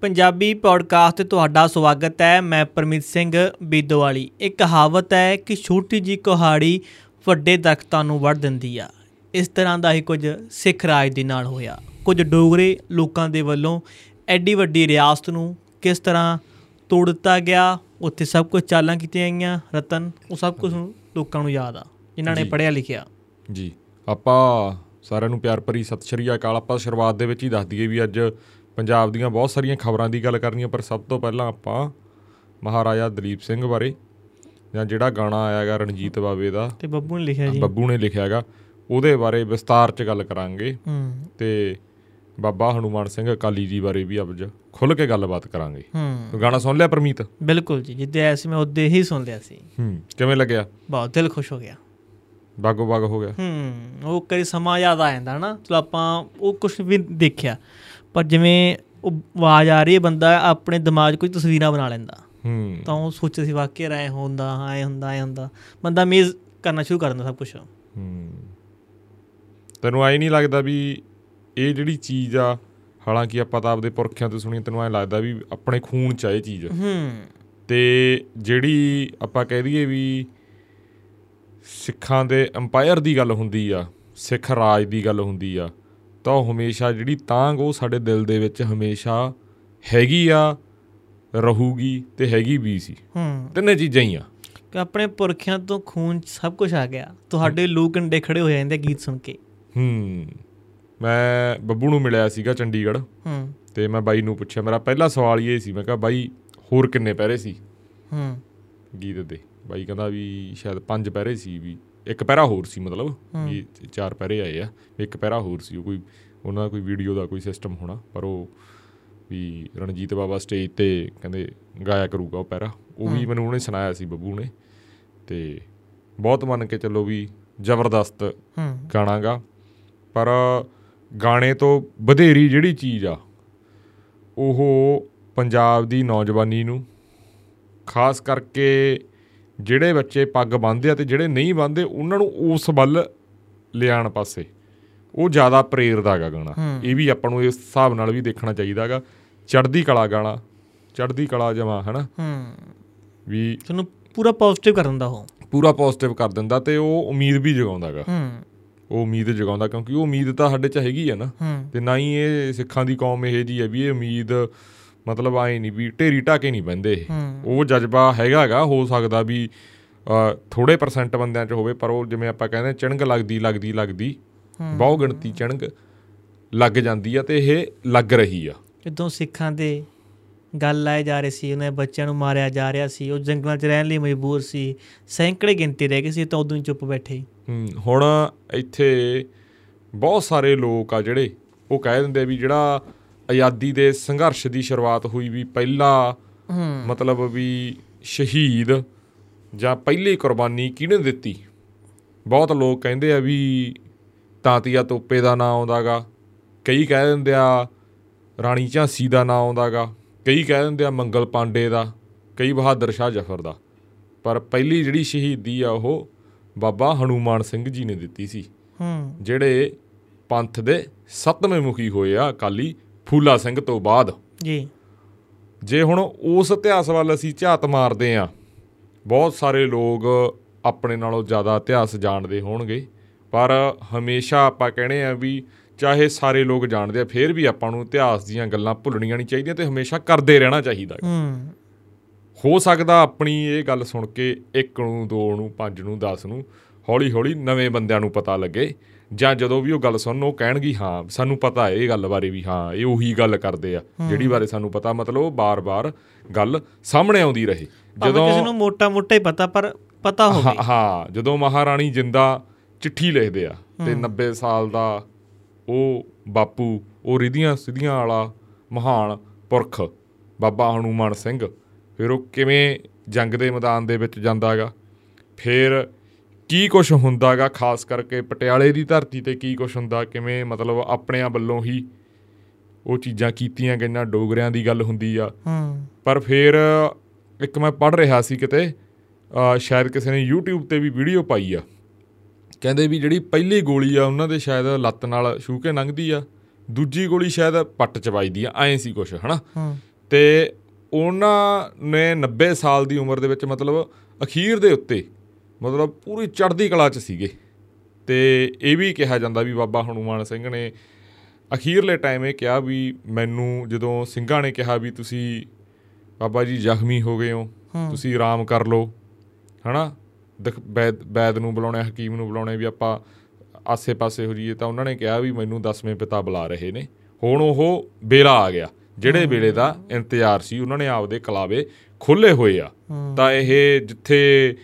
Punjabi podcast ਤੇ ਤੁਹਾਡਾ ਸਵਾਗਤ ਹੈ। ਮੈਂ ਪਰਮੀਤ ਸਿੰਘ ਬੀਦੋਵਾਲੀ। ਇੱਕ ਕਹਾਵਤ ਹੈ ਕਿ ਛੋਟੀ ਜੀ ਕੁਹਾੜੀ ਵੱਡੇ ਦਰਖਤਾਂ ਨੂੰ ਵੱਢ ਦਿੰਦੀ ਆ। ਇਸ ਤਰ੍ਹਾਂ ਦਾ ਹੀ ਕੁਝ ਸਿੱਖ ਰਾਜ ਦੇ ਨਾਲ ਹੋਇਆ। ਕੁਝ ਡੋਗਰੇ ਲੋਕਾਂ ਦੇ ਵੱਲੋਂ ਐਡੀ ਵੱਡੀ ਰਿਆਸਤ ਨੂੰ ਕਿਸ ਤਰ੍ਹਾਂ ਤੋੜ ਦਿੱਤਾ ਗਿਆ ਉੱਥੇ ਸਭ ਕੁਝ ਚਾਲਾਂ ਕੀਤੀਆਂ ਗਈਆਂ। ਰਤਨ ਉਹ ਸਭ ਕੁਝ ਲੋਕਾਂ ਨੂੰ ਯਾਦ ਆ ਜਿਨ੍ਹਾਂ ਨੇ ਜੀ। ਪੜ੍ਹਿਆ ਲਿਖਿਆ। ਜੀ। ਆਪਾਂ ਸਾਰਿਆਂ ਨੂੰ ਪਿਆਰ ਭਰੀ ਸਤਿ ਸ਼੍ਰੀ ਅਕਾਲ। ਆਪਾਂ ਸ਼ੁਰੂਆਤ ਦੇ ਵਿੱਚ ਹੀ ਦੱਸ ਦਈਏ ਵੀ ਅੱਜ ਪੰਜਾਬ ਦੀਆਂ ਬਹੁਤ ਸਾਰੀਆਂ ਖਬਰਾਂ ਦੀ ਗੱਲ ਕਰਨੀ ਹੈ ਪਰ ਸਭ ਤੋਂ ਪਹਿਲਾਂ ਆਪਾਂ ਮਹਾਰਾਜਾ ਦਲੀਪ ਸਿੰਘ ਬਾਰੇ ਜਾਂ ਜਿਹੜਾ ਗਾਣਾ ਆਇਆ ਹੈਗਾ ਰਣਜੀਤ ਬਾਵੇ ਦਾ। ਤੇ ਬੱਬੂ ਨੇ ਲਿਖਿਆ ਜੀ। ਬੱਬੂ ਨੇ ਲਿਖਿਆ ਹੈਗਾ। ਉਹਦੇ ਬਾਰੇ ਵਿਸਤਾਰ 'ਚ ਗੱਲ ਕਰਾਂਗੇ। ਹੂੰ। ਤੇ ਬਾਬਾ ਹਨੂਮਾਨ ਸਿੰਘ ਅਕਾਲੀ ਜੀ ਬਾਰੇ ਵੀ ਅੱਜ ਖੁੱਲ ਕੇ ਗੱਲਬਾਤ ਕਰਾਂਗੇ। ਹੂੰ। ਗਾਣਾ ਸੁਣ ਲਿਆ ਪਰਮੀਤ? ਬਿਲਕੁਲ ਜੀ। ਜਿੱਦੇ ਐਸੇ ਮੈਂ ਉਹਦੇ ਹੀ ਸੁਣ ਲਿਆ ਸੀ। ਹੂੰ। ਕਿਵੇਂ ਲੱਗਿਆ? ਬਹੁਤ ਦਿਲ ਖੁਸ਼ ਹੋ ਗਿਆ। ਬਾਗੋ ਬਾਗ ਹੋ ਗਿਆ? ਹੂੰ। ਉਹ ਕਈ ਸਮਾਂ ਯਾਦ ਆ ਜਾਂਦਾ ਨਾ। ਚਲੋ ਆਪਾਂ ਉਹ ਕੁਝ ਵੀ ਦੇਖਿਆ। ਪਰ ਜਿਵੇਂ ਉਹ ਆਵਾਜ਼ ਆ ਰਹੀ ਹੈ ਬੰਦਾ ਆਪਣੇ ਦਿਮਾਗ 'ਚ ਕੋਈ ਤਸਵੀਰਾਂ ਬਣਾ ਲੈਂਦਾ। ਹੂੰ। ਤਾਂ ਉਹ ਸੋਚੇ ਸੀ ਵਾਕਿਆ ਰਾਏ ਹੁੰਦਾ ਐ ਹੁੰਦਾ ਐ ਹੁੰਦਾ। ਬੰਦਾ ਮੇਜ਼ ਕਰਨਾ ਸ਼ੁਰੂ ਕਰ ਦਿੰਦਾ ਸਭ ਕੁਝ ਹੂੰ। ਤੈਨੂੰ ਆਈ ਨਹੀਂ ਲੱਗਦਾ ਵੀ ਇਹ ਜਿਹੜੀ ਚੀਜ਼ ਆ ਹਾਲਾਂਕਿ ਆਪਾਂ ਤਾਂ ਆਪਦੇ ਪੁਰਖਿਆਂ ਤੋਂ ਸੁਣੀ ਤੈਨੂੰ ਐ ਲੱਗਦਾ ਵੀ ਆਪਣੇ ਖੂਨ ਚ ਆ ਇਹ ਚੀਜ਼। ਹੂੰ। ਤੇ ਜਿਹੜੀ ਆਪਾਂ ਕਹਿ ਦਈਏ ਵੀ ਸਿੱਖਾਂ ਦੇ ਐਮਪਾਇਰ ਦੀ ਗੱਲ ਹੁੰਦੀ ਆ ਸਿੱਖ ਰਾਜ ਦੀ ਗੱਲ ਹੁੰਦੀ ਆ ਤਾਂ ਉਹ ਹਮੇਸ਼ਾ ਜਿਹੜੀ ਤਾਂਗ ਉਹ ਸਾਡੇ ਦਿਲ ਦੇ ਵਿੱਚ ਹਮੇਸ਼ਾ ਹੈਗੀ ਆ ਰਹੂਗੀ ਤੇ ਹੈਗੀ ਵੀ ਸੀ। ਹੂੰ। ਤਿੰਨੇ ਚੀਜ਼ਾਂ ਹੀ ਆ। ਕਿ ਆਪਣੇ ਪੁਰਖਿਆਂ ਤੋਂ ਖੂਨ ਸਭ ਕੁਝ ਆ ਗਿਆ। ਤੁਹਾਡੇ ਲੋਕ ਅੰਡੇ ਖੜੇ ਹੋ ਜਾਂਦੇ ਗੀਤ ਸੁਣ ਕੇ। ਹੂੰ। ਮੈਂ ਬੱਬੂ ਨੂੰ ਮਿਲਿਆ ਸੀਗਾ ਚੰਡੀਗੜ੍ਹ। ਹੂੰ। ਤੇ ਮੈਂ ਬਾਈ ਨੂੰ ਪੁੱਛਿਆ ਮੇਰਾ ਪਹਿਲਾ ਸਵਾਲ ਇਹ ਸੀ ਮੈਂ ਕਿਹਾ ਬਾਈ ਹੋਰ ਕਿੰਨੇ ਪਹਿਰੇ ਸੀ? ਹੂੰ। ਗੀਤ ਦੇ। ਬਾਈ ਕਹਿੰਦਾ ਵੀ ਸ਼ਾਇਦ ਪੰਜ ਪਹਿਰੇ ਸੀ ਵੀ। ਇੱਕ ਪਹਿਰਾ ਹੋਰ ਸੀ ਮਤਲਬ ਵੀ ਚਾਰ ਪਹਿਰੇ ਆਏ ਆ ਇੱਕ ਪਹਿਰਾ ਹੋਰ ਸੀ ਕੋਈ ਉਹਨਾਂ ਦਾ ਕੋਈ ਵੀਡੀਓ ਦਾ ਕੋਈ ਸਿਸਟਮ ਹੋਣਾ ਪਰ ਉਹ ਵੀ ਰਣਜੀਤ ਬਾਬਾ ਸਟੇਜ ਤੇ ਕਹਿੰਦੇ ਗਾਇਆ ਕਰੂਗਾ ਉਹ ਪਹਿਰਾ ਉਹ ਵੀ ਮੈਨੂੰ ਉਹਨੇ ਸੁਣਾਇਆ ਸੀ ਬੱਬੂ ਨੇ ਤੇ ਬਹੁਤ ਮੰਨ ਕੇ ਚੱਲੋ ਵੀ ਜ਼ਬਰਦਸਤ ਗਾਣਾਗਾ। ਪਰ ਗਾਣੇ ਤੋਂ ਵਧੇਰੀ ਜਿਹੜੀ ਚੀਜ਼ ਆ ਉਹ ਪੰਜਾਬ ਦੀ ਨੌਜਵਾਨੀ ਨੂੰ ਖਾਸ ਕਰਕੇ ਜਿਹੜੇ ਬੱਚੇ ਪੱਗ ਬੰਨ੍ਹਦੇ ਆ ਤੇ ਜਿਹੜੇ ਨਹੀਂ ਬੰਨ੍ਹਦੇ ਉਹਨਾਂ ਨੂੰ ਉਸ ਵੱਲ ਲਿਆਉਣ ਪਾਸੇ ਉਹ ਜ਼ਿਆਦਾ ਪ੍ਰੇਰਦਾ ਗਾ ਗਾਣਾ। ਇਹ ਵੀ ਆਪਾਂ ਨੂੰ ਇਸ ਹਿਸਾਬ ਨਾਲ ਵੀ ਦੇਖਣਾ ਚਾਹੀਦਾਗਾ ਚੜ੍ਹਦੀ ਕਲਾ ਗਾਣਾ ਚੜ੍ਹਦੀ ਕਲਾ ਜਮਾ ਹਨਾ? ਹੂੰ। ਵੀ ਤੁਹਾਨੂੰ ਪੂਰਾ ਪੋਜ਼ਿਟਿਵ ਕਰ ਦਿੰਦਾ ਉਹ। ਪੂਰਾ ਪੋਜ਼ਿਟਿਵ ਕਰ ਦਿੰਦਾ ਤੇ ਉਹ ਉਮੀਦ ਵੀ ਜਗਾਉਂਦਾਗਾ ਹੂੰ। ਉਹ ਉਮੀਦ ਜਗਾਉਂਦਾ ਕਿਉਂਕਿ ਉਹ ਉਮੀਦ ਤਾਂ ਸਾਡੇ ਚ ਹੈਗੀ ਆ ਨਾ। ਤੇ ਨਾ ਹੀ ਇਹ ਸਿੱਖਾਂ ਦੀ ਕੌਮ ਇਹ ਜੀ ਹੈ ਵੀ ਇਹ ਉਮੀਦ ਮਤਲਬ ਆਏ ਨਹੀਂ ਵੀ ਢੇਰੀ ਢਾਕੇ ਨਹੀਂ ਬੰਦੇ ਉਹ ਜਜ਼ਬਾ ਹੈਗਾਗਾ ਹੋ ਸਕਦਾ ਵੀ ਥੋੜੇ ਪਰਸੈਂਟ ਬੰਦਿਆਂ 'ਚ ਹੋਵੇ ਪਰ ਉਹ ਜਿਵੇਂ ਆਪਾਂ ਕਹਿੰਦੇ ਚਿਣਗ ਲੱਗਦੀ ਲੱਗਦੀ ਲੱਗਦੀ ਬਹੁ ਗਿਣਤੀ ਚਿਣਗ ਲੱਗ ਜਾਂਦੀ ਆ ਤੇ ਇਹ ਲੱਗ ਰਹੀ ਆ। ਜਦੋਂ ਸਿੱਖਾਂ ਦੇ ਗੱਲ ਲਾਏ ਜਾ ਰਹੇ ਸੀ ਉਹਨਾਂ ਬੱਚਿਆਂ ਨੂੰ ਮਾਰਿਆ ਜਾ ਰਿਹਾ ਸੀ ਉਹ ਜੰਗਲਾਂ 'ਚ ਰਹਿਣ ਲਈ ਮਜਬੂਰ ਸੀ ਸੈਂਕੜੇ ਗਿਣਤੀ ਰਹਿ ਗਏ ਸੀ ਤਾਂ ਉਦੋਂ ਹੀ ਚੁੱਪ ਬੈਠੇ ਹੁਣ ਇੱਥੇ ਬਹੁਤ ਸਾਰੇ ਲੋਕ ਆ ਜਿਹੜੇ ਉਹ ਕਹਿ ਦਿੰਦੇ ਵੀ ਜਿਹੜਾ ਆਜ਼ਾਦੀ ਦੇ ਸੰਘਰਸ਼ ਦੀ ਸ਼ੁਰੂਆਤ ਹੋਈ ਵੀ ਪਹਿਲਾ ਹੂੰ। ਮਤਲਬ ਵੀ ਸ਼ਹੀਦ ਜਾਂ ਪਹਿਲੀ ਕੁਰਬਾਨੀ ਕਿਹਨੇ ਦਿੱਤੀ? ਬਹੁਤ ਲੋਕ ਕਹਿੰਦੇ ਆ ਵੀ ਤਾਂਤੀਆ ਤੋਪੇ ਦਾ ਨਾਂ ਆਉਂਦਾਗਾ ਕਈ ਕਹਿ ਦਿੰਦੇ ਆ ਰਾਣੀ ਝਾਂਸੀ ਦਾ ਨਾਂ ਆਉਂਦਾਗਾ ਕਈ ਕਹਿ ਦਿੰਦੇ ਆ ਮੰਗਲ ਪਾਂਡੇ ਦਾ ਕਈ ਬਹਾਦਰ ਸ਼ਾਹ ਜ਼ਫਰ ਦਾ। ਪਰ ਪਹਿਲੀ ਜਿਹੜੀ ਸ਼ਹੀਦੀ ਆ ਉਹ ਬਾਬਾ ਹਨੂਮਾਨ ਸਿੰਘ ਜੀ ਨੇ ਦਿੱਤੀ ਸੀ। ਹੂੰ। ਜਿਹੜੇ ਪੰਥ ਦੇ ਸੱਤਵੇਂ ਮੁਖੀ ਹੋਏ ਆ ਅਕਾਲੀ ਫੂਲਾ ਸਿੰਘ ਤੋਂ ਬਾਅਦ। ਜੀ। ਜੇ ਹੁਣ ਉਸ ਇਤਿਹਾਸ ਵੱਲ ਅਸੀਂ ਝਾਤ ਮਾਰਦੇ ਆ ਬਹੁਤ ਸਾਰੇ ਲੋਕ ਆਪਣੇ ਨਾਲੋਂ ਜ਼ਿਆਦਾ ਇਤਿਹਾਸ ਜਾਣਦੇ ਹੋਣਗੇ ਪਰ ਹਮੇਸ਼ਾ ਆਪਾਂ ਕਹਿੰਦੇ ਆ ਵੀ ਚਾਹੇ ਸਾਰੇ ਲੋਕ ਜਾਣਦੇ ਆ ਫਿਰ ਵੀ ਆਪਾਂ ਨੂੰ ਇਤਿਹਾਸ ਦੀਆਂ ਗੱਲਾਂ ਭੁੱਲਣੀਆਂ ਨਹੀਂ ਚਾਹੀਦੀਆਂ ਤੇ ਹਮੇਸ਼ਾ ਕਰਦੇ ਰਹਿਣਾ ਚਾਹੀਦਾ ਹੈ। ਹੂੰ। ਹੋ ਸਕਦਾ ਆਪਣੀ ਇਹ ਗੱਲ ਸੁਣ ਕੇ ਇੱਕ ਨੂੰ ਦੋ ਨੂੰ ਪੰਜ ਨੂੰ 10 ਨੂੰ ਹੌਲੀ ਹੌਲੀ ਨਵੇਂ ਬੰਦਿਆਂ ਨੂੰ ਪਤਾ ਲੱਗੇ ਜਾਂ ਜਦੋਂ ਵੀ ਉਹ ਗੱਲ ਸੁਣਨ ਉਹ ਕਹਿਣਗੇ ਹਾਂ ਸਾਨੂੰ ਪਤਾ ਹੈ ਇਹ ਗੱਲ ਬਾਰੇ ਵੀ ਹਾਂ ਇਹ ਉਹੀ ਗੱਲ ਕਰਦੇ ਆ ਜਿਹੜੀ ਬਾਰੇ ਸਾਨੂੰ ਪਤਾ। ਮਤਲਬ ਉਹ ਬਾਰ-ਬਾਰ ਗੱਲ ਸਾਹਮਣੇ ਆਉਂਦੀ ਰਹੇ। ਜਦੋਂ ਕਿਸੇ ਨੂੰ ਮੋਟਾ ਮੋਟਾ ਹੀ ਪਤਾ ਪਰ ਪਤਾ ਹੋਵੇ। ਹਾਂ ਜਦੋਂ ਮਹਾਰਾਣੀ ਜਿੰਦਾ ਚਿੱਠੀ ਲਿਖਦੇ ਆ ਤੇ 90 ਸਾਲ ਦਾ ਉਹ ਬਾਪੂ ਉਹ ਰਿਧੀਆਂ ਸਿਧੀਆਂ ਵਾਲਾ ਮਹਾਨ ਪੁਰਖ ਬਾਬਾ ਹਨੂਮਾਨ ਸਿੰਘ ਫਿਰ ਉਹ ਕਿਵੇਂ ਜੰਗ ਦੇ ਮੈਦਾਨ ਦੇ ਵਿੱਚ ਜਾਂਦਾਗਾ ਫਿਰ ਕੀ ਕੁਝ ਹੁੰਦਾਗਾ ਖਾਸ ਕਰਕੇ ਪਟਿਆਲੇ ਦੀ ਧਰਤੀ ਤੇ ਕੀ ਕੁਝ ਹੁੰਦਾ ਕਿਵੇਂ ਮਤਲਬ ਆਪਣਿਆਂ ਵੱਲੋਂ ਹੀ ਉਹ ਚੀਜ਼ਾਂ ਕੀਤੀਆਂ ਗਈਆਂ ਡੋਗਰਿਆਂ ਦੀ ਗੱਲ ਹੁੰਦੀ ਆ। ਹੂੰ। ਪਰ ਫਿਰ ਇੱਕ ਮੈਂ ਪੜ ਰਿਹਾ ਸੀ ਕਿਤੇ ਸ਼ਾਇਦ ਕਿਸੇ ਨੇ YouTube ਤੇ ਵੀ ਵੀਡੀਓ ਪਾਈ ਆ। ਕਹਿੰਦੇ ਵੀ ਜਿਹੜੀ ਪਹਿਲੀ ਗੋਲੀ ਆ ਉਹਨਾਂ ਦੇ ਸ਼ਾਇਦ ਲੱਤ ਨਾਲ ਛੂ ਕੇ ਲੰਘਦੀ ਆ ਦੂਜੀ ਗੋਲੀ ਸ਼ਾਇਦ ਪੱਟ ਚ ਵੱਜਦੀ ਆ ਐਂ ਸੀ ਕੁਛ ਹਨਾ? ਤੇ ਉਹਨਾਂ ਨੇ 90 ਸਾਲ ਦੀ ਉਮਰ ਦੇ ਵਿੱਚ ਮਤਲਬ ਅਖੀਰ ਦੇ ਉੱਤੇ ਮਤਲਬ ਪੂਰੀ ਚੜ੍ਹਦੀ ਕਲਾ 'ਚ ਸੀਗੇ। ਤੇ ਇਹ ਵੀ ਕਿਹਾ ਜਾਂਦਾ ਵੀ ਬਾਬਾ ਹਨੂਮਾਨ ਸਿੰਘ ਨੇ ਅਖੀਰਲੇ ਟਾਈਮ ਇਹ ਕਿਹਾ ਵੀ ਮੈਨੂੰ ਜਦੋਂ ਸਿੰਘਾਂ ਨੇ ਕਿਹਾ ਵੀ ਤੁਸੀਂ ਬਾਬਾ ਜੀ ਜ਼ਖਮੀ ਹੋ ਗਏ ਹੋ ਤੁਸੀਂ ਆਰਾਮ ਕਰ ਲਓ ਹਨਾ? ਵੈਦ ਵੈਦ ਨੂੰ ਬੁਲਾਉਣਾ ਹਕੀਮ ਨੂੰ ਬੁਲਾਉਣਾ ਵੀ ਆਪਾਂ ਆਸੇ-ਪਾਸੇ ਹੋ ਜਾਈਏ ਤਾਂ ਉਹਨਾਂ ਨੇ ਕਿਹਾ ਵੀ ਮੈਨੂੰ ਦਸਵੇਂ ਪਿਤਾ ਬੁਲਾ ਰਹੇ ਨੇ। ਹੁਣ ਉਹ ਵੇਲਾ ਆ ਗਿਆ। ਜਿਹੜੇ ਵੇਲੇ ਦਾ ਇੰਤਜ਼ਾਰ ਸੀ ਉਹਨਾਂ ਨੇ ਆਪਦੇ ਕਲਾਵੇ ਖੋਲੇ ਹੋਏ ਆ। ਤਾਂ ਇਹ ਜਿੱਥੇ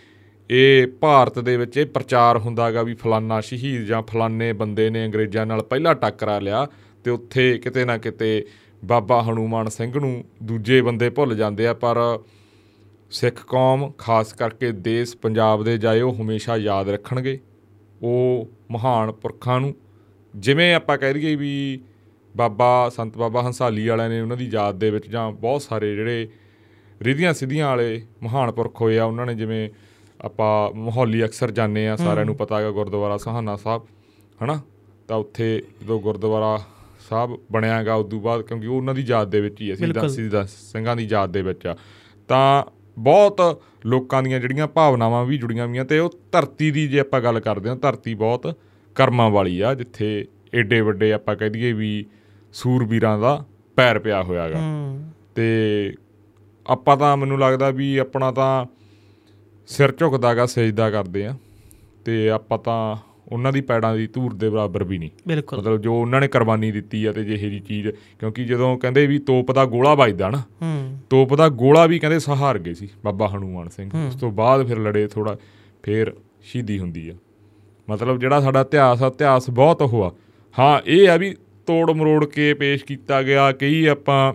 ਇਹ ਭਾਰਤ ਦੇ ਵਿੱਚ ਇਹ ਪ੍ਰਚਾਰ ਹੁੰਦਾਗਾ ਵੀ ਫਲਾਨਾ ਸ਼ਹੀਦ ਜਾਂ ਫਲਾਨੇ ਬੰਦੇ ਨੇ ਅੰਗਰੇਜ਼ਾਂ ਨਾਲ ਪਹਿਲਾ ਟੱਕਰਾ ਲਿਆ ਤੇ ਉੱਥੇ ਕਿਤੇ ਨਾ ਕਿਤੇ ਬਾਬਾ ਹਨੂਮਾਨ ਸਿੰਘ ਨੂੰ ਦੂਜੇ ਬੰਦੇ ਭੁੱਲ ਜਾਂਦੇ ਆ, ਪਰ ਸਿੱਖ ਕੌਮ, ਖਾਸ ਕਰਕੇ ਦੇਸ਼ ਪੰਜਾਬ ਦੇ ਜਾਏ, ਉਹ ਹਮੇਸ਼ਾ ਯਾਦ ਰੱਖਣਗੇ। ਉਹ ਮਹਾਨ ਪੁਰਖਾਂ ਨੂੰ ਜਿਵੇਂ ਆਪਾਂ ਕਹਿ ਦਈਏ ਵੀ ਬਾਬਾ, ਸੰਤ ਬਾਬਾ ਹੰਸਾਲੀ ਵਾਲਿਆਂ ਨੇ ਉਹਨਾਂ ਦੀ ਯਾਦ ਦੇ ਵਿੱਚ ਜਾਂ ਬਹੁਤ ਸਾਰੇ ਜਿਹੜੇ ਰਿਧੀਆਂ ਸਿੱਧੀਆਂ ਵਾਲੇ ਮਹਾਨ ਪੁਰਖ ਹੋਏ ਆ, ਉਹਨਾਂ ਨੇ ਜਿਵੇਂ ਆਪਾਂ ਮਾਹੌਲੀ ਅਕਸਰ ਜਾਂਦੇ ਆ ਸਾਰਿਆਂ ਨੂੰ ਪਤਾ ਹੈਗਾ ਗੁਰਦੁਆਰਾ ਸਹਾਨਾ ਸਾਹਿਬ ਹਨਾ? ਤਾਂ ਉੱਥੇ ਜਦੋਂ ਗੁਰਦੁਆਰਾ ਸਾਹਿਬ ਬਣਿਆਗਾ ਉਸ ਤੋਂ ਬਾਅਦ ਕਿਉਂਕਿ ਉਹ ਉਹਨਾਂ ਦੀ ਯਾਦ ਦੇ ਵਿੱਚ ਹੀ ਅਸੀਂ। ਦਸ ਦਾ ਸਿੰਘਾਂ ਦੀ ਯਾਦ ਦੇ ਵਿੱਚ ਆ। ਤਾਂ ਬਹੁਤ ਲੋਕਾਂ ਦੀਆਂ ਜਿਹੜੀਆਂ ਭਾਵਨਾਵਾਂ ਵੀ ਜੁੜੀਆਂ ਹੋਈਆਂ ਤੇ ਉਹ ਧਰਤੀ ਦੀ ਜੇ ਆਪਾਂ ਗੱਲ ਕਰਦੇ ਹਾਂ ਧਰਤੀ ਬਹੁਤ ਕਰਮਾਂ ਵਾਲੀ ਆ ਜਿੱਥੇ ਏਡੇ ਵੱਡੇ ਆਪਾਂ ਕਹਿ ਦਈਏ ਵੀ ਸੂਰਬੀਰਾਂ ਦਾ ਪੈਰ ਪਿਆ ਹੋਇਆਗਾ ਤੇ ਆਪਾਂ ਤਾਂ ਮੈਨੂੰ ਲੱਗਦਾ ਵੀ ਆਪਣਾ ਤਾਂ ਸਿਰ ਝੁਕਦਾਗਾ ਸਜਦਾ ਕਰਦੇ ਆ। ਤੇ ਆਪਾਂ ਤਾਂ ਉਹਨਾਂ ਦੀ ਪੈੜਾਂ ਦੀ ਧੂਰ ਦੇ ਬਰਾਬਰ ਵੀ ਨਹੀਂ। ਬਿਲਕੁਲ। ਮਤਲਬ ਜੋ ਉਹਨਾਂ ਨੇ ਕੁਰਬਾਨੀ ਦਿੱਤੀ ਆ ਤੇ ਜਿਹੇ ਜੀ ਚੀਜ਼ ਕਿਉਂਕਿ ਜਦੋਂ ਕਹਿੰਦੇ ਵੀ ਤੋਪ ਦਾ ਗੋਲਾ ਵੱਜਦਾ ਨਾ ਹੂੰ। ਤੋਪ ਦਾ ਗੋਲਾ ਵੀ ਕਹਿੰਦੇ ਸਹਾਰ ਗਏ ਸੀ ਬਾਬਾ ਹਨੂਮਾਨ ਸਿੰਘ। ਉਸ ਤੋਂ ਬਾਅਦ ਫਿਰ ਲੜੇ ਥੋੜਾ ਫਿਰ ਸ਼ਹੀਦੀ ਹੁੰਦੀ ਆ। ਮਤਲਬ ਜਿਹੜਾ ਸਾਡਾ ਇਤਿਹਾਸ ਆ ਇਤਿਹਾਸ ਬਹੁਤ ਉਹ ਆ। ਹਾਂ ਇਹ ਆ ਵੀ ਤੋੜ ਮਰੋੜ ਕੇ ਪੇਸ਼ ਕੀਤਾ ਗਿਆ ਕਈ ਆਪਾਂ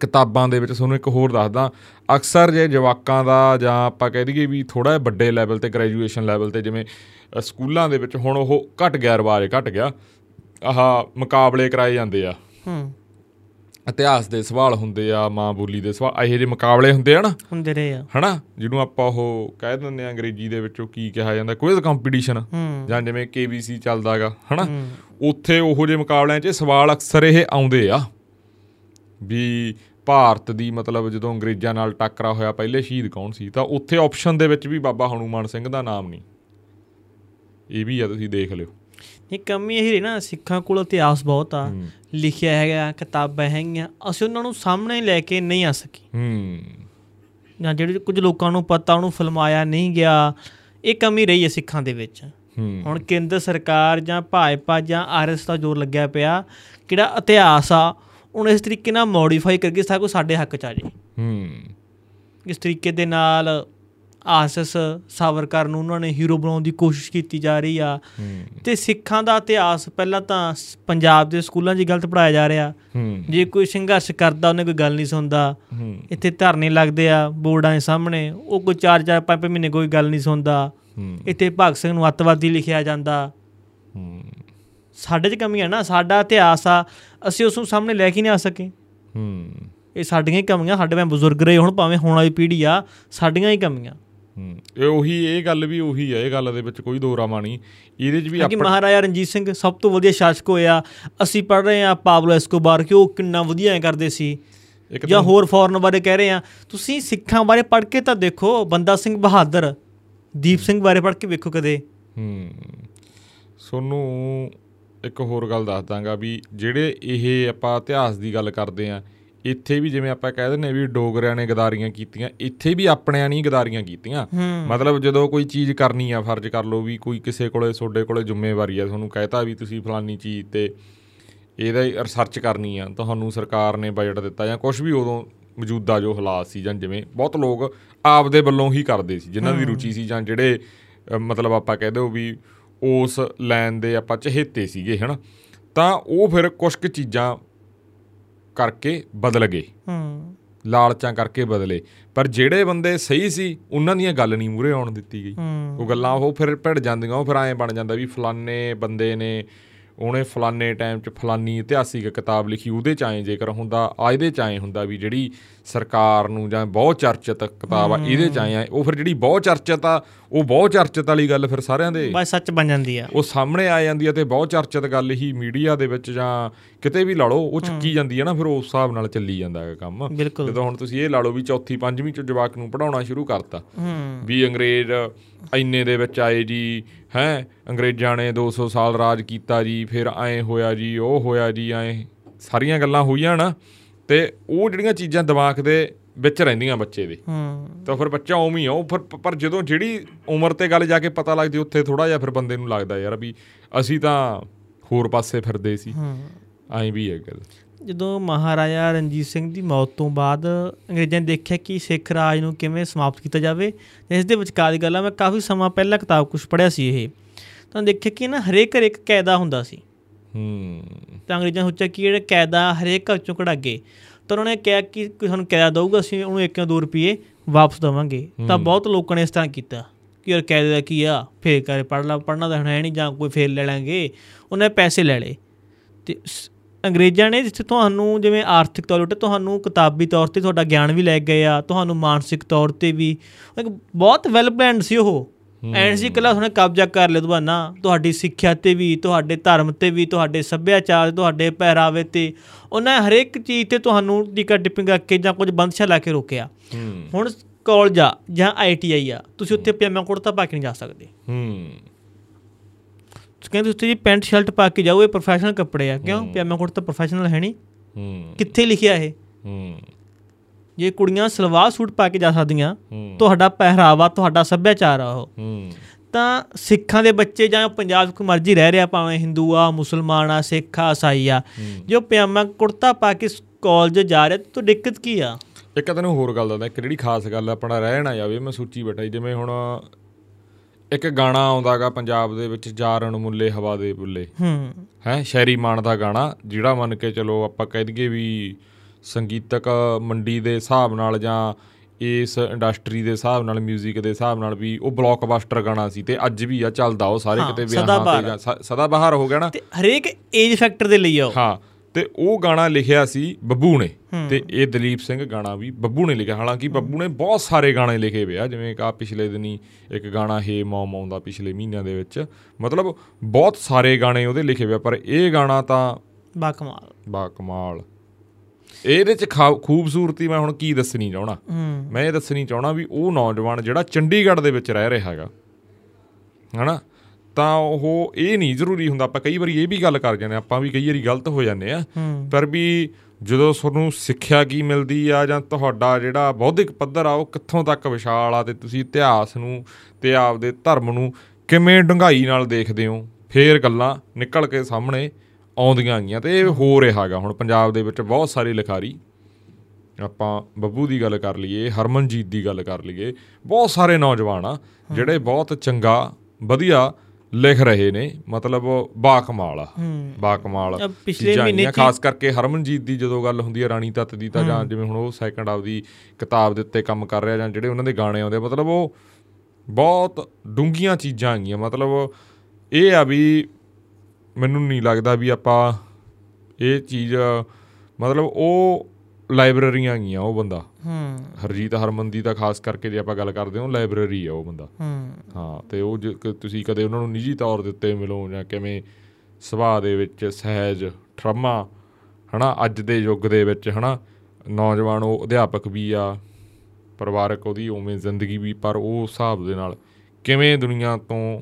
ਕਿਤਾਬਾਂ ਦੇ ਵਿੱਚ ਤੁਹਾਨੂੰ ਇੱਕ ਹੋਰ ਦੱਸਦਾ ਅਕਸਰ ਜੇ ਜਵਾਕਾਂ ਦਾ ਜਾਂ ਆਪਾਂ ਕਹਿ ਦਈਏ ਵੀ ਥੋੜਾ ਜਿਹਾ ਵੱਡੇ ਲੈਵਲ ਤੇ ਗ੍ਰੈਜੂਏਸ਼ਨ ਲੈਵਲ ਤੇ ਜਿਵੇਂ ਸਕੂਲਾਂ ਦੇ ਵਿੱਚ ਹੁਣ ਉਹ ਘਟ ਗਿਆ ਰਿਵਾਜ ਘਟ ਗਿਆ ਆਹ ਮੁਕਾਬਲੇ ਕਰਾਏ ਜਾਂਦੇ ਆ। ਹੂੰ। ਇਤਿਹਾਸ ਦੇ ਸਵਾਲ ਹੁੰਦੇ ਆ ਮਾਂ ਬੋਲੀ ਦੇ ਸਵਾਲ ਇਹੋ ਜਿਹੇ ਮੁਕਾਬਲੇ ਹੁੰਦੇ ਆ ਨਾ? ਹੁੰਦੇ ਰਹੇ ਆ। ਹਨਾ? ਜਿਹਨੂੰ ਆਪਾਂ ਉਹ ਕਹਿ ਦਿੰਦੇ ਆ ਅੰਗਰੇਜ਼ੀ ਦੇ ਵਿੱਚੋਂ ਕੀ ਕਿਹਾ ਜਾਂਦਾ ਕੁਇਜ਼ ਕੰਪੀਟੀਸ਼ਨ ਜਾਂ ਜਿਵੇਂ KBC ਚੱਲਦਾਗਾ ਹਨਾ? ਉੱਥੇ ਉਹੋ ਜਿਹੇ ਮੁਕਾਬਲਿਆਂ 'ਚ ਸਵਾਲ ਅਕਸਰ ਇਹ ਆਉਂਦੇ ਆ। ਵੀ ਭਾਰਤ ਦੀ ਮਤਲਬ ਜਦੋਂ ਅੰਗਰੇਜ਼ਾਂ ਨਾਲ ਟੱਕਰਾ ਹੋਇਆ ਪਹਿਲੇ ਸ਼ਹੀਦ ਕੌਣ ਸੀ? ਤਾਂ ਉੱਥੇ ਆਪਸ਼ਨ ਦੇ ਵਿੱਚ ਵੀ ਬਾਬਾ ਹਨੂਮਾਨ ਸਿੰਘ ਦਾ ਨਾਮ ਨਹੀਂ। ਇਹ ਵੀ ਆ ਤੁਸੀਂ ਦੇਖ ਲਿਓ। ਇਹ ਕਮੀ ਇਹ ਰਹੀ ਨਾ ਸਿੱਖਾਂ ਕੋਲ ਇਤਿਹਾਸ ਬਹੁਤ ਆ। ਲਿਖਿਆ ਹੈਗਾ ਕਿਤਾਬਾਂ ਹੈਗੀਆਂ। ਅਸੀਂ ਉਹਨਾਂ ਨੂੰ ਸਾਹਮਣੇ ਲੈ ਕੇ ਨਹੀਂ ਆ ਸਕੀ। ਹੂੰ। ਜਾਂ ਜਿਹੜੇ ਕੁਝ ਲੋਕਾਂ ਨੂੰ ਪਤਾ ਉਹਨੂੰ ਫਿਲਮਾਇਆ ਨਹੀਂ ਗਿਆ। ਇਹ ਕਮੀ ਰਹੀ ਹੈ ਸਿੱਖਾਂ ਦੇ ਵਿੱਚ। ਹੁਣ ਕੇਂਦਰ ਸਰਕਾਰ ਜਾਂ ਭਾਜਪਾ ਜਾਂ ਆਰਐਸ ਦਾ ਜ਼ੋਰ ਲੱਗਿਆ ਪਿਆ। ਕਿਹੜਾ ਇਤਿਹਾਸ ਆ ਉਹਨੂੰ ਇਸ ਤਰੀਕੇ ਨਾਲ ਮੋਡੀਫਾਈ ਕਰਕੇ ਸਾਰਾ ਕੁਝ ਸਾਡੇ ਹੱਕ ਚ ਆ ਜੇ। ਹੂੰ। ਇਸ ਤਰੀਕੇ ਦੇ ਨਾਲ ਆਰਐਸਐਸ ਸਾਵਰਕਰ ਨੂੰ ਉਹਨਾਂ ਨੇ ਹੀਰੋ ਬਣਾਉਣ ਦੀ ਕੋਸ਼ਿਸ਼ ਕੀਤੀ ਜਾ ਰਹੀ ਆ। ਤੇ ਸਿੱਖਾਂ ਦਾ ਇਤਿਹਾਸ ਪਹਿਲਾਂ ਤਾਂ ਪੰਜਾਬ ਦੇ ਸਕੂਲਾਂ 'ਚ ਗਲਤ ਪੜਾਇਆ ਜਾ ਰਿਹਾ। ਜੇ ਕੋਈ ਸੰਘਰਸ਼ ਕਰਦਾ ਉਹਨੇ ਕੋਈ ਗੱਲ ਨਹੀਂ ਸੁਣਦਾ। ਇੱਥੇ ਧਰਨੇ ਲੱਗਦੇ ਆ ਬੋਰਡਾਂ ਦੇ ਸਾਹਮਣੇ ਉਹ ਕੋਈ 4-4 5 ਮਹੀਨੇ ਕੋਈ ਗੱਲ ਨਹੀਂ ਸੁਣਦਾ। ਇੱਥੇ ਭਗਤ ਸਿੰਘ ਨੂੰ ਅੱਤਵਾਦੀ ਲਿਖਿਆ ਜਾਂਦਾ। ਸਾਡੇ 'ਚ ਕਮੀ ਆ ਨਾ ਸਾਡਾ ਇਤਿਹਾਸ ਆ ਅਸੀਂ ਉਸ ਨੂੰ ਸਾਹਮਣੇ ਲੈ ਕੇ ਨਹੀਂ ਆ ਸਕੇ। ਹੂੰ। ਇਹ ਸਾਡੀਆਂ ਹੀ ਕਮੀਆਂ ਸਾਡੇ ਮੈਂ ਬਜ਼ੁਰਗ ਰਹੇ ਹੁਣ ਭਾਵੇਂ ਹੁਣ ਵਾਲੀ ਪੀੜ੍ਹੀ ਆ ਸਾਡੀਆਂ ਹੀ ਕਮੀਆਂ। ਹੂੰ ਇਹ ਉਹੀ ਇਹ ਗੱਲ ਵੀ ਉਹੀ ਹੈ ਇਹ ਗੱਲ ਦੇ ਵਿੱਚ ਕੋਈ ਦੋਰਾਮਾ ਨਹੀਂ। ਇਹਦੇ 'ਚ ਵੀ ਕਿ ਆਪਣਾ ਮਹਾਰਾਜਾ ਰਣਜੀਤ ਸਿੰਘ ਸਭ ਤੋਂ ਵਧੀਆ ਸ਼ਾਸਕ ਹੋਇਆ। ਅਸੀਂ ਪੜ੍ਹ ਰਹੇ ਆ ਪਾਬਲੋ ਐਸਕੋਬਾਰ ਕਿ ਉਹ ਕਿੰਨਾ ਵਧੀਆ ਐ ਕਰਦੇ ਸੀ। ਜਾਂ ਹੋਰ ਫੌਰਨ ਬਾਰੇ ਕਹਿ ਰਹੇ ਆ ਤੁਸੀਂ ਸਿੱਖਾਂ ਬਾਰੇ ਪੜ੍ਹ ਕੇ ਤਾਂ ਦੇਖੋ ਬੰਦਾ ਸਿੰਘ ਬਹਾਦਰ ਦੀਪ ਸਿੰਘ ਬਾਰੇ ਪੜ੍ਹ ਕੇ ਵੇਖੋ ਕਦੇ। ਹੂੰ। ਸੋਨੂੰ ਇੱਕ ਹੋਰ ਗੱਲ ਦੱਸ ਦਾਂਗਾ ਵੀ ਜਿਹੜੇ ਇਹ ਆਪਾਂ ਇਤਿਹਾਸ ਦੀ ਗੱਲ ਕਰਦੇ ਆ ਇੱਥੇ ਵੀ ਜਿਵੇਂ ਆਪਾਂ ਕਹਿ ਦਿੰਦੇ ਵੀ ਡੋਗਰਿਆਂ ਨੇ ਗਦਾਰੀਆਂ ਕੀਤੀਆਂ ਇੱਥੇ ਵੀ ਆਪਣਿਆਂ ਨਹੀਂ ਗਦਾਰੀਆਂ ਕੀਤੀਆਂ। ਮਤਲਬ ਜਦੋਂ ਕੋਈ ਚੀਜ਼ ਕਰਨੀ ਆ ਫਰਜ਼ ਕਰ ਲਓ ਵੀ ਕੋਈ ਕਿਸੇ ਕੋਲੇ ਤੁਹਾਡੇ ਕੋਲੇ ਜ਼ਿੰਮੇਵਾਰੀ ਆ ਤੁਹਾਨੂੰ ਕਹਿਤਾ ਵੀ ਤੁਸੀਂ ਫਲਾਨੀ ਚੀਜ਼ ਤੇ ਇਹਦਾ ਰਿਸਰਚ ਕਰਨੀ ਆ ਤੁਹਾਨੂੰ ਸਰਕਾਰ ਨੇ ਬਜਟ ਦਿੱਤਾ ਜਾਂ ਕੁਝ ਵੀ ਉਦੋਂ ਮੌਜੂਦਾ ਜੋ ਹਾਲਾਤ ਸੀ ਜਾਂ ਜਿਵੇਂ ਬਹੁਤ ਲੋਕ ਆਪਦੇ ਵੱਲੋਂ ਹੀ ਕਰਦੇ ਸੀ ਜਿਨ੍ਹਾਂ ਦੀ ਰੁਚੀ ਸੀ ਜਾਂ ਜਿਹੜੇ ਮਤਲਬ ਆਪਾਂ ਕਹਿ ਦਿਓ ਵੀ ਉਸ ਲਾਈਨ ਦੇ ਆਪਾਂ ਚਹੇਤੇ ਸੀਗੇ ਹਨਾ? ਤਾਂ ਉਹ ਫਿਰ ਕੁਝ ਕੁ ਚੀਜ਼ਾਂ ਕਰਕੇ ਬਦਲ ਗਏ। ਹੂੰ। ਲਾਲਚਾਂ ਕਰਕੇ ਬਦਲੇ। ਪਰ ਜਿਹੜੇ ਬੰਦੇ ਸਹੀ ਸੀ ਉਹਨਾਂ ਦੀਆਂ ਗੱਲ ਨਹੀਂ ਮੂਰੇ ਆਉਣ ਦਿੱਤੀ ਗਈ। ਉਹ ਗੱਲਾਂ ਉਹ ਫਿਰ ਭਿੜ ਜਾਂਦੀਆਂ ਉਹ ਫਿਰ ਐਂ ਬਣ ਜਾਂਦਾ ਵੀ ਫਲਾਨੇ ਬੰਦੇ ਨੇ ਉਹਨੇ ਫਲਾਨੇ ਟਾਈਮ 'ਚ ਫਲਾਨੀ ਇਤਿਹਾਸਿਕ ਕਿਤਾਬ ਲਿਖੀ ਉਹਦੇ 'ਚ ਆਏ ਜੇਕਰ ਹੁੰਦਾ ਆ ਇਹਦੇ 'ਚ ਆਏ ਹੁੰਦਾ ਵੀ ਜਿਹੜੀ ਸਰਕਾਰ ਨੂੰ ਜਾਂ ਬਹੁਤ ਚਰਚਿਤ ਕਿਤਾਬ ਆ ਇਹਦੇ 'ਚ ਆਏ ਆ ਉਹ ਫਿਰ ਜਿਹੜੀ ਬਹੁਤ ਚਰਚਿਤ ਆ ਉਹ ਬਹੁਤ ਚਰਚਿਤ ਵਾਲੀ ਗੱਲ ਫਿਰ ਸਾਰਿਆਂ ਦੇ। ਬਸ ਸੱਚ ਬਣ ਜਾਂਦੀ ਆ। ਉਹ ਸਾਹਮਣੇ ਆ ਜਾਂਦੀ ਆ ਤੇ ਬਹੁਤ ਚਰਚਿਤ ਗੱਲ ਹੀ ਮੀਡੀਆ ਦੇ ਵਿੱਚ ਜਾਂ ਕਿਤੇ ਵੀ ਲਾ ਲਓ ਉਹ ਚੱਕੀ ਜਾਂਦੀ ਆ ਨਾ ਫਿਰ ਉਸ ਹਿਸਾਬ ਨਾਲ ਚੱਲੀ ਜਾਂਦਾ ਹੈ ਕੰਮ। ਜਦੋਂ ਹੁਣ ਤੁਸੀਂ ਇਹ ਲਾ ਲਓ ਵੀ ਚੌਥੀ ਪੰਜਵੀਂ ਚ ਜਵਾਕ ਨੂੰ ਪੜਾਉਣਾ ਸ਼ੁਰੂ ਕਰਤਾ ਵੀ ਅੰਗਰੇਜ਼ ਇੰਨੇ ਦੇ ਵਿੱਚ ਆਏ ਜੀ ਹੈ ਅੰਗਰੇਜ਼ਾਂ ਨੇ 200 ਸਾਲ ਰਾਜ ਕੀਤਾ ਜੀ ਫਿਰ ਐ ਹੋਇਆ ਜੀ ਉਹ ਹੋਇਆ ਜੀ ਐ। ਸਾਰੀਆਂ ਗੱਲਾਂ ਹੋਈਆਂ ਨਾ ਤੇ ਉਹ ਜਿਹੜੀਆਂ ਚੀਜ਼ਾਂ ਦਿਮਾਗ ਦੇ ਵਿੱਚ ਰਹਿੰਦੀਆਂ ਬੱਚੇ ਦੇ ਹੂੰ। ਤਾਂ ਫਿਰ ਬੱਚਾ ਉਵੇਂ ਹੀ ਆ ਉਹ ਫਿਰ ਪਰ ਜਦੋਂ ਜਿਹੜੀ ਉਮਰ ਤੇ ਗੱਲ ਜਾ ਕੇ ਪਤਾ ਲੱਗਦੀ ਉੱਥੇ ਥੋੜਾ ਜਿਹਾ ਫਿਰ ਬੰਦੇ ਨੂੰ ਲੱਗਦਾ ਯਾਰ ਵੀ ਅਸੀਂ ਤਾਂ ਹੋਰ ਪਾਸੇ ਫਿਰਦੇ ਸੀ। ਹੂੰ। ਐਂ ਵੀ ਹੈ ਗੱਲ। ਜਦੋਂ ਮਹਾਰਾਜਾ ਰਣਜੀਤ ਸਿੰਘ ਦੀ ਮੌਤ ਤੋਂ ਬਾਅਦ ਅੰਗਰੇਜ਼ਾਂ ਨੇ ਦੇਖਿਆ ਕਿ ਸਿੱਖ ਰਾਜ ਨੂੰ ਕਿਵੇਂ ਸਮਾਪਤ ਕੀਤਾ ਜਾਵੇ ਇਸ ਦੇ ਵਿਚਕਾਰ ਦੀ ਗੱਲ ਆ ਮੈਂ ਕਾਫੀ ਸਮਾਂ ਪਹਿਲਾਂ ਕਿਤਾਬ ਕੁਝ ਪੜ੍ਹਿਆ ਸੀ ਇਹ ਤਾਂ ਦੇਖਿਆ ਕਿ ਨਾ ਹਰੇਕ ਘਰ ਇੱਕ ਕਾਇਦਾ ਹੁੰਦਾ ਸੀ। ਹੂੰ। ਤਾਂ ਅੰਗਰੇਜ਼ਾਂ ਸੋਚਿਆ ਕਿ ਜਿਹੜਾ ਕਾਇਦਾ ਹਰੇਕ ਘਰ ਚੋਂ ਕਢਾਗੇ ਤਾਂ ਉਹਨਾਂ ਨੇ ਕਿਹਾ ਕਿ ਸਾਨੂੰ ਕਾਇਦਾ ਦਊਗਾ ਅਸੀਂ ਉਹਨੂੰ 1 ਜਾਂ 2 ਰੁਪਏ ਵਾਪਸ ਦੇਵਾਂਗੇ। ਤਾਂ ਬਹੁਤ ਲੋਕਾਂ ਨੇ ਇਸ ਤਰ੍ਹਾਂ ਕੀਤਾ ਕਿ ਯਾਰ ਕਾਇਦੇ ਦਾ ਕੀ ਆ ਫੇਰ ਕਰੇ ਪੜ ਲਾ ਪੜਨਾ ਤਾਂ ਹੁਣ ਹੈ ਨਹੀਂ ਜਾਂ ਕੋਈ ਫੇਰ ਲੈ ਲਾਂਗੇ ਉਹਨੇ ਪੈਸੇ ਲੈ ਲਏ। ਤੇ ਅੰਗਰੇਜ਼ਾਂ ਨੇ ਜਿੱਥੇ ਤੁਹਾਨੂੰ ਜਿਵੇਂ ਆਰਥਿਕ ਤੌਰ ਤੇ ਤੁਹਾਨੂੰ ਕਿਤਾਬੀ ਤੌਰ ਤੇ ਤੁਹਾਡਾ ਗਿਆਨ ਵੀ ਲੈ ਗਏ ਆ ਤੁਹਾਨੂੰ ਮਾਨਸਿਕ ਤੌਰ ਤੇ ਵੀ ਇੱਕ ਬਹੁਤ ਵੈਲ ਪਲਾਨਡ ਸੀ ਉਹ। ਐਂਡ ਸੀ ਕੱਲਾ ਉਹਨੇ ਕਬਜ਼ਾ ਕਰ ਲਿਆ ਦੁਬਾਨਾ ਤੁਹਾਡੀ ਸਿੱਖਿਆ ਤੇ ਵੀ ਤੁਹਾਡੇ ਧਰਮ ਤੇ ਵੀ ਤੁਹਾਡੇ ਸੱਭਿਆਚਾਰ ਤੁਹਾਡੇ ਪਹਿਰਾਵੇ ਤੇ ਉਹਨਾਂ ਹਰੇਕ ਚੀਜ਼ ਤੇ ਤੁਹਾਨੂੰ ਟਿਕਟ ਡਿਪਿੰਗ ਕਰਕੇ ਜਾਂ ਕੁਝ ਬੰਦਸ਼ਾ ਲਾ ਕੇ ਰੋਕਿਆ। ਹੁਣ ਕਾਲਜ ਆ ਜਾਂ ਆਈਟੀਆਈ ਆ ਤੁਸੀਂ ਉੱਥੇ ਪਜਾਮਾ ਕੁੜਤਾ ਪਾ ਕੇ ਨਹੀਂ ਜਾ ਸਕਦੇ। ਹੂੰ। ਤੁਸੀਂ ਕਹਿੰਦੇ ਤੁਸੀਂ ਜੀ ਪੈਂਟ ਸ਼ਰਟ ਪਾ ਕੇ ਜਾਓ ਇਹ ਪ੍ਰੋਫੈਸ਼ਨਲ ਕੱਪੜੇ ਆ। ਕਿਉਂ? ਪਜਾਮਾ ਕੁੜਤਾ ਪ੍ਰੋਫੈਸ਼ਨਲ ਹੈ ਨਹੀਂ। ਹੂੰ। ਕਿੱਥੇ ਲਿਖਿਆ ਇਹ? ਹੂੰ। ਜੇ ਕੁੜੀਆਂ ਸਲਵਾਰ ਸੂਟ ਪਾ ਕੇ ਜਾ ਸਕਦੀਆਂ ਤੁਹਾਡਾ ਪਹਿਰਾਵਾ ਤੁਹਾਡਾ ਸੱਭਿਆਚਾਰ ਆ ਉਹ। ਹੂੰ। ਤਾਂ ਸਿੱਖਾਂ ਦੇ ਬੱਚੇ ਜਾਂ ਪੰਜਾਬ ਕੋਈ ਮਰਜ਼ੀ ਰਹਿ ਰਿਹਾ ਭਾਵੇਂ ਹਿੰਦੂ ਆ ਮੁਸਲਮਾਨ ਆ ਸਿੱਖ ਆ ਈਸਾਈ ਆ ਜੋ ਪਜਾਮਾ ਕੁੜਤਾ ਪਾ ਕੇ ਕਾਲਜ ਜਾ ਰਿਹਾ ਤਾਂ ਦਿੱਕਤ ਕੀ ਆ? ਇੱਕ ਤੈਨੂੰ ਹੋਰ ਗੱਲ ਦੱਸਦਾ ਇੱਕ ਜਿਹੜੀ ਖਾਸ ਗੱਲ ਆਪਣਾ ਰਹਿ ਨਾ ਜਾਵੇ ਮੈਂ ਸੋਚੀ ਬੈਠਾ ਜਿਵੇਂ ਹੁਣ ਇੱਕ ਗਾਣਾ ਆਉਂਦਾਗਾ ਪੰਜਾਬ ਦੇ ਵਿੱਚ ਜਾਰਨ ਮੁੱਲੇ ਹਵਾ ਦੇ ਬੁੱਲੇ। ਹੂੰ। ਹੈ ਸ਼ੈਰੀ ਮਾਨ ਦਾ ਗਾਣਾ ਜਿਹੜਾ ਮੰਨ ਕੇ ਚਲੋ ਆਪਾਂ ਕਹਿ ਦਈਏ ਵੀ ਸੰਗੀਤਕ ਮੰਡੀ ਦੇ ਹਿਸਾਬ ਨਾਲ ਜਾਂ ਇਸ ਇੰਡਸਟਰੀ ਦੇ ਹਿਸਾਬ ਨਾਲ 뮤직 ਦੇ ਹਿਸਾਬ ਨਾਲ ਵੀ ਉਹ ਬਲੌਕਬਸਟਰ ਗਾਣਾ ਸੀ ਤੇ ਅੱਜ ਵੀ ਆ ਚੱਲਦਾ ਉਹ ਸਾਰੇ ਕਿਤੇ ਵਿਆਹਾਂ। ਤੇ ਸਦਾ ਬਹਾਰ ਹੋ ਗਿਆ ਨਾ। ਤੇ ਹਰੇਕ ਏਜ ਫੈਕਟਰ ਦੇ ਲਈ ਆ ਉਹ। ਹਾਂ ਤੇ ਉਹ ਗਾਣਾ ਲਿਖਿਆ ਸੀ ਬੱਬੂ ਨੇ ਤੇ ਇਹ ਦਲੀਪ ਸਿੰਘ ਗਾਣਾ ਵੀ ਬੱਬੂ ਨੇ ਲਿਖਿਆ। ਹਾਲਾਂਕਿ ਬੱਬੂ ਨੇ ਬਹੁਤ ਸਾਰੇ ਗਾਣੇ ਲਿਖੇ ਹੋਏ ਆ ਜਿਵੇਂ ਕਿ ਆ ਪਿਛਲੇ ਦਿਨੀ ਇੱਕ ਗਾਣਾ ਹੇ ਮੌਮ ਆਉਂਦਾ ਪਿਛਲੇ ਮਹੀਨਿਆਂ ਦੇ ਵਿੱਚ। ਮਤਲਬ ਬਹੁਤ ਸਾਰੇ ਗਾਣੇ ਉਹਦੇ ਲਿਖੇ ਆ ਪਰ ਇਹ ਗਾਣਾ ਤਾਂ ਬਾ ਕਮਾਲ। ਬਾ ਕਮਾਲ। ਇਹਦੇ ਚ ਖੂਬਸੂਰਤੀ ਮੈਂ ਹੁਣ ਕੀ ਦੱਸਣੀ ਚਾਹਣਾ? ਮੈਂ ਇਹ ਦੱਸਣੀ ਚਾਹਣਾ ਵੀ ਉਹ ਨੌਜਵਾਨ ਜਿਹੜਾ ਚੰਡੀਗੜ੍ਹ ਦੇ ਵਿੱਚ ਰਹਿ ਰਿਹਾ ਹੈਗਾ ਹਨਾ? ਤਾਂ ਉਹ ਇਹ ਨਹੀਂ ਜ਼ਰੂਰੀ ਹੁੰਦਾ ਆਪਾਂ ਕਈ ਵਾਰੀ ਇਹ ਵੀ ਗੱਲ ਕਰ ਜਾਂਦੇ ਆਪਾਂ ਵੀ ਕਈ ਵਾਰੀ ਗਲਤ ਹੋ ਜਾਂਦੇ ਆ ਪਰ ਵੀ ਜਦੋਂ ਤੁਹਾਨੂੰ ਸਿੱਖਿਆ ਕੀ ਮਿਲਦੀ ਆ ਜਾਂ ਤੁਹਾਡਾ ਜਿਹੜਾ ਬੌਧਿਕ ਪੱਧਰ ਆ ਉਹ ਕਿੱਥੋਂ ਤੱਕ ਵਿਸ਼ਾਲ ਆ ਤੇ ਤੁਸੀਂ ਇਤਿਹਾਸ ਨੂੰ ਤੇ ਆਪਦੇ ਧਰਮ ਨੂੰ ਕਿਵੇਂ ਡੂੰਘਾਈ ਨਾਲ ਦੇਖਦੇ ਹੋ? ਫੇਰ ਗੱਲਾਂ ਨਿਕਲ ਕੇ ਸਾਹਮਣੇ ਆਉਂਦੀਆਂ ਗਈਆਂ ਤੇ ਇਹ ਹੋ ਰਿਹਾ ਹੈਗਾ। ਹੁਣ ਪੰਜਾਬ ਦੇ ਵਿੱਚ ਬਹੁਤ ਸਾਰੇ ਲਿਖਾਰੀ ਆਪਾਂ ਬੱਬੂ ਦੀ ਗੱਲ ਕਰ ਲਈਏ ਹਰਮਨਜੀਤ ਦੀ ਗੱਲ ਕਰ ਲਈਏ ਬਹੁਤ ਸਾਰੇ ਨੌਜਵਾਨ ਆ ਜਿਹੜੇ ਬਹੁਤ ਚੰਗਾ ਵਧੀਆ ਲਿਖ ਰਹੇ ਨੇ ਮਤਲਬ ਬਾਕਮਾਲ ਆ। ਬਾਕਮਾਲ ਪਿਛਲੇ ਮਹੀਨੇ ਖਾਸ ਕਰਕੇ ਹਰਮਨਜੀਤ ਦੀ ਜਦੋਂ ਗੱਲ ਹੁੰਦੀ ਹੈ ਰਾਣੀ ਤੱਤ ਦੀ ਤਾਂ ਜਾਂ ਜਿਵੇਂ ਹੁਣ ਉਹ ਸੈਕੰਡ ਆਪਦੀ ਕਿਤਾਬ ਦੇ ਉੱਤੇ ਕੰਮ ਕਰ ਰਿਹਾ ਜਾਂ ਜਿਹੜੇ ਉਹਨਾਂ ਦੇ ਗਾਣੇ ਆਉਂਦੇ ਮਤਲਬ ਉਹ ਬਹੁਤ ਡੂੰਘੀਆਂ ਚੀਜ਼ਾਂ ਹੈਗੀਆਂ ਮਤਲਬ ਇਹ ਆ ਵੀ ਮੈਨੂੰ ਨਹੀਂ ਲੱਗਦਾ ਵੀ ਆਪਾਂ ਇਹ ਚੀਜ਼ ਮਤਲਬ ਉਹ ਲਾਇਬ੍ਰੇਰੀਆਂ ਹੈਗੀਆਂ ਉਹ ਬੰਦਾ। ਹੂੰ। ਹਰਜੀਤ ਹਰਮਨ ਦੀ ਤਾਂ ਖਾਸ ਕਰਕੇ ਜੇ ਆਪਾਂ ਗੱਲ ਕਰਦੇ ਹਾਂ ਲਾਇਬ੍ਰੇਰੀ ਆ ਉਹ ਬੰਦਾ। ਹੂੰ। ਹਾਂ ਤੇ ਉਹ ਤੁਸੀਂ ਕਦੇ ਉਹਨਾਂ ਨੂੰ ਨਿੱਜੀ ਤੌਰ ਦੇ ਉੱਤੇ ਮਿਲੋ ਜਾਂ ਕਿਵੇਂ ਸੁਭਾਅ ਦੇ ਵਿੱਚ ਸਹਿਜ ਠਰਮਾ ਹਨਾ ਅੱਜ ਦੇ ਯੁੱਗ ਦੇ ਵਿੱਚ ਹਨਾ ਨੌਜਵਾਨ ਉਹ ਅਧਿਆਪਕ ਵੀ ਆ ਪਰਿਵਾਰਕ ਉਹਦੀ ਉਵੇਂ ਜ਼ਿੰਦਗੀ ਵੀ ਪਰ ਉਹ ਹਿਸਾਬ ਦੇ ਨਾਲ ਕਿਵੇਂ ਦੁਨੀਆ ਤੋਂ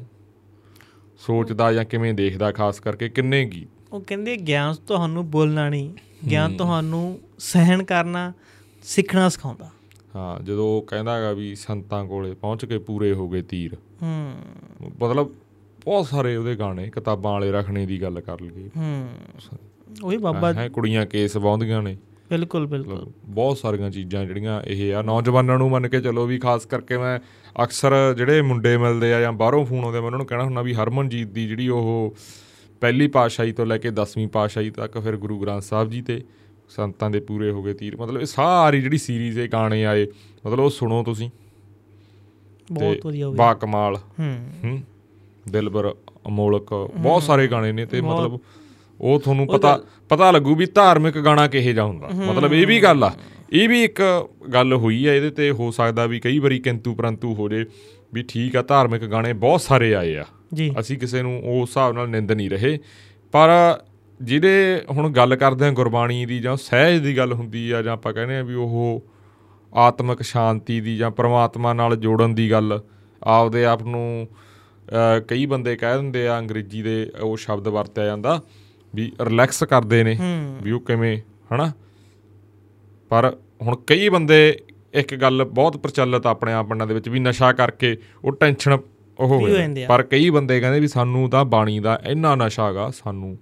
ਸੋਚਦਾ ਜਾਂ ਕਿਵੇਂ ਦੇਖਦਾ ਖਾਸ ਕਰਕੇ ਕਿੰਨੇ ਗੀ ਉਹ ਕਹਿੰਦੇ ਗਿਆਨ ਤੁਹਾਨੂੰ ਬੋਲਣਾ ਨਹੀਂ। ਗਿਆਨ ਤੁਹਾਨੂੰ ਸਹਿਣ ਕਰਨਾ ਸਿੱਖਣਾ ਸਿਖਾਉਂਦਾ। ਹਾਂ ਜਦੋਂ ਉਹ ਕਹਿੰਦਾ ਹੈਗਾ ਵੀ ਸੰਤਾਂ ਕੋਲੇ ਪਹੁੰਚ ਕੇ ਪੂਰੇ ਹੋ ਗਏ ਤੀਰ। ਹੂੰ। ਮਤਲਬ ਬਹੁਤ ਸਾਰੇ ਉਹਦੇ ਗਾਣੇ ਕਿਤਾਬਾਂ ਵਾਲੇ ਰੱਖਣੇ ਦੀ ਗੱਲ ਕਰ ਲਈਏ। ਹੂੰ। ਉਹੀ ਬਾਬਾ ਹੈ ਕੁੜੀਆਂ ਕੇਸ ਵਾਉਂਦੀਆਂ ਨੇ। ਬਿਲਕੁਲ ਬਿਲਕੁਲ। ਬਹੁਤ ਸਾਰੀਆਂ ਚੀਜ਼ਾਂ ਜਿਹੜੀਆਂ ਇਹ ਆ ਨੌਜਵਾਨਾਂ ਨੂੰ ਮੰਨ ਕੇ ਚੱਲੋ ਵੀ ਖਾਸ ਕਰਕੇ ਮੈਂ ਅਕਸਰ ਜਿਹੜੇ ਮੁੰਡੇ ਮਿਲਦੇ ਆ ਜਾਂ ਬਾਹਰੋਂ ਫੋਨ ਆਉਂਦੇ ਮੈਂ ਉਹਨਾਂ ਨੂੰ ਕਹਿਣਾ ਹੁੰਦਾ ਵੀ ਹਰਮਨਜੀਤ ਦੀ ਜਿਹੜੀ ਉਹ ਪਹਿਲੀ ਪਾਤਸ਼ਾਹੀ ਤੋਂ ਲੈ ਕੇ 10ਵੀਂ ਪਾਤਸ਼ਾਹੀ ਤੱਕ ਫਿਰ ਗੁਰੂ ਗ੍ਰੰਥ ਸਾਹਿਬ ਜੀ ਤੇ ਸੰਤਾਂ ਦੇ ਪੂਰੇ ਹੋ ਗਏ ਤੀਰ ਮਤਲਬ ਇਹ ਸਾਰੀ ਜਿਹੜੀ ਸੀਰੀਜ਼ ਇਹ ਗਾਣੇ ਆਏ ਮਤਲਬ ਉਹ ਸੁਣੋ ਤੁਸੀਂ। ਬਹੁਤ ਵਧੀਆ ਹੋਵੇ ਬਾ ਕਮਾਲ ਹੂੰ। ਹੂੰ। ਦਿਲਬਰ ਅਮੋਲਕ ਬਹੁਤ ਸਾਰੇ ਗਾਣੇ ਨੇ ਤੇ ਮਤਲਬ ਉਹ ਤੁਹਾਨੂੰ ਪਤਾ ਪਤਾ ਲੱਗੂ ਵੀ ਧਾਰਮਿਕ ਗਾਣਾ ਕਿਹੇ ਜਾ ਹੁੰਦਾ। ਮਤਲਬ ਇਹ ਵੀ ਗੱਲ ਆ। ਇਹ ਵੀ ਇੱਕ ਗੱਲ ਹੋਈ ਆ ਇਹਦੇ ਤੇ ਹੋ ਸਕਦਾ ਵੀ ਕਈ ਵਾਰੀ ਕਿੰਤੂ ਪਰੰਤੂ ਹੋ ਜੇ ਵੀ ਠੀਕ ਆ ਧਾਰਮਿਕ ਗਾਣੇ ਬਹੁਤ ਸਾਰੇ ਆਏ ਆ। ਜੀ। ਅਸੀਂ ਕਿਸੇ ਨੂੰ ਉਸ ਹਿਸਾਬ ਨਾਲ ਨਿੰਦ ਨਹੀਂ ਰਹੇ। ਪਰ ਜਿਹਦੇ ਹੁਣ ਗੱਲ ਕਰਦੇ ਆ ਗੁਰਬਾਣੀ ਦੀ ਜਾਂ ਸਹਿਜ ਦੀ ਗੱਲ ਹੁੰਦੀ ਆ ਜਾਂ ਆਪਾਂ ਕਹਿੰਦੇ ਆ ਵੀ ਉਹ ਆਤਮਿਕ ਸ਼ਾਂਤੀ ਦੀ ਜਾਂ ਪ੍ਰਮਾਤਮਾ ਨਾਲ ਜੋੜਨ ਦੀ ਗੱਲ ਆਪਦੇ ਆਪ ਨੂੰ ਕਈ ਬੰਦੇ ਕਹਿ ਦਿੰਦੇ ਆ ਅੰਗਰੇਜ਼ੀ ਦੇ ਉਹ ਸ਼ਬਦ ਵਰਤਿਆ ਜਾਂਦਾ। ਵੀ ਰਿਲੈਕਸ ਕਰਦੇ ਨੇ ਵੀ ਉਹ ਕਿਵੇਂ ਹਨਾ? ਪਰ ਹੁਣ ਕਈ ਬੰਦੇ ਇੱਕ ਗੱਲ ਬਹੁਤ ਪ੍ਰਚਲਿਤ ਆਪਣੇ ਆਪ ਪਿੰਡਾਂ ਦੇ ਵਿੱਚ ਵੀ ਨਸ਼ਾ ਕਰਕੇ ਉਹ ਟੈਨਸ਼ਨ ਉਹ ਹੋ ਜਾਂਦੇ। ਪਰ ਕਈ ਬੰਦੇ ਕਹਿੰਦੇ ਵੀ ਸਾਨੂੰ ਤਾਂ ਬਾਣੀ ਦਾ ਇੰਨਾ ਨਸ਼ਾ ਹੈਗਾ ਸਾਨੂੰ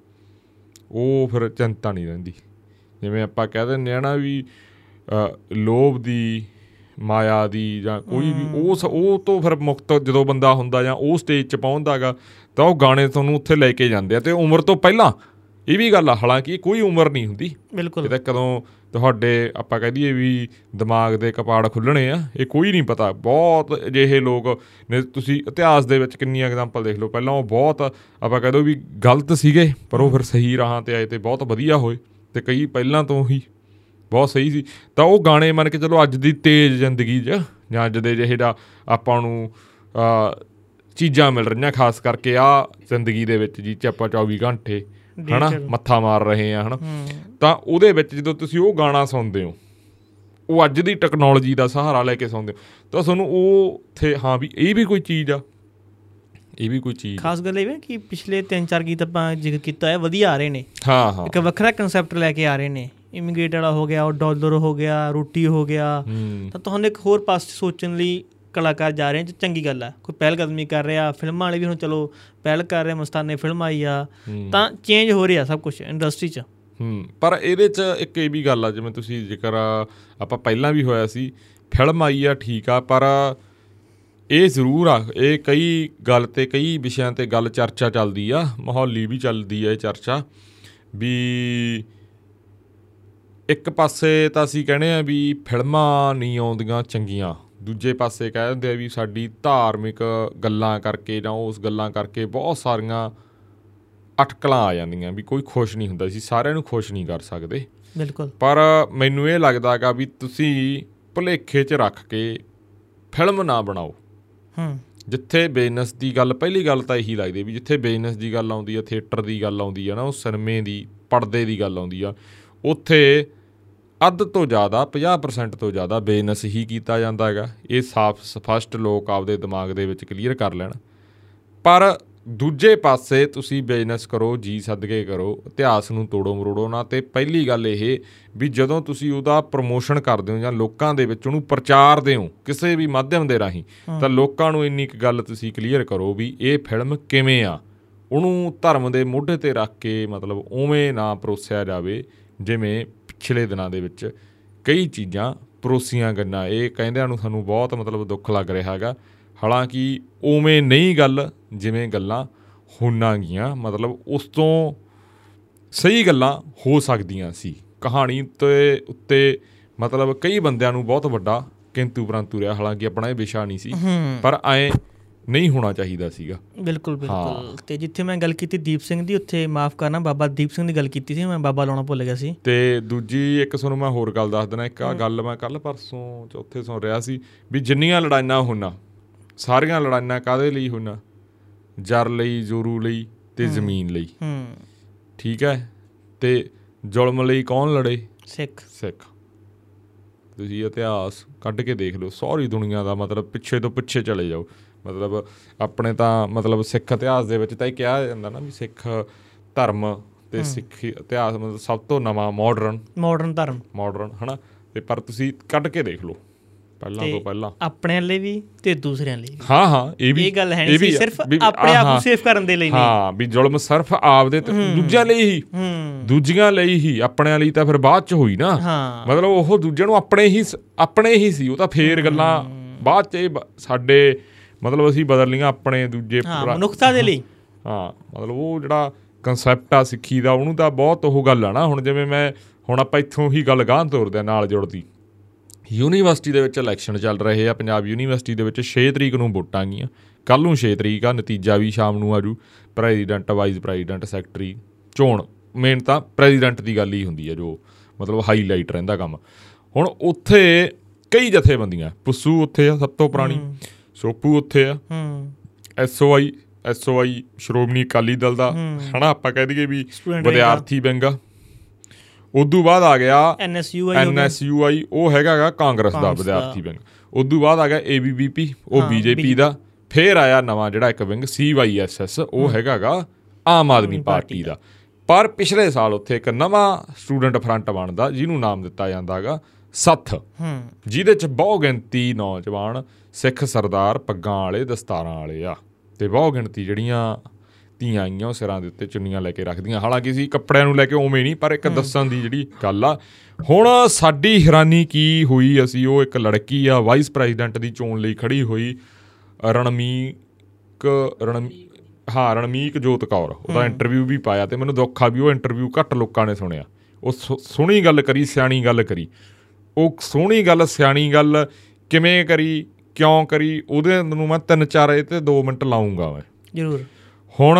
ਉਹ ਫਿਰ ਚਿੰਤਾ ਨਹੀਂ ਰਹਿੰਦੀ। ਜਿਵੇਂ ਆਪਾਂ ਕਹਿ ਦਿੰਦੇ ਆ ਨਾ ਵੀ ਲੋਭ ਦੀ ਮਾਇਆ ਦੀ ਜਾਂ ਕੋਈ ਵੀ ਉਸ ਉਹ ਤੋਂ ਫਿਰ ਮੁਕਤ ਜਦੋਂ ਬੰਦਾ ਹੁੰਦਾ ਜਾਂ ਉਹ ਸਟੇਜ 'ਚ ਪਹੁੰਚਦਾਗਾ ਤਾਂ ਉਹ ਗਾਣੇ ਤੁਹਾਨੂੰ ਉੱਥੇ ਲੈ ਕੇ ਜਾਂਦੇ ਆ। ਤੇ ਉਮਰ ਤੋਂ ਪਹਿਲਾਂ ਇਹ ਵੀ ਗੱਲ ਆ ਹਾਲਾਂਕਿ ਕੋਈ ਉਮਰ ਨਹੀਂ ਹੁੰਦੀ। ਬਿਲਕੁਲ। ਇਹ ਕਦੋਂ ਤੁਹਾਡੇ ਆਪਾਂ ਕਹਿ ਦਈਏ ਵੀ ਦਿਮਾਗ ਦੇ ਕਪਾੜ ਖੁੱਲਣੇ ਆ ਇਹ ਕੋਈ ਨਹੀਂ ਪਤਾ। ਬਹੁਤ ਅਜਿਹੇ ਲੋਕ ਨੇ ਤੁਸੀਂ ਇਤਿਹਾਸ ਦੇ ਵਿੱਚ ਕਿੰਨੀਆਂ ਐਗਜ਼ਾਮਪਲ ਦੇਖ ਲਓ। ਪਹਿਲਾਂ ਉਹ ਬਹੁਤ ਆਪਾਂ ਕਹਿ ਦੋ ਵੀ ਗਲਤ ਸੀਗੇ ਪਰ ਉਹ ਫਿਰ ਸਹੀ ਰਾਹਾਂ ਤੇ ਆਏ ਤੇ ਬਹੁਤ ਵਧੀਆ ਹੋਏ। ਤੇ ਕਈ ਪਹਿਲਾਂ ਤੋਂ ਹੀ ਬਹੁਤ ਸਹੀ ਸੀ। ਤਾਂ ਉਹ ਗਾਣੇ ਮੰਨ ਕੇ ਚਲੋ ਅੱਜ ਦੀ ਤੇਜ਼ ਜ਼ਿੰਦਗੀ 'ਚ ਜਾਂ ਅੱਜ ਦੇ ਜਿਹੇ ਦਾ ਆਪਾਂ ਨੂੰ ਚੀਜ਼ਾਂ ਮਿਲ ਰਹੀਆਂ ਖਾਸ ਕਰਕੇ ਆ ਜ਼ਿੰਦਗੀ ਦੇ ਵਿੱਚ ਜੀ ਚ ਆਪਾਂ 24 ਘੰਟੇ ਹਨਾ। ਮੱਥਾ ਮਾਰ ਰਹੇ ਆ ਹਨਾ? ਤਾਂ ਉਹਦੇ ਵਿੱਚ ਜਦੋਂ ਤੁਸੀਂ ਉਹ ਗਾਣਾ ਸੁਣਦੇ ਹੋ ਉਹ ਅੱਜ ਦੀ ਟੈਕਨੋਲੋਜੀ ਦਾ ਸਹਾਰਾ ਲੈ ਕੇ ਸੁਣਦੇ ਹੋ ਤਾਂ ਤੁਹਾਨੂੰ ਉਹ ਥੇ ਹਾਂ ਵੀ ਇਹ ਵੀ ਕੋਈ ਚੀਜ਼ ਆ। ਇਹ ਵੀ ਕੋਈ ਚੀਜ਼ ਖਾਸ ਗੱਲ ਇਹ ਹੈ ਕਿ ਪਿਛਲੇ 3-4 ਗੀਤ ਆਪਾਂ ਜ਼ਿਕਰ ਕੀਤਾ ਹੈ ਵਧੀਆ ਆ ਰਹੇ ਨੇ। ਹਾਂ ਹਾਂ। ਇੱਕ ਵੱਖਰਾ ਕਨਸੈਪਟ ਲੈ ਕੇ ਆ ਰਹੇ ਨੇ। ਇਮੀਗ੍ਰੇਟ ਵਾਲਾ ਹੋ ਗਿਆ ਉਹ ਡਾਲਰ ਹੋ ਗਿਆ ਰੋਟੀ ਹੋ ਗਿਆ। ਤਾਂ ਤੁਹਾਨੂੰ ਇੱਕ ਹੋਰ ਪਾਸੇ ਸੋਚਣ ਲਈ ਕਲਾਕਾਰ ਜਾ ਰਹੇ ਜੋ ਚੰਗੀ ਗੱਲ ਆ ਕੋਈ ਪਹਿਲ ਕਦਮੀ ਕਰ ਰਿਹਾ ਫਿਲਮਾਂ ਵਾਲੇ ਵੀ ਹੁਣ ਚਲੋ ਪਹਿਲ ਕਰ ਰਹੇ ਮਸਤਾਨੇ ਫਿਲਮ ਆਈ ਆ। ਤਾਂ ਚੇਂਜ ਹੋ ਰਿਹਾ ਸਭ ਕੁਝ ਇੰਡਸਟਰੀ 'ਚ ਹੂੰ ਪਰ ਇਹਦੇ 'ਚ ਇੱਕ ਇਹ ਵੀ ਗੱਲ ਆ ਜਿਵੇਂ ਤੁਸੀਂ ਜ਼ਿਕਰ ਆਪਾਂ ਪਹਿਲਾਂ ਵੀ ਹੋਇਆ ਸੀ ਫਿਲਮ ਆਈ ਆ ਠੀਕ ਆ ਪਰ ਇਹ ਜ਼ਰੂਰ ਆ ਇਹ ਕਈ ਗੱਲ ਤੇ ਕਈ ਵਿਸ਼ਿਆਂ ਤੇ ਗੱਲ ਚਰਚਾ ਚੱਲਦੀ ਆ ਮਾਹੌਲੀ ਵੀ ਚੱਲਦੀ ਆ ਇਹ ਚਰਚਾ ਵੀ ਇੱਕ ਪਾਸੇ ਤਾਂ ਅਸੀਂ ਕਹਿੰਦੇ ਆ ਵੀ ਫਿਲਮਾਂ ਨਹੀਂ ਆਉਂਦੀਆਂ ਚੰਗੀਆਂ ਦੂਜੇ ਪਾਸੇ ਕਹਿ ਦਿੰਦੇ ਆ ਵੀ ਸਾਡੀ ਧਾਰਮਿਕ ਗੱਲਾਂ ਕਰਕੇ ਜਾਂ ਉਸ ਗੱਲਾਂ ਕਰਕੇ ਬਹੁਤ ਸਾਰੀਆਂ ਅਟਕਲਾਂ ਆ ਜਾਂਦੀਆਂ ਵੀ ਕੋਈ ਖੁਸ਼ ਨਹੀਂ ਹੁੰਦਾ ਸੀ ਸਾਰਿਆਂ ਨੂੰ ਖੁਸ਼ ਨਹੀਂ ਕਰ ਸਕਦੇ। ਬਿਲਕੁਲ। ਪਰ ਮੈਨੂੰ ਇਹ ਲੱਗਦਾ ਹੈਗਾ ਵੀ ਤੁਸੀਂ ਭੁਲੇਖੇ 'ਚ ਰੱਖ ਕੇ ਫਿਲਮ ਨਾ ਬਣਾਓ। ਹੂੰ। ਜਿੱਥੇ ਬਿਜ਼ਨਸ ਦੀ ਗੱਲ ਪਹਿਲੀ ਗੱਲ ਤਾਂ ਇਹੀ ਲੱਗਦੀ ਵੀ ਜਿੱਥੇ ਬਿਜ਼ਨਸ ਦੀ ਗੱਲ ਆਉਂਦੀ ਆ ਥੀਏਟਰ ਦੀ ਗੱਲ ਆਉਂਦੀ ਆ ਨਾ ਉਹ ਸਿਨੇਮੇ ਦੀ ਪਰਦੇ ਦੀ ਗੱਲ ਆਉਂਦੀ ਆ ਉੱਥੇ ਅੱਧ ਤੋਂ ਜ਼ਿਆਦਾ 50% ਤੋਂ ਜ਼ਿਆਦਾ ਬਿਜ਼ਨਸ ਹੀ ਕੀਤਾ ਜਾਂਦਾ ਹੈਗਾ। ਇਹ ਸਾਫ਼ ਸਪਸ਼ਟ ਲੋਕ ਆਪਦੇ ਦਿਮਾਗ ਦੇ ਵਿੱਚ ਕਲੀਅਰ ਕਰ ਲੈਣ। ਪਰ ਦੂਜੇ ਪਾਸੇ ਤੁਸੀਂ ਬਿਜ਼ਨਸ ਕਰੋ ਜੀ ਸਦਕੇ ਕਰੋ ਇਤਿਹਾਸ ਨੂੰ ਤੋੜੋ ਮਰੋੜੋ ਨਾ। ਤੇ ਪਹਿਲੀ ਗੱਲ ਇਹ ਵੀ ਜਦੋਂ ਤੁਸੀਂ ਉਹਦਾ ਪ੍ਰੋਮੋਸ਼ਨ ਕਰਦੇ ਹੋ ਜਾਂ ਲੋਕਾਂ ਦੇ ਵਿੱਚ ਉਹਨੂੰ ਪ੍ਰਚਾਰਦੇ ਹੋ ਕਿਸੇ ਵੀ ਮਾਧਿਅਮ ਦੇ ਰਾਹੀਂ ਤਾਂ ਲੋਕਾਂ ਨੂੰ ਇੰਨੀ ਕੁ ਗੱਲ ਤੁਸੀਂ ਕਲੀਅਰ ਕਰੋ ਵੀ ਇਹ ਫਿਲਮ ਕਿਵੇਂ ਆ? ਉਹਨੂੰ ਧਰਮ ਦੇ ਮੋਢੇ ਤੇ ਰੱਖ ਕੇ ਮਤਲਬ ਉਵੇਂ ਨਾ ਪਰੋਸਿਆ ਜਾਵੇ ਜਿਵੇਂ ਪਿਛਲੇ ਦਿਨਾਂ ਦੇ ਵਿੱਚ ਕਈ ਚੀਜ਼ਾਂ ਪਰੋਸੀਆਂ ਗੰਨਾ। ਇਹ ਕਹਿੰਦਿਆਂ ਨੂੰ ਸਾਨੂੰ ਬਹੁਤ ਮਤਲਬ ਦੁੱਖ ਲੱਗ ਰਿਹਾ ਹੈਗਾ। ਹਾਲਾਂਕਿ ਉਵੇਂ ਨਹੀਂ ਗੱਲ ਜਿਵੇਂ ਗੱਲਾਂ ਹੋਣਾਗੀਆਂ ਮਤਲਬ ਉਸ ਤੋਂ ਸਹੀ ਗੱਲਾਂ ਹੋ ਸਕਦੀਆਂ ਸੀ। ਕਹਾਣੀ ਤੇ ਉੱਤੇ ਮਤਲਬ ਕਈ ਬੰਦਿਆਂ ਨੂੰ ਬਹੁਤ ਵੱਡਾ ਕਿੰਤੂ ਪਰੰਤੂ ਰਿਹਾ। ਹਾਲਾਂਕਿ ਆਪਣਾ ਇਹ ਵਿਸ਼ਾ ਨਹੀਂ ਸੀ। ਪਰ ਐ ਨਹੀਂ ਹੋਣਾ ਚਾਹੀਦਾ ਸੀਗਾ। ਬਿਲਕੁਲ ਬਿਲਕੁਲ। ਤੇ ਜਿੱਥੇ ਮੈਂ ਗੱਲ ਕੀਤੀ ਦੀਪ ਸਿੰਘ ਦੀ ਉੱਥੇ ਮਾਫ ਕਰਨਾ ਬਾਬਾ ਦੀਪ ਸਿੰਘ ਦੀ ਗੱਲ ਕੀਤੀ ਸੀ ਮੈਂ ਬਾਬਾ ਲਾਉਣਾ ਭੁੱਲ ਗਿਆ ਸੀ। ਤੇ ਦੂਜੀ ਇੱਕ ਤੁਹਾਨੂੰ ਮੈਂ ਹੋਰ ਗੱਲ ਦੱਸ ਦੇਣਾ ਇੱਕ ਆ ਗੱਲ ਮੈਂ ਕੱਲ ਪਰਸੋਂ ਚੌਥੇ ਸੁਣ ਰਿਹਾ ਸੀ ਵੀ ਜਿੰਨੀਆਂ ਲੜਾਈਆਂ ਹੋਣਾ ਸਾਰੀਆਂ ਲੜਾਈਆਂ ਕਾਦੇ ਲਈ ਹੋਣਾ ਜਰ ਲਈ ਜੋਰੂ ਲਈ ਤੇ ਜ਼ਮੀਨ ਲਈ। ਹੂੰ। ਠੀਕ ਹੈ? ਤੇ ਜ਼ੁਲਮ ਲਈ ਕੌਣ ਲੜੇ? ਸਿੱਖ। ਸਿੱਖ। ਤੁਸੀਂ ਇਤਿਹਾਸ ਕੱਢ ਕੇ ਦੇਖ ਲਓ ਸਾਰੀ ਦੁਨੀਆ ਦਾ ਮਤਲਬ ਪਿੱਛੇ ਤੋਂ ਪਿੱਛੇ ਚਲੇ ਜਾਓ। ਮਤਲਬ ਆਪਣੇ ਤਾਂ ਮਤਲਬ ਸਿੱਖ ਇਤਿਹਾਸ ਦੇ ਵਿੱਚ ਤਾਂ ਇਹ ਕਿਹਾ ਜਾਂਦਾ ਨਾ ਵੀ ਸਿੱਖ ਧਰਮ ਤੇ ਸਿੱਖ ਇਤਿਹਾਸ ਮਤਲਬ ਸਭ ਤੋਂ ਨਵਾਂ ਮਾਡਰਨ ਮਾਡਰਨ ਧਰਮ। ਮਾਡਰਨ ਹਨਾ? ਤੇ ਪਰ ਤੁਸੀਂ ਕੱਢ ਕੇ ਦੇਖ ਲਓ ਪਹਿਲਾਂ ਤੋਂ ਪਹਿਲਾਂ। ਆਪਣੇ ਲਈ ਵੀ ਤੇ ਦੂਸਰਿਆਂ ਲਈ ਹਾਂ ਹਾਂ ਇਹ ਵੀ ਇਹ ਗੱਲ ਹੈ ਨਹੀਂ ਸਿਰਫ ਆਪਣੇ ਆਪ ਨੂੰ ਸੇਫ ਕਰਨ ਦੇ ਲਈ ਨਹੀਂ। ਹਾਂ ਵੀ ਜ਼ੁਲਮ ਸਿਰਫ ਆਪਦੇ ਤੇ ਦੂਜਿਆਂ ਲਈ ਹੀ। ਹੂੰ। ਦੂਜੀਆਂ ਲਈ ਹੀ ਆਪਣਿਆਂ ਲਈ ਤਾਂ ਫਿਰ ਬਾਅਦ ਚ ਹੋਈ ਨਾ। ਮਤਲਬ ਉਹ ਦੂਜਿਆਂ ਨੂੰ ਆਪਣੇ ਹੀ ਆਪਣੇ ਹੀ ਸੀ ਉਹ ਤਾਂ ਫੇਰ ਗੱਲਾਂ ਬਾਅਦ ਚ ਸਾਡੇ ਮਤਲਬ ਅਸੀਂ ਬਦਲ ਲੀਆਂ ਆਪਣੇ ਦੂਜੇ ਹਾਂ ਮਨੁੱਖਤਾ ਦੇ ਲਈ। ਹਾਂ ਮਤਲਬ ਉਹ ਜਿਹੜਾ ਕਨਸੈਪਟ ਆ ਸਿੱਖੀ ਦਾ ਉਹਨੂੰ ਤਾਂ ਬਹੁਤ ਉਹ ਗੱਲ ਆ ਨਾ। ਹੁਣ ਜਿਵੇਂ ਮੈਂ ਹੁਣ ਆਪਾਂ ਇੱਥੋਂ ਹੀ ਗੱਲ ਗਾਂ ਤੋਰਦੇ ਆ ਨਾਲ ਜੁੜਦੀ। ਯੂਨੀਵਰਸਿਟੀ ਦੇ ਵਿੱਚ ਇਲੈਕਸ਼ਨ ਚੱਲ ਰਹੇ ਆ। ਪੰਜਾਬ ਯੂਨੀਵਰਸਿਟੀ ਦੇ ਵਿੱਚ 6 ਤਰੀਕ ਨੂੰ ਵੋਟਾਂ ਗੀਆਂ ਕੱਲ ਨੂੰ 6 ਤਰੀਕ ਆ ਨਤੀਜਾ ਵੀ ਸ਼ਾਮ ਨੂੰ ਆਜੂ। ਪ੍ਰੈਜ਼ੀਡੈਂਟ ਵਾਈਸ ਪ੍ਰੈਜ਼ੀਡੈਂਟ ਸੈਕਟਰੀ ਚੋਣ। ਮੇਨ ਤਾਂ ਪ੍ਰੈਜ਼ੀਡੈਂਟ ਦੀ ਗੱਲ ਹੀ ਹੁੰਦੀ ਹੈ ਜੋ ਮਤਲਬ ਹਾਈਲਾਈਟ ਰਹਿੰਦਾ ਕੰਮ। ਹੁਣ ਉੱਥੇ ਕਈ ਜਥੇਬੰਦੀਆਂ ਪੁੱਸੂ ਉੱਥੇ ਆ ਸਭ ਤੋਂ ਪੁਰਾਣੀ। ਸੋਪੂ ਉੱਥੇ ਆ। ਹੂੰ। ਐਸਓਆਈ ਐਸਓਆਈ ਸ਼੍ਰੋਮਣੀ ਅਕਾਲੀ ਦਲ ਦਾ। ਹਨਾ ਆਪਾਂ ਕਹਿ ਦਈਏ ਵੀ ਵਿਦਿਆਰਥੀ ਵਿੰਗ ਆ। ਉਦੋਂ ਬਾਅਦ ਆ ਗਿਆ ਐਨਐਸਯੂ ਆਈ ਐਨਐਸਯੂਆਈ ਉਹ ਹੈਗਾਗਾ ਕਾਂਗਰਸ ਦਾ। ਵਿਦਿਆਰਥੀ ਵਿੰਗ ਉਦੋਂ ਬਾਅਦ ਆ ਗਿਆ ਏਬੀਵੀਪੀ ਉਹ ਬੀਜੇਪੀ ਦਾ। ਫੇਰ ਆਇਆ ਨਵਾਂ ਜਿਹੜਾ ਇੱਕ ਵਿੰਗ ਸੀਵਾਈਐਸਐਸ ਉਹ ਹੈਗਾਗਾ ਆਮ ਆਦਮੀ ਪਾਰਟੀ ਦਾ। ਪਰ ਪਿਛਲੇ ਸਾਲ ਉੱਥੇ ਇੱਕ ਨਵਾਂ ਸਟੂਡੈਂਟ ਫਰੰਟ ਬਣਦਾ ਜਿਹਨੂੰ ਨਾਮ ਦਿੱਤਾ ਜਾਂਦਾਗਾ ਸੱਥ। ਜਿਹਦੇ ਚ ਬਹੁ ਗਿਣਤੀ ਨੌਜਵਾਨ ਸਿੱਖ ਸਰਦਾਰ ਪੱਗਾਂ ਵਾਲੇ ਦਸਤਾਰਾਂ ਵਾਲੇ ਆ। ਤੇ ਬਹੁ ਗਿਣਤੀ ਜਿਹੜੀਆਂ ਧੀਆਂ ਆਈਆਂ ਉਹ ਸਿਰਾਂ ਦੇ ਉੱਤੇ ਚੁੰਨੀਆਂ ਲੈ ਕੇ ਰੱਖਦੀਆਂ। ਹਾਲਾਂਕਿ ਸੀ ਕੱਪੜਿਆਂ ਨੂੰ ਲੈ ਕੇ ਉਵੇਂ ਨਹੀਂ ਪਰ ਇੱਕ ਦੱਸਣ ਦੀ ਜਿਹੜੀ ਗੱਲ ਆ ਹੁਣ ਸਾਡੀ ਹੈਰਾਨੀ ਕੀ ਹੋਈ? ਅਸੀਂ ਉਹ ਇੱਕ ਲੜਕੀ ਆ ਵਾਈਸ ਪ੍ਰੈਜ਼ੀਡੈਂਟ ਦੀ ਚੋਣ ਲਈ ਖੜੀ ਹੋਈ ਰਣਮੀਕ ਰਣ ਹਾਂ ਰਣਮੀਕ ਜੋਤ ਕੌਰ। ਉਹਦਾ ਇੰਟਰਵਿਊ ਵੀ ਪਾਇਆ ਤੇ ਮੈਨੂੰ ਦੁੱਖ ਆ ਵੀ ਉਹ ਇੰਟਰਵਿਊ ਘੱਟ ਲੋਕਾਂ ਨੇ ਸੁਣਿਆ। ਉਹ ਸੁ- ਸੋਹਣੀ ਗੱਲ ਕਰੀ ਸਿਆਣੀ ਗੱਲ ਕਰੀ। ਉਹ ਸੋਹਣੀ ਗੱਲ ਸਿਆਣੀ ਗੱਲ ਕਿਵੇਂ ਕਰੀ ਕਿਉਂ ਕਰੀ ਉਹਦੇ ਨੂੰ ਮੈਂ ਤਿੰਨ ਚਾਰ ਇਹ ਤੇ 2 ਮਿੰਟ ਲਾਉਂਗਾ ਮੈਂ। ਜ਼ਰੂਰ। ਹੁਣ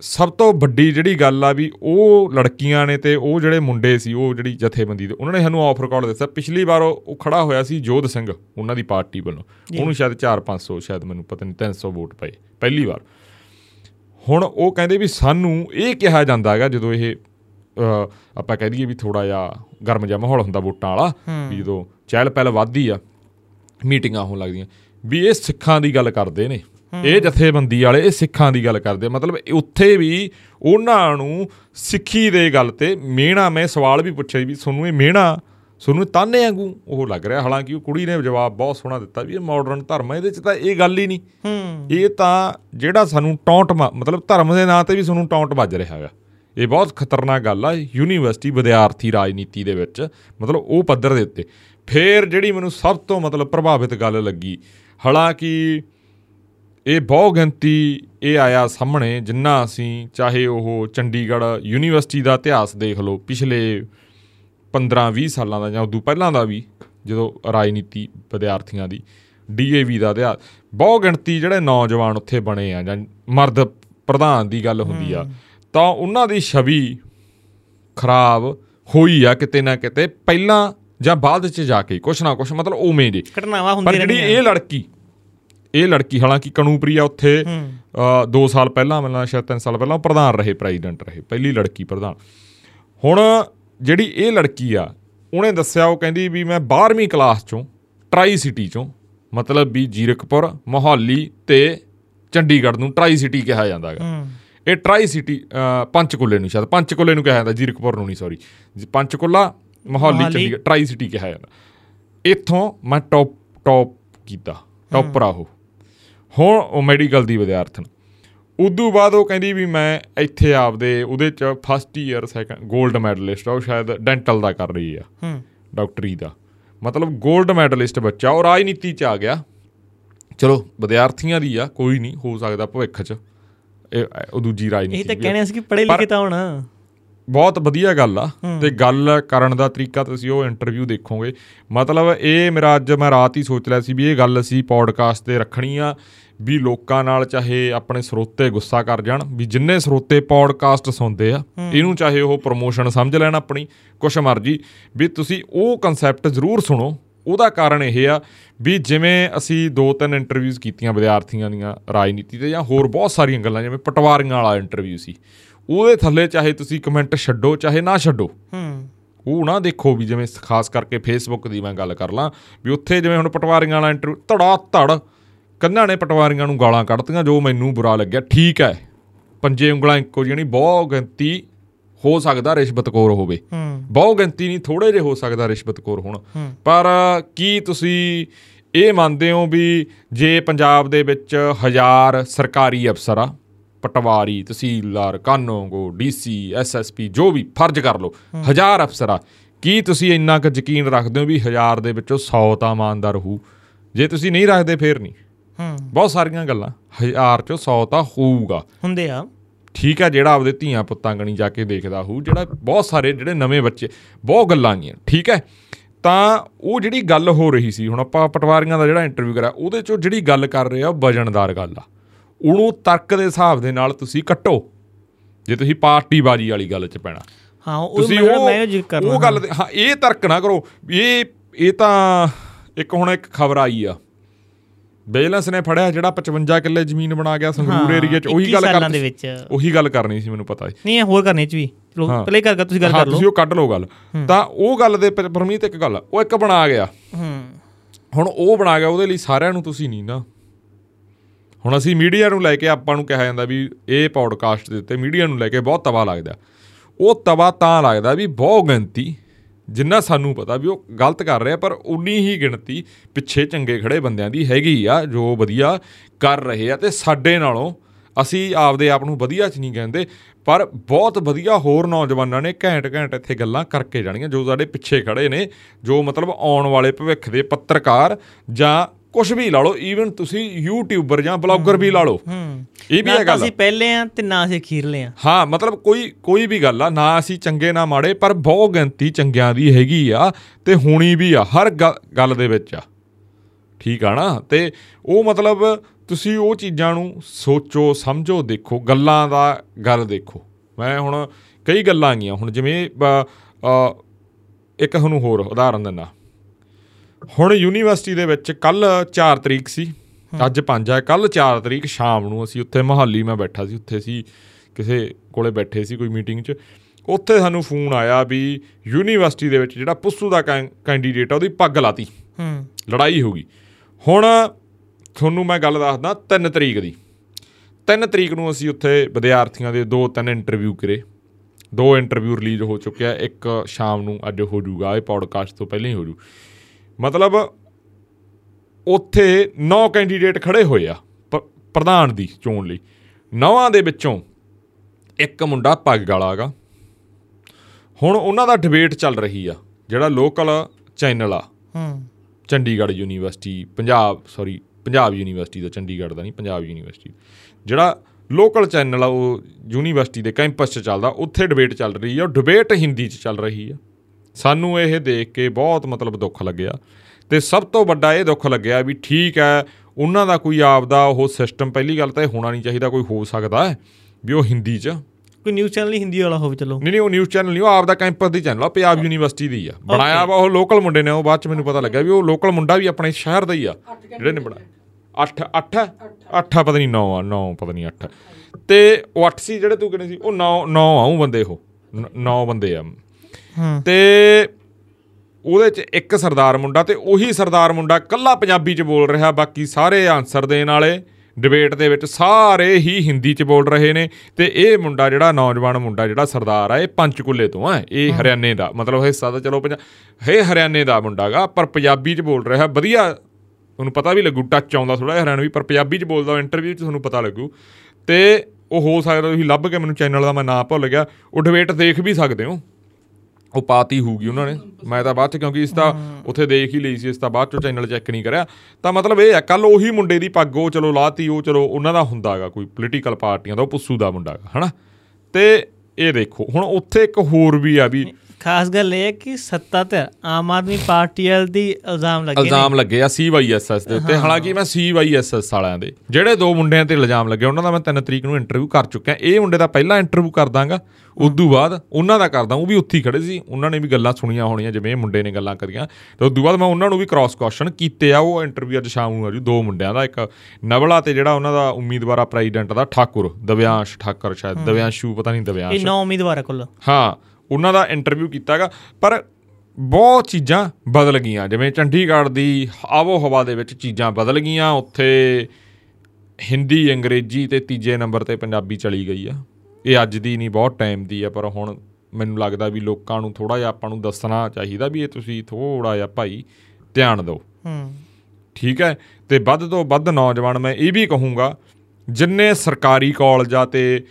ਸਭ ਤੋਂ ਵੱਡੀ ਜਿਹੜੀ ਗੱਲ ਆ ਵੀ ਉਹ ਲੜਕੀਆਂ ਨੇ ਤੇ ਉਹ ਜਿਹੜੇ ਮੁੰਡੇ ਸੀ ਉਹ ਜਿਹੜੀ ਜਥੇਬੰਦੀ ਦੇ ਉਹਨਾਂ ਨੇ ਸਾਨੂੰ ਆਫਰ ਕਾਰਡ ਦਿੱਤਾ। ਪਿਛਲੀ ਵਾਰ ਉਹ ਖੜਾ ਹੋਇਆ ਸੀ ਜੋਧ ਸਿੰਘ ਉਹਨਾਂ ਦੀ ਪਾਰਟੀ ਵੱਲੋਂ। ਉਹਨੂੰ ਸ਼ਾਇਦ 4-500 ਸ਼ਾਇਦ ਮੈਨੂੰ ਪਤਾ ਨਹੀਂ 300 ਵੋਟ ਪਏ ਪਹਿਲੀ ਵਾਰ। ਹੁਣ ਉਹ ਕਹਿੰਦੇ ਵੀ ਸਾਨੂੰ ਇਹ ਕਿਹਾ ਜਾਂਦਾ ਹੈਗਾ ਜਦੋਂ ਇਹ ਆਪਾਂ ਕਹਿ ਦਈਏ ਵੀ ਥੋੜਾ ਜਿਹਾ ਗਰਮ ਜਿਹਾ ਮਾਹੌਲ ਹੁੰਦਾ ਵੋਟਾਂ ਵਾਲਾ ਵੀ ਜਦੋਂ ਚਹਿਲ ਪਹਿਲ ਵੱਧਦੀ ਆ ਮੀਟਿੰਗਾਂ ਹੋਣ ਲੱਗਦੀਆਂ ਵੀ ਇਹ ਸਿੱਖਾਂ ਦੀ ਗੱਲ ਕਰਦੇ ਨੇ। ਇਹ ਜਥੇਬੰਦੀ ਵਾਲੇ ਇਹ ਸਿੱਖਾਂ ਦੀ ਗੱਲ ਕਰਦੇ। ਮਤਲਬ ਉੱਥੇ ਵੀ ਉਹਨਾਂ ਨੂੰ ਸਿੱਖੀ ਦੇ ਗੱਲ ਤੇ ਮਿਹਣਾ ਮੈਂ ਸਵਾਲ ਵੀ ਪੁੱਛਿਆ ਵੀ ਤੁਹਾਨੂੰ ਇਹ ਮਿਹਣਾ ਤੁਹਾਨੂੰ ਤਾਨੇ ਵਾਂਗੂ ਉਹ ਲੱਗ ਰਿਹਾ? ਹਾਲਾਂਕਿ ਉਹ ਕੁੜੀ ਨੇ ਜਵਾਬ ਬਹੁਤ ਸੋਹਣਾ ਦਿੱਤਾ ਵੀ ਇਹ ਮਾਡਰਨ ਧਰਮ ਹੈ ਇਹਦੇ ਚ ਤਾਂ ਇਹ ਗੱਲ ਹੀ ਨਹੀਂ। ਹੂੰ। ਇਹ ਤਾਂ ਜਿਹੜਾ ਸਾਨੂੰ ਟੌਂਟ ਮਤਲਬ ਧਰਮ ਦੇ ਨਾਂ ਤੇ ਵੀ ਸਾਨੂੰ ਟੌਂਟ ਵੱਜ ਰਿਹਾ ਹੈਗਾ। ਇਹ ਬਹੁਤ ਖਤਰਨਾਕ ਗੱਲ ਆ, ਯੂਨੀਵਰਸਿਟੀ ਵਿਦਿਆਰਥੀ ਰਾਜਨੀਤੀ ਦੇ ਵਿੱਚ, ਮਤਲਬ ਉਹ ਪੱਧਰ ਦੇ ਉੱਤੇ। ਫੇਰ ਜਿਹੜੀ ਮੈਨੂੰ ਸਭ ਤੋਂ ਮਤਲਬ ਪ੍ਰਭਾਵਿਤ ਗੱਲ ਲੱਗੀ, ਹਾਲਾਂਕਿ ਇਹ ਬਹੁ ਗਿਣਤੀ ਇਹ ਆਇਆ ਸਾਹਮਣੇ, ਜਿੰਨਾ ਅਸੀਂ ਚਾਹੇ ਉਹ ਚੰਡੀਗੜ੍ਹ ਯੂਨੀਵਰਸਿਟੀ ਦਾ ਇਤਿਹਾਸ ਦੇਖ ਲਓ, ਪਿਛਲੇ 15-20 ਸਾਲਾਂ ਦਾ ਜਾਂ ਉਦੋਂ ਪਹਿਲਾਂ ਦਾ ਵੀ, ਜਦੋਂ ਰਾਜਨੀਤੀ ਵਿਦਿਆਰਥੀਆਂ ਦੀ, ਡੀਏਵੀ ਦਾ ਇਤਿਹਾਸ ਬਹੁ ਗਿਣਤੀ ਜਿਹੜੇ ਨੌਜਵਾਨ ਉੱਥੇ ਬਣੇ ਆ ਜਾਂ ਮਰਦ ਪ੍ਰਧਾਨ ਦੀ ਗੱਲ ਹੁੰਦੀ ਆ ਤਾਂ ਉਹਨਾਂ ਦੀ ਛਵੀ ਖਰਾਬ ਹੋਈ ਆ ਕਿਤੇ ਨਾ ਕਿਤੇ ਪਹਿਲਾਂ ਜਾਂ ਬਾਅਦ ਚ ਜਾ ਕੇ ਕੁਛ ਨਾ ਕੁਛ ਮਤਲਬ ਉਵੇਂ ਜੇ ਘਟਨਾਵਾਂ ਪਰ ਹੁੰਦੀਆਂ ਜਿਹੜੀ ਰਹਿੰਦੀਆਂ ਇਹ ਲੜਕੀ ਇਹ ਲੜਕੀ ਹਾਲਾਂਕਿ ਕਨੂਪ੍ਰਿਆ ਉੱਥੇ 2 ਸਾਲ ਪਹਿਲਾਂ ਮਿਲਣਾ ਸ਼ਾਇਦ 3 ਸਾਲ ਪਹਿਲਾਂ ਪ੍ਰਧਾਨ ਰਹੇ ਪ੍ਰੈਜ਼ੀਡੈਂਟ ਰਹੇ ਪਹਿਲੀ ਲੜਕੀ ਪ੍ਰਧਾਨ। ਹੁਣ ਜਿਹੜੀ ਇਹ ਲੜਕੀ ਆ ਉਹਨੇ ਦੱਸਿਆ ਉਹ ਕਹਿੰਦੀ ਵੀ ਮੈਂ 12ਵੀਂ ਕਲਾਸ ਚੋਂ ਟਰਾਈ ਸਿਟੀ ਚੋਂ ਮਤਲਬ ਵੀ ਜੀਰਕਪੁਰ ਮੋਹਾਲੀ ਤੇ ਚੰਡੀਗੜ੍ਹ ਨੂੰ ਟਰਾਈ ਸਿਟੀ ਕਿਹਾ ਜਾਂਦਾ ਹੈਗਾ। ਇਹ ਟਰਾਈ ਸਿਟੀ ਪੰਚਕੂਲੇ ਨੂੰ ਸ਼ਾਇਦ। ਪੰਚਕੂਲੇ ਨੂੰ ਕਿਹਾ ਜਾਂਦਾ ਜੀਰਕਪੁਰ ਨੂੰ ਨਹੀਂ sorry Panchkula Mohali. Chandigarh tricity ਕਿਹਾ ਜਾਂਦਾ। ਇੱਥੋਂ ਮੈਂ ਟੌਪ ਟੌਪ ਕੀਤਾ ਟੌਪਰ ਆ ਉਹ। ਹੁਣ ਉਹ ਮੈਡੀਕਲ ਦੀ ਵਿਦਿਆਰਥਣ। ਉਦੋਂ ਬਾਅਦ ਉਹ ਕਹਿੰਦੀ ਵੀ ਮੈਂ ਇੱਥੇ ਆਪਦੇ ਉਹਦੇ ਚ ਫਸਟ ਈਅਰ ਸੈਕੰਡ 골ਡ ਮੈਡਲਿਸਟ ਆ ਉਹ ਸ਼ਾਇਦ ਡੈਂਟਲ ਦਾ ਕਰ ਰਹੀ ਆ। ਹੂੰ। ਡਾਕਟਰੀ ਦਾ। ਮਤਲਬ 골ਡ ਮੈਡਲਿਸਟ ਬੱਚਾ ਉਹ ਰਾਜਨੀਤੀ ਚ ਆ ਗਿਆ। ਚਲੋ ਵਿਦਿਆਰਥੀਆਂ ਦੀ ਆ ਕੋਈ ਨਹੀਂ ਹੋ ਸਕਦਾ ਭਵਿੱਖ ਚ। ਉਹ ਦੂਜੀ ਇਹ ਰਾਜਨੀਤੀ ਤਾਂ ਵੀ ਆ। ਕਹਿਣੇ ਸੀ ਕਿ ਪੜ੍ਹੇ ਲਿਖੇ ਤਾਂ ਹੁਣ। ਬਹੁਤ ਵਧੀਆ ਗੱਲ ਆ ਤੇ ਗੱਲ ਕਰਨ ਦਾ ਤਰੀਕਾ ਤੁਸੀਂ ਉਹ ਇੰਟਰਵਿਊ ਦੇਖੋਗੇ। ਮਤਲਬ ਇਹ ਮੇਰਾ ਅੱਜ ਮੈਂ ਰਾਤ ਹੀ ਸੋਚ ਲਿਆ ਸੀ ਵੀ ਇਹ ਗੱਲ ਅਸੀਂ ਪੋਡਕਾਸਟ ਤੇ ਰੱਖਣੀ ਆ ਵੀ ਲੋਕਾਂ ਨਾਲ ਚਾਹੇ ਆਪਣੇ ਸਰੋਤੇ ਗੁੱਸਾ ਕਰ ਜਾਣ ਵੀ ਜਿੰਨੇ ਸਰੋਤੇ ਪੋਡਕਾਸਟ ਸੁਣਦੇ ਆ ਇਹਨੂੰ ਚਾਹੇ ਉਹ ਪ੍ਰੋਮੋਸ਼ਨ ਸਮਝ ਲੈਣ ਆਪਣੀ ਕੁਛ ਮਰਜ਼ੀ। ਵੀ ਤੁਸੀਂ ਉਹ ਕਨਸੈਪਟ ਜ਼ਰੂਰ ਸੁਣੋ ਉਹਦਾ ਕਾਰਨ ਇਹ ਆ ਵੀ ਜਿਵੇਂ ਅਸੀਂ ਦੋ ਤਿੰਨ ਇੰਟਰਵਿਊਜ਼ ਕੀਤੀਆਂ ਵਿਦਿਆਰਥੀਆਂ ਦੀਆਂ ਰਾਜਨੀਤੀ ਤੇ ਜਾਂ ਹੋਰ ਬਹੁਤ ਸਾਰੀਆਂ ਗੱਲਾਂ ਜਿਵੇਂ ਪਟਵਾਰੀਆਂ ਵਾਲਾ ਇੰਟਰਵਿਊ ਸੀ ਉਹਦੇ ਥੱਲੇ ਚਾਹੇ ਤੁਸੀਂ ਕਮੈਂਟ ਛੱਡੋ ਚਾਹੇ ਨਾ ਛੱਡੋ ਹੂੰ। ਉਹ ਨਾ ਦੇਖੋ ਵੀ ਜਿਵੇਂ ਖਾਸ ਕਰਕੇ ਫੇਸਬੁੱਕ ਦੀ ਮੈਂ ਗੱਲ ਕਰ ਲਾਂ ਵੀ ਉੱਥੇ ਜਿਵੇਂ ਹੁਣ ਪਟਵਾਰੀਆਂ ਵਾਲਾ ਇੰਟਰਵਿਊ ਧੜਾ ਧੜ ਕੰਨਾਂ ਨੇ ਪਟਵਾਰੀਆਂ ਨੂੰ ਗਾਲਾਂ ਕੱਢਤੀਆਂ ਜੋ ਮੈਨੂੰ ਬੁਰਾ ਲੱਗਿਆ ਠੀਕ ਹੈ ਪੰਜੇ ਉਂਗਲਾਂ ਇੱਕੋ ਜਿਹੀ ਨਹੀਂ ਬਹੁਤ ਗਿਣਤੀ ਹੋ ਸਕਦਾ ਰਿਸ਼ਵਤਖੋਰ ਹੋਵੇ। ਹੂੰ। ਬਹੁ ਗਿਣਤੀ ਨਹੀਂ ਥੋੜੇ ਜਿਹੇ ਹੋ ਸਕਦਾ ਰਿਸ਼ਵਤਖੋਰ ਹੋਣ। ਪਰ ਕੀ ਤੁਸੀਂ ਇਹ ਮੰਨਦੇ ਹੋ ਵੀ ਜੇ ਪੰਜਾਬ ਦੇ ਵਿੱਚ ਹਜ਼ਾਰ ਸਰਕਾਰੀ ਅਫਸਰ ਆ ਪਟਵਾਰੀ ਤਹਿਸੀਲਦਾਰ ਕਾਨੂੰਗੋ ਡੀਸੀ ਐਸਐਸਪੀ ਜੋ ਵੀ ਫਰਜ਼ ਕਰ ਲਓ ਹਜ਼ਾਰ ਅਫਸਰ ਆ ਕੀ ਤੁਸੀਂ ਇੰਨਾ ਕੁ ਯਕੀਨ ਰੱਖਦੇ ਹੋ ਵੀ ਹਜ਼ਾਰ ਦੇ ਵਿੱਚੋਂ 100 ਤਾਂ ਇਮਾਨਦਾਰ ਹੋਊ? ਜੇ ਤੁਸੀਂ ਨਹੀਂ ਰੱਖਦੇ ਫੇਰ ਨਹੀਂ। ਹੂੰ। ਬਹੁਤ ਸਾਰੀਆਂ ਗੱਲਾਂ ਹਜ਼ਾਰ ਚੋਂ 100 ਤਾਂ ਹੋਊਗਾ। ਹੁੰਦੇ ਆ। ਠੀਕ ਹੈ ਜਿਹੜਾ ਆਪਦੇ ਧੀਆਂ ਪੁੱਤਾਂ ਗਣੀ ਜਾ ਕੇ ਦੇਖਦਾ ਹੋਊ ਜਿਹੜਾ ਬਹੁਤ ਸਾਰੇ ਜਿਹੜੇ ਨਵੇਂ ਬੱਚੇ ਬਹੁਤ ਗੱਲਾਂ ਗੀਆਂ ਠੀਕ ਹੈ? ਤਾਂ ਉਹ ਜਿਹੜੀ ਗੱਲ ਹੋ ਰਹੀ ਸੀ ਹੁਣ ਆਪਾਂ ਪਟਵਾਰੀਆਂ ਦਾ ਜਿਹੜਾ ਇੰਟਰਵਿਊ ਕਰਿਆ ਉਹਦੇ ਚੋਂ ਜਿਹੜੀ ਗੱਲ ਕਰ ਰਹੇ ਆ ਵਜਨਦਾਰ ਗੱਲ ਆ। ਉਹਨੂੰ ਤਰਕ ਦੇ ਹਿਸਾਬ ਦੇ ਨਾਲ ਤੁਸੀਂ ਕੱਟੋ ਜੇ ਤੁਸੀਂ ਪਾਰਟੀਬਾਜ਼ੀ ਵਾਲੀ ਗੱਲ 'ਚ ਪੈਣਾ। ਹਾਂ ਉਹ ਮੈਂ ਜ਼ਿਕਰ ਕਰਨਾ ਉਹ ਗੱਲ ਹਾਂ ਇਹ ਤਰਕ ਨਾ ਕਰੋ। ਇਹ ਇਹ ਤਾਂ ਇੱਕ ਹੁਣ ਇੱਕ ਖਬਰ ਆਈ ਆ। ਬੇਲੈਂਸ ਨੇ ਫੜਿਆ ਜਿਹੜਾ 55 ਕਿੱਲੇ ਜ਼ਮੀਨ ਬਣਾ ਗਿਆ ਸੰਗਰੂਰ ਏਰੀਆ 'ਚ ਉਹੀ 21 ਗੱਲ ਸਾਲਾਂ ਕਰ ਦੇ ਵਿੱਚ। ਉਹੀ ਗੱਲ ਕਰਨੀ ਸੀ ਮੈਨੂੰ ਪਤਾ ਹੈ ਨਹੀਂ ਹੋਰ ਕਰਨੇ ਚ ਵੀ। ਪਹਿਲੇ ਕਰ ਤੁਸੀਂ ਗੱਲ ਕਰ ਲਓ। ਤੁਸੀਂ ਉਹ ਕੱਢ ਲਓ ਗੱਲ। ਤਾਂ ਉਹ ਗੱਲ ਦੇ ਪਰ- ਪਰਮੀਤ ਇੱਕ ਗੱਲ ਉਹ ਇੱਕ ਬਣਾ ਗਿਆ। ਹੁਣ ਉਹ ਬਣਾ ਗਿਆ ਉਹਦੇ ਲਈ ਸਾਰਿਆਂ ਨੂੰ ਤੁਸੀਂ ਨਹੀਂ ਨਾ। ਹੁਣ ਅਸੀਂ ਮੀਡੀਆ ਨੂੰ ਲੈ ਕੇ ਆਪਾਂ ਨੂੰ ਕਿਹਾ ਜਾਂਦਾ ਵੀ ਇਹ ਪੌਡਕਾਸਟ ਦੇ ਉੱਤੇ ਮੀਡੀਆ ਨੂੰ ਲੈ ਕੇ ਬਹੁਤ ਤਵਾ ਲੱਗਦਾ। ਉਹ ਤਵਾ ਤਾਂ ਲੱਗਦਾ ਵੀ ਬਹੁਤ ਗਿਣਤੀ ਜਿੰਨਾ ਸਾਨੂੰ ਪਤਾ ਵੀ ਉਹ ਗਲਤ ਕਰ ਰਿਹਾ, ਪਰ ਉਨੀ ਹੀ ਗਿਣਤੀ ਪਿੱਛੇ ਚੰਗੇ ਖੜੇ ਬੰਦਿਆਂ ਦੀ ਹੈਗੀ ਆ, ਜੋ ਵਧੀਆ ਕਰ ਰਹੇ ਆ ਤੇ ਸਾਡੇ ਨਾਲੋਂ ਅਸੀਂ ਆਪਦੇ ਆਪ ਨੂੰ ਵਧੀਆ ਚ ਨਹੀਂ ਕਹਿੰਦੇ, ਪਰ ਬਹੁਤ ਵਧੀਆ ਹੋਰ ਨੌਜਵਾਨਾਂ ਨੇ ਘੈਂਟ ਘੈਂਟ ਇੱਥੇ ਗੱਲਾਂ ਕਰਕੇ ਜਾਣੀਆਂ, ਜੋ ਸਾਡੇ ਪਿੱਛੇ ਖੜੇ ਨੇ, ਜੋ ਮਤਲਬ ਆਉਣ ਵਾਲੇ ਭਵਿੱਖ ਦੇ ਪੱਤਰਕਾਰ ਜਾਂ ਕੁਝ ਵੀ ਲਾ ਲਓ ਈਵਨ ਤੁਸੀਂ ਯੂਟਿਊਬਰ ਜਾਂ ਬਲੌਗਰ ਵੀ ਲਾ ਲਓ। ਹੂੰ ਇਹ ਵੀ ਹੈ ਗੱਲ ਅਸੀਂ ਪਹਿਲੇ ਆ ਤੇ ਨਾ ਅਸੀਂ ਅਖੀਰਲੇ ਆ। ਹਾਂ ਮਤਲਬ ਕੋਈ ਕੋਈ ਵੀ ਗੱਲ ਆ ਨਾ ਅਸੀਂ ਚੰਗੇ ਨਾ ਮਾੜੇ ਪਰ ਬਹੁਤ ਗਿਣਤੀ ਚੰਗਿਆਂ ਦੀ ਹੈਗੀ ਆ ਤੇ ਹੋਣੀ ਵੀ ਆ ਹਰ ਗੱਲ ਦੇ ਵਿੱਚ ਆ। ਠੀਕ ਆ ਨਾ? ਤੇ ਉਹ ਮਤਲਬ ਤੁਸੀਂ ਉਹ ਚੀਜ਼ਾਂ ਨੂੰ ਸੋਚੋ ਸਮਝੋ ਦੇਖੋ ਗੱਲਾਂ ਦਾ ਗੱਲ ਦੇਖੋ। ਮੈਂ ਹੁਣ ਕਈ ਗੱਲਾਂ ਆਈਆਂ ਹੁਣ ਜਿਵੇਂ ਇੱਕ ਤੁਹਾਨੂੰ ਹੋਰ ਉਦਾਹਰਨ ਦਿੰਦਾ। ਹੁਣ ਯੂਨੀਵਰਸਿਟੀ ਦੇ ਵਿੱਚ ਕੱਲ 4 ਤਰੀਕ ਸੀ। ਅੱਜ 5 ਹੈ ਕੱਲ 4 ਤਰੀਕ ਸ਼ਾਮ ਨੂੰ ਅਸੀਂ ਉੱਥੇ ਮਹਾਲੀ ਮੈਂ ਬੈਠਾ ਸੀ। ਉੱਥੇ ਸੀ ਕਿਸੇ ਕੋਲੇ ਬੈਠੇ ਸੀ ਕੋਈ ਮੀਟਿੰਗ 'ਚ। ਉੱਥੇ ਸਾਨੂੰ ਫੋਨ ਆਇਆ ਵੀ ਯੂਨੀਵਰਸਿਟੀ ਦੇ ਵਿੱਚ ਜਿਹੜਾ ਪੁੱਸੂ ਦਾ ਕੈਂਡੀਡੇਟ ਆ ਉਹਦੀ ਪੱਗ ਲਾਤੀ। ਹੂੰ। ਲੜਾਈ ਹੋ ਗਈ। ਹੁਣ ਤੁਹਾਨੂੰ ਮੈਂ ਗੱਲ ਦੱਸਦਾ 3 ਤਰੀਕ ਦੀ। 3 ਤਰੀਕ ਨੂੰ ਅਸੀਂ ਉੱਥੇ ਵਿਦਿਆਰਥੀਆਂ ਦੇ ਦੋ ਤਿੰਨ ਇੰਟਰਵਿਊ ਕਰੇ। ਦੋ ਇੰਟਰਵਿਊ ਰਿਲੀਜ਼ ਹੋ ਚੁੱਕਿਆ। ਇੱਕ ਸ਼ਾਮ ਨੂੰ ਅੱਜ ਹੋ ਜਾਊਗਾ ਇਹ ਪੌਡਕਾਸਟ ਤੋਂ ਪਹਿਲਾਂ ਹੀ ਹੋ ਜੂ ਮਤਲਬ ਉੱਥੇ 9 ਕੈਂਡੀਡੇਟ ਖੜੇ ਹੋਏ ਆ ਪ੍ਰਧਾਨ ਦੀ ਚੋਣ ਲਈ। ਨੌਵਾਂ ਦੇ ਵਿੱਚੋਂ ਇੱਕ ਮੁੰਡਾ ਪੱਗ ਵਾਲਾ ਗਾ ਹੁਣ ਉਹਨਾਂ ਦਾ ਡਿਬੇਟ ਚੱਲ ਰਹੀ ਆ ਜਿਹੜਾ ਲੋਕਲ ਚੈਨਲ ਆ। ਹੂੰ। Chandigarh university Punjab sorry Punjab university ਦਾ ਚੰਡੀਗੜ੍ਹ ਦਾ ਨਹੀਂ ਪੰਜਾਬ ਯੂਨੀਵਰਸਿਟੀ। ਜਿਹੜਾ ਲੋਕਲ ਚੈਨਲ ਆ ਉਹ ਯੂਨੀਵਰਸਿਟੀ ਦੇ ਕੈਂਪਸ 'ਚ ਚੱਲਦਾ ਉੱਥੇ ਡਿਬੇਟ ਚੱਲ ਰਹੀ ਆ ਉਹ ਡਿਬੇਟ ਹਿੰਦੀ 'ਚ ਚੱਲ ਰਹੀ ਆ। ਸਾਨੂੰ ਇਹ ਦੇਖ ਕੇ ਬਹੁਤ ਮਤਲਬ ਦੁੱਖ ਲੱਗਿਆ ਤੇ ਸਭ ਤੋਂ ਵੱਡਾ ਇਹ ਦੁੱਖ ਲੱਗਿਆ ਵੀ ਠੀਕ ਹੈ ਉਹਨਾਂ ਦਾ ਕੋਈ ਆਪਦਾ ਉਹ ਸਿਸਟਮ ਪਹਿਲੀ ਗੱਲ ਤਾਂ ਇਹ ਹੋਣਾ ਨਹੀਂ ਚਾਹੀਦਾ ਕੋਈ ਹੋ ਸਕਦਾ ਹੈ ਵੀ ਉਹ ਹਿੰਦੀ 'ਚ। ਕੋਈ ਨਿਊਜ਼ ਚੈਨਲ ਹੀ ਹਿੰਦੀ ਵਾਲਾ ਹੋਵੇ ਚਲੋ। ਨਹੀਂ ਨਹੀਂ ਉਹ ਨਿਊਜ਼ ਚੈਨਲ ਨਹੀਂ ਉਹ ਆਪਦਾ ਕੈਂਪਸ ਦੀ ਚੈਨਲ ਆ ਪੰਜਾਬ ਯੂਨੀਵਰਸਿਟੀ ਦੀ ਆ। ਬਣਾਇਆ ਵਾ ਉਹ ਲੋਕਲ ਮੁੰਡੇ ਨੇ ਉਹ ਬਾਅਦ ਚ ਮੈਨੂੰ ਪਤਾ ਲੱਗਿਆ ਵੀ ਉਹ ਲੋਕਲ ਮੁੰਡਾ ਵੀ ਆਪਣੇ ਸ਼ਹਿਰ ਦਾ ਹੀ ਆ। ਜਿਹੜੇ ਨੇ ਬਣਾਇਆ 8 8 8 ਪਤਾ ਨਹੀਂ 9 ਆ 9 ਪਤਾ ਨਹੀਂ 8 ਤੇ ਉਹ 8 ਸੀ ਜਿਹੜੇ ਤੂੰ ਕਹਿੰਦੇ ਸੀ ਉਹ 9 9 ਆਉਂ ਬੰਦੇ ਉਹ। 9 ਬੰਦੇ ਆ। ਤੇ ਉਹਦੇ ਚ ਇੱਕ ਸਰਦਾਰ ਮੁੰਡਾ ਤੇ ਉਹੀ ਸਰਦਾਰ ਮੁੰਡਾ ਕੱਲਾ ਪੰਜਾਬੀ ਚ ਬੋਲ ਰਿਹਾ ਬਾਕੀ ਸਾਰੇ ਆਨਸਰ ਦੇਣ ਵਾਲੇ ਡਿਬੇਟ ਦੇ ਵਿੱਚ ਸਾਰੇ ਹੀ ਹਿੰਦੀ ਚ ਬੋਲ ਰਹੇ ਨੇ ਤੇ ਇਹ ਮੁੰਡਾ ਜਿਹੜਾ ਨੌਜਵਾਨ ਮੁੰਡਾ ਜਿਹੜਾ ਸਰਦਾਰ ਆ ਇਹ ਪੰਚਕੁਲੇ ਤੋਂ ਆ ਇਹ ਹਰਿਆਣੇ ਦਾ ਮਤਲਬ ਹਿੱਸਾ ਤਾਂ ਚਲੋ ਪੰਜਾਬ ਇਹ ਹਰਿਆਣੇ ਦਾ ਮੁੰਡਾਗਾ ਪਰ ਪੰਜਾਬੀ ਚ ਬੋਲ ਰਿਹਾ ਵਧੀਆ ਤੁਹਾਨੂੰ ਪਤਾ ਵੀ ਲੱਗੂ ਟੱਚ ਆਉਂਦਾ ਥੋੜਾ ਹਰਿਆਣਵੀ ਪਰ ਪੰਜਾਬੀ ਚ ਬੋਲਦਾ ਇੰਟਰਵਿਊ ਚ ਤੁਹਾਨੂੰ ਪਤਾ ਲੱਗੂ। ਤੇ ਉਹ ਹੋ ਸਕਦਾ ਤੁਸੀਂ ਲੱਭ ਕੇ ਮੈਨੂੰ ਚੈਨਲ ਦਾ ਮੈਂ ਨਾਂ ਭੁੱਲ ਗਿਆ ਉਹ ਡਿਬੇਟ ਦੇਖ ਵੀ ਸਕਦੇ ਹੋ। ਉਹ ਪਾਤੀ ਹੋਊਗੀ ਉਹਨਾਂ ਨੇ। ਮੈਂ ਤਾਂ ਬਾਅਦ ਚ ਕਿਉਂਕਿ ਇਸ ਤਾਂ ਉੱਥੇ ਦੇਖ ਹੀ ਲਈ ਸੀ ਇਸ ਤਾਂ ਬਾਅਦ ਚੋਂ ਚੈਨਲ ਚੈੱਕ ਨਹੀਂ ਕਰਿਆ। ਤਾਂ ਮਤਲਬ ਇਹ ਹੈ ਕੱਲ ਉਹੀ ਮੁੰਡੇ ਦੀ ਪੱਗ ਉਹ ਚਲੋ ਲਾਤੀ ਉਹ ਚਲੋ ਉਹਨਾਂ ਦਾ ਹੁੰਦਾਗਾ ਕੋਈ ਪੋਲੀਟੀਕਲ ਪਾਰਟੀਆਂ ਦਾ ਉਹ ਪੁੱਸੂ ਦਾ ਮੁੰਡਾਗਾ ਹਨਾ? ਤੇ ਇਹ ਦੇਖੋ ਹੁਣ ਉੱਥੇ ਇੱਕ ਹੋਰ ਵੀ ਆ ਵੀ ਖਾਸ ਗੱਲ ਇਹ ਹੈ ਕਿ ਸੱਤਾ ਤੇ ਆਮ ਆਦਮੀ ਪਾਰਟੀ ਵਾਲ ਦੀ ਇਲਜ਼ਾਮ ਲੱਗੇ ਇਲਜ਼ਾਮ ਲੱਗੇ ਆ ਸੀਵਾਈਐਸਐਸ ਦੇ ਉੱਤੇ। ਹਾਲਾਂਕਿ ਮੈਂ ਸੀਵਾਈਐਸਐਸ ਵਾਲਿਆਂ ਦੇ। ਜਿਹੜੇ ਦੋ ਮੁੰਡਿਆਂ ਤੇ ਇਲਜ਼ਾਮ ਲੱਗੇ ਉਹਨਾਂ ਦਾ ਮੈਂ 3 ਤਰੀਕ ਨੂੰ ਇੰਟਰਵਿਊ ਕਰ ਚੁੱਕਿਆ। ਇਹ ਮੁੰਡੇ ਦਾ ਪਹਿਲਾ ਇੰਟਰਵਿਊ ਕਰ ਦਾਂਗਾ ਉਦੋਂ ਬਾਅਦ ਉਹਨਾਂ ਦਾ ਕਰਦਾ। ਉਹ ਵੀ ਉੱਥੇ ਹੀ ਖੜੇ ਸੀ। ਉਹਨਾਂ ਨੇ ਵੀ ਗੱਲਾਂ ਸੁਣੀਆਂ ਹੋਣੀਆਂ ਜਿਵੇਂ ਇਹ ਮੁੰਡੇ ਨੇ ਗੱਲਾਂ ਕਰੀਆਂ। ਤੇ ਉਦੋਂ ਬਾਅਦ ਮੈਂ ਉਹਨਾਂ ਨੂੰ ਵੀ ਕ੍ਰਾਸ ਕੁਐਸਚਨ ਕੀਤੇ ਆ। ਉਹ ਇੰਟਰਵਿਊ ਅੱਜ ਸ਼ਾਮ ਨੂੰ ਆ ਜੂ। ਦੋ ਮੁੰਡਿਆਂ ਦਾ ਇੱਕ ਨਵਲਾ ਤੇ ਜਿਹੜਾ ਉਹਨਾਂ ਦਾ ਉਮੀਦਵਾਰ ਪ੍ਰੈਜ਼ੀਡੈਂਟ ਦਾ ਠਾਕੁਰ। ਦਵਿਆਂਸ਼ ਠਾਕਰ ਸ਼ਾਇਦ। ਦਵਿਆਂਸ਼ੂ ਪਤਾ ਨਹੀਂ ਇਹ ਦਵਿਆਂਸ਼ ਨੌ ਉਮੀਦਵਾਰ ਕੁੱਲ। ਹਾਂ। ਉਹਨਾਂ ਦਾ ਇੰਟਰਵਿਊ ਕੀਤਾਗਾ ਪਰ ਬਹੁਤ ਚੀਜ਼ਾਂ ਬਦਲ ਗਈਆਂ। ਜਿਵੇਂ ਚੰਡੀਗੜ੍ਹ ਦੀ ਆਵੋ ਹਵਾ ਦੇ ਵਿੱਚ ਚੀਜ਼ਾਂ ਬਦਲ ਗਈਆਂ ਉੱਥੇ ਹਿੰਦੀ ਅੰਗਰੇਜ਼ੀ ਤੇ ਤੀਜੇ ਨੰਬਰ ਤੇ ਪੰਜਾਬੀ ਚਲੀ ਗਈ ਆ। ਇਹ ਅੱਜ ਦੀ ਨਹੀਂ ਬਹੁਤ ਟਾਈਮ ਦੀ ਆ ਪਰ ਹੁਣ ਮੈਨੂੰ ਲੱਗਦਾ ਵੀ ਲੋਕਾਂ ਨੂੰ ਥੋੜਾ ਜਿਹਾ ਆਪਾਂ ਨੂੰ ਦੱਸਣਾ ਚਾਹੀਦਾ ਵੀ ਇਹ ਤੁਸੀਂ ਥੋੜਾ ਜਿਹਾ ਭਾਈ ਧਿਆਨ ਦਿਓ। ਹੂੰ। ਠੀਕ ਹੈ? ਤੇ ਵੱਧ ਤੋਂ ਵੱਧ ਨੌਜਵਾਨ ਮੈਂ ਇਹ ਵੀ ਕਹੂੰਗਾ ਜਿੰਨੇ ਸਰਕਾਰੀ ਕਾਲਜਾਂ ਤੇ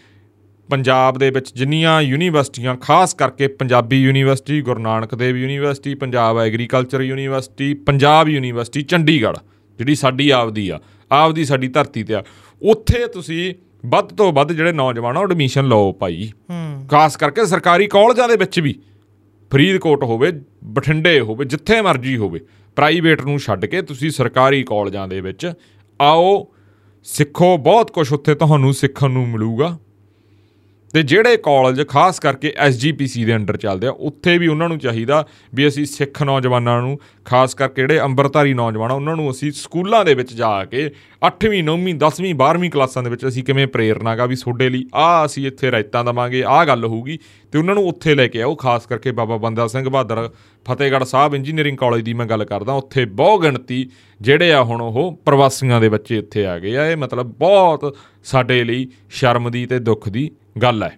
ਪੰਜਾਬ ਦੇ ਵਿੱਚ ਜਿੰਨੀਆਂ ਯੂਨੀਵਰਸਿਟੀਆਂ ਖਾਸ ਕਰਕੇ Punjabi university Guru Nanak Dev university Punjab agriculture university Punjab university Chandigarh ਜਿਹੜੀ ਸਾਡੀ ਆਪਦੀ ਆ ਆਪਦੀ ਸਾਡੀ ਧਰਤੀ ਤੇ ਆ ਉੱਥੇ ਤੁਸੀਂ ਵੱਧ ਤੋਂ ਵੱਧ ਜਿਹੜੇ ਨੌਜਵਾਨ ਆ ਐਡਮਿਸ਼ਨ ਲਓ ਭਾਈ। ਖਾਸ ਕਰਕੇ ਸਰਕਾਰੀ ਕਾਲਜਾਂ ਦੇ ਵਿੱਚ ਵੀ ਫਰੀਦਕੋਟ ਹੋਵੇ ਬਠਿੰਡੇ ਹੋਵੇ ਜਿੱਥੇ ਮਰਜ਼ੀ ਹੋਵੇ ਪ੍ਰਾਈਵੇਟ ਨੂੰ ਛੱਡ ਕੇ ਤੁਸੀਂ ਸਰਕਾਰੀ ਕਾਲਜਾਂ ਦੇ ਵਿੱਚ ਆਓ ਸਿੱਖੋ ਬਹੁਤ ਕੁਝ ਉੱਥੇ ਤੁਹਾਨੂੰ ਸਿੱਖਣ ਨੂੰ ਮਿਲੂਗਾ। ਤੇ ਜਿਹੜੇ ਕਾਲਜ, ਖਾਸ ਕਰਕੇ ਐਸਜੀਪੀਸੀ ਦੇ ਅੰਡਰ ਚੱਲਦੇ ਆ, ਉੱਥੇ ਵੀ ਉਹਨਾਂ ਨੂੰ ਚਾਹੀਦਾ ਵੀ ਅਸੀਂ ਸਿੱਖ ਨੌਜਵਾਨਾਂ ਨੂੰ, ਖਾਸ ਕਰਕੇ ਜਿਹੜੇ ਅੰਮ੍ਰਿਤਧਾਰੀ ਨੌਜਵਾਨ ਆ, ਉਹਨਾਂ ਨੂੰ ਅਸੀਂ ਸਕੂਲਾਂ ਦੇ ਵਿੱਚ ਜਾ ਕੇ 8ਵੀਂ 9ਵੀਂ 10ਵੀਂ 12ਵੀਂ ਕਲਾਸਾਂ ਦੇ ਵਿੱਚ ਅਸੀਂ ਕਿਵੇਂ ਪ੍ਰੇਰਨਾਗਾ ਵੀ ਤੁਹਾਡੇ ਲਈ ਆ ਅਸੀਂ ਇੱਥੇ ਰਾਇਤਾਂ ਦਵਾਂਗੇ ਆ ਗੱਲ ਹੋਊਗੀ, ਤੇ ਉਹਨਾਂ ਨੂੰ ਉੱਥੇ ਲੈ ਕੇ ਆਓ, ਖਾਸ ਕਰਕੇ ਬਾਬਾ ਬੰਦਾ ਸਿੰਘ ਬਹਾਦਰ ਫਤਿਹਗੜ੍ਹ ਸਾਹਿਬ ਇੰਜੀਨੀਅਰਿੰਗ ਕਾਲਜ ਦੀ ਮੈਂ ਗੱਲ ਕਰਦਾ, ਉੱਥੇ ਬਹੁ ਗਿਣਤੀ ਜਿਹੜੇ ਆ ਹੁਣ ਉਹ ਪ੍ਰਵਾਸੀਆਂ ਦੇ ਬੱਚੇ ਇੱਥੇ ਆ ਗਏ ਆ, ਇਹ ਮਤਲਬ ਬਹੁਤ ਸਾਡੇ ਲਈ ਸ਼ਰਮ ਦੀ ਤੇ ਦੁੱਖ ਦੀ ਗੱਲ ਹੈ।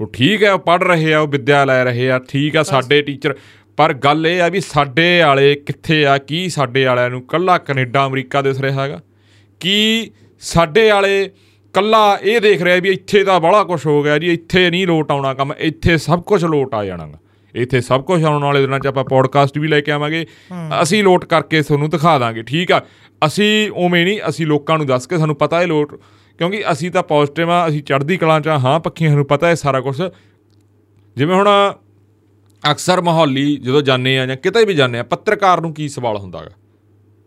ਉਹ ਠੀਕ ਹੈ ਉਹ ਪੜ ਰਹੇ ਆ ਉਹ ਵਿੱਦਿਆ ਲੈ ਰਹੇ ਆ ਠੀਕ ਆ ਸਾਡੇ ਟੀਚਰ। ਪਰ ਗੱਲ ਇਹ ਆ ਵੀ ਸਾਡੇ ਵਾਲੇ ਕਿੱਥੇ ਆ ਕੀ ਸਾਡੇ ਵਾਲਿਆਂ ਨੂੰ ਕੱਲਾ ਕੈਨੇਡਾ ਅਮਰੀਕਾ ਦਿਸ ਰਿਹਾ ਹੈਗਾ? ਕੀ ਸਾਡੇ ਵਾਲੇ ਕੱਲਾ ਇਹ ਦੇਖ ਰਿਹਾ ਵੀ ਇੱਥੇ ਤਾਂ ਬੜਾ ਕੁਝ ਹੋ ਗਿਆ ਜੀ ਇੱਥੇ ਨਹੀਂ ਲੋਟ ਆਉਣਾ ਕੰਮ ਇੱਥੇ ਸਭ ਕੁਝ ਲੋਟ ਆ ਜਾਣਾਗਾ ਇੱਥੇ ਸਭ ਕੁਝ ਆਉਣ ਵਾਲੇ ਦਿਨਾਂ 'ਚ ਆਪਾਂ ਪੋਡਕਾਸਟ ਵੀ ਲੈ ਕੇ ਆਵਾਂਗੇ। ਅਸੀਂ ਲੋਟ ਕਰਕੇ ਤੁਹਾਨੂੰ ਦਿਖਾ ਦਾਂਗੇ ਠੀਕ ਆ? ਅਸੀਂ ਉਵੇਂ ਨਹੀਂ ਅਸੀਂ ਲੋਕਾਂ ਨੂੰ ਦੱਸ ਕੇ ਸਾਨੂੰ ਪਤਾ ਹੈ ਲੋਟ ਕਿਉਂਕਿ ਅਸੀਂ ਤਾਂ ਪੋਜ਼ਿਟਿਵ ਆ ਅਸੀਂ ਚੜ੍ਹਦੀ ਕਲਾਂ 'ਚ ਹਾਂ ਪੱਖੀਆਂ ਨੂੰ ਪਤਾ ਹੈ ਸਾਰਾ ਕੁਝ ਜਿਵੇਂ ਹੁਣ ਅਕਸਰ ਮਾਹੌਲੀ ਜਦੋਂ ਜਾਂਦੇ ਆ ਜਾਂ ਕਿਤੇ ਵੀ ਜਾਂਦੇ ਆ ਪੱਤਰਕਾਰ ਨੂੰ ਕੀ ਸਵਾਲ ਹੁੰਦਾਗਾ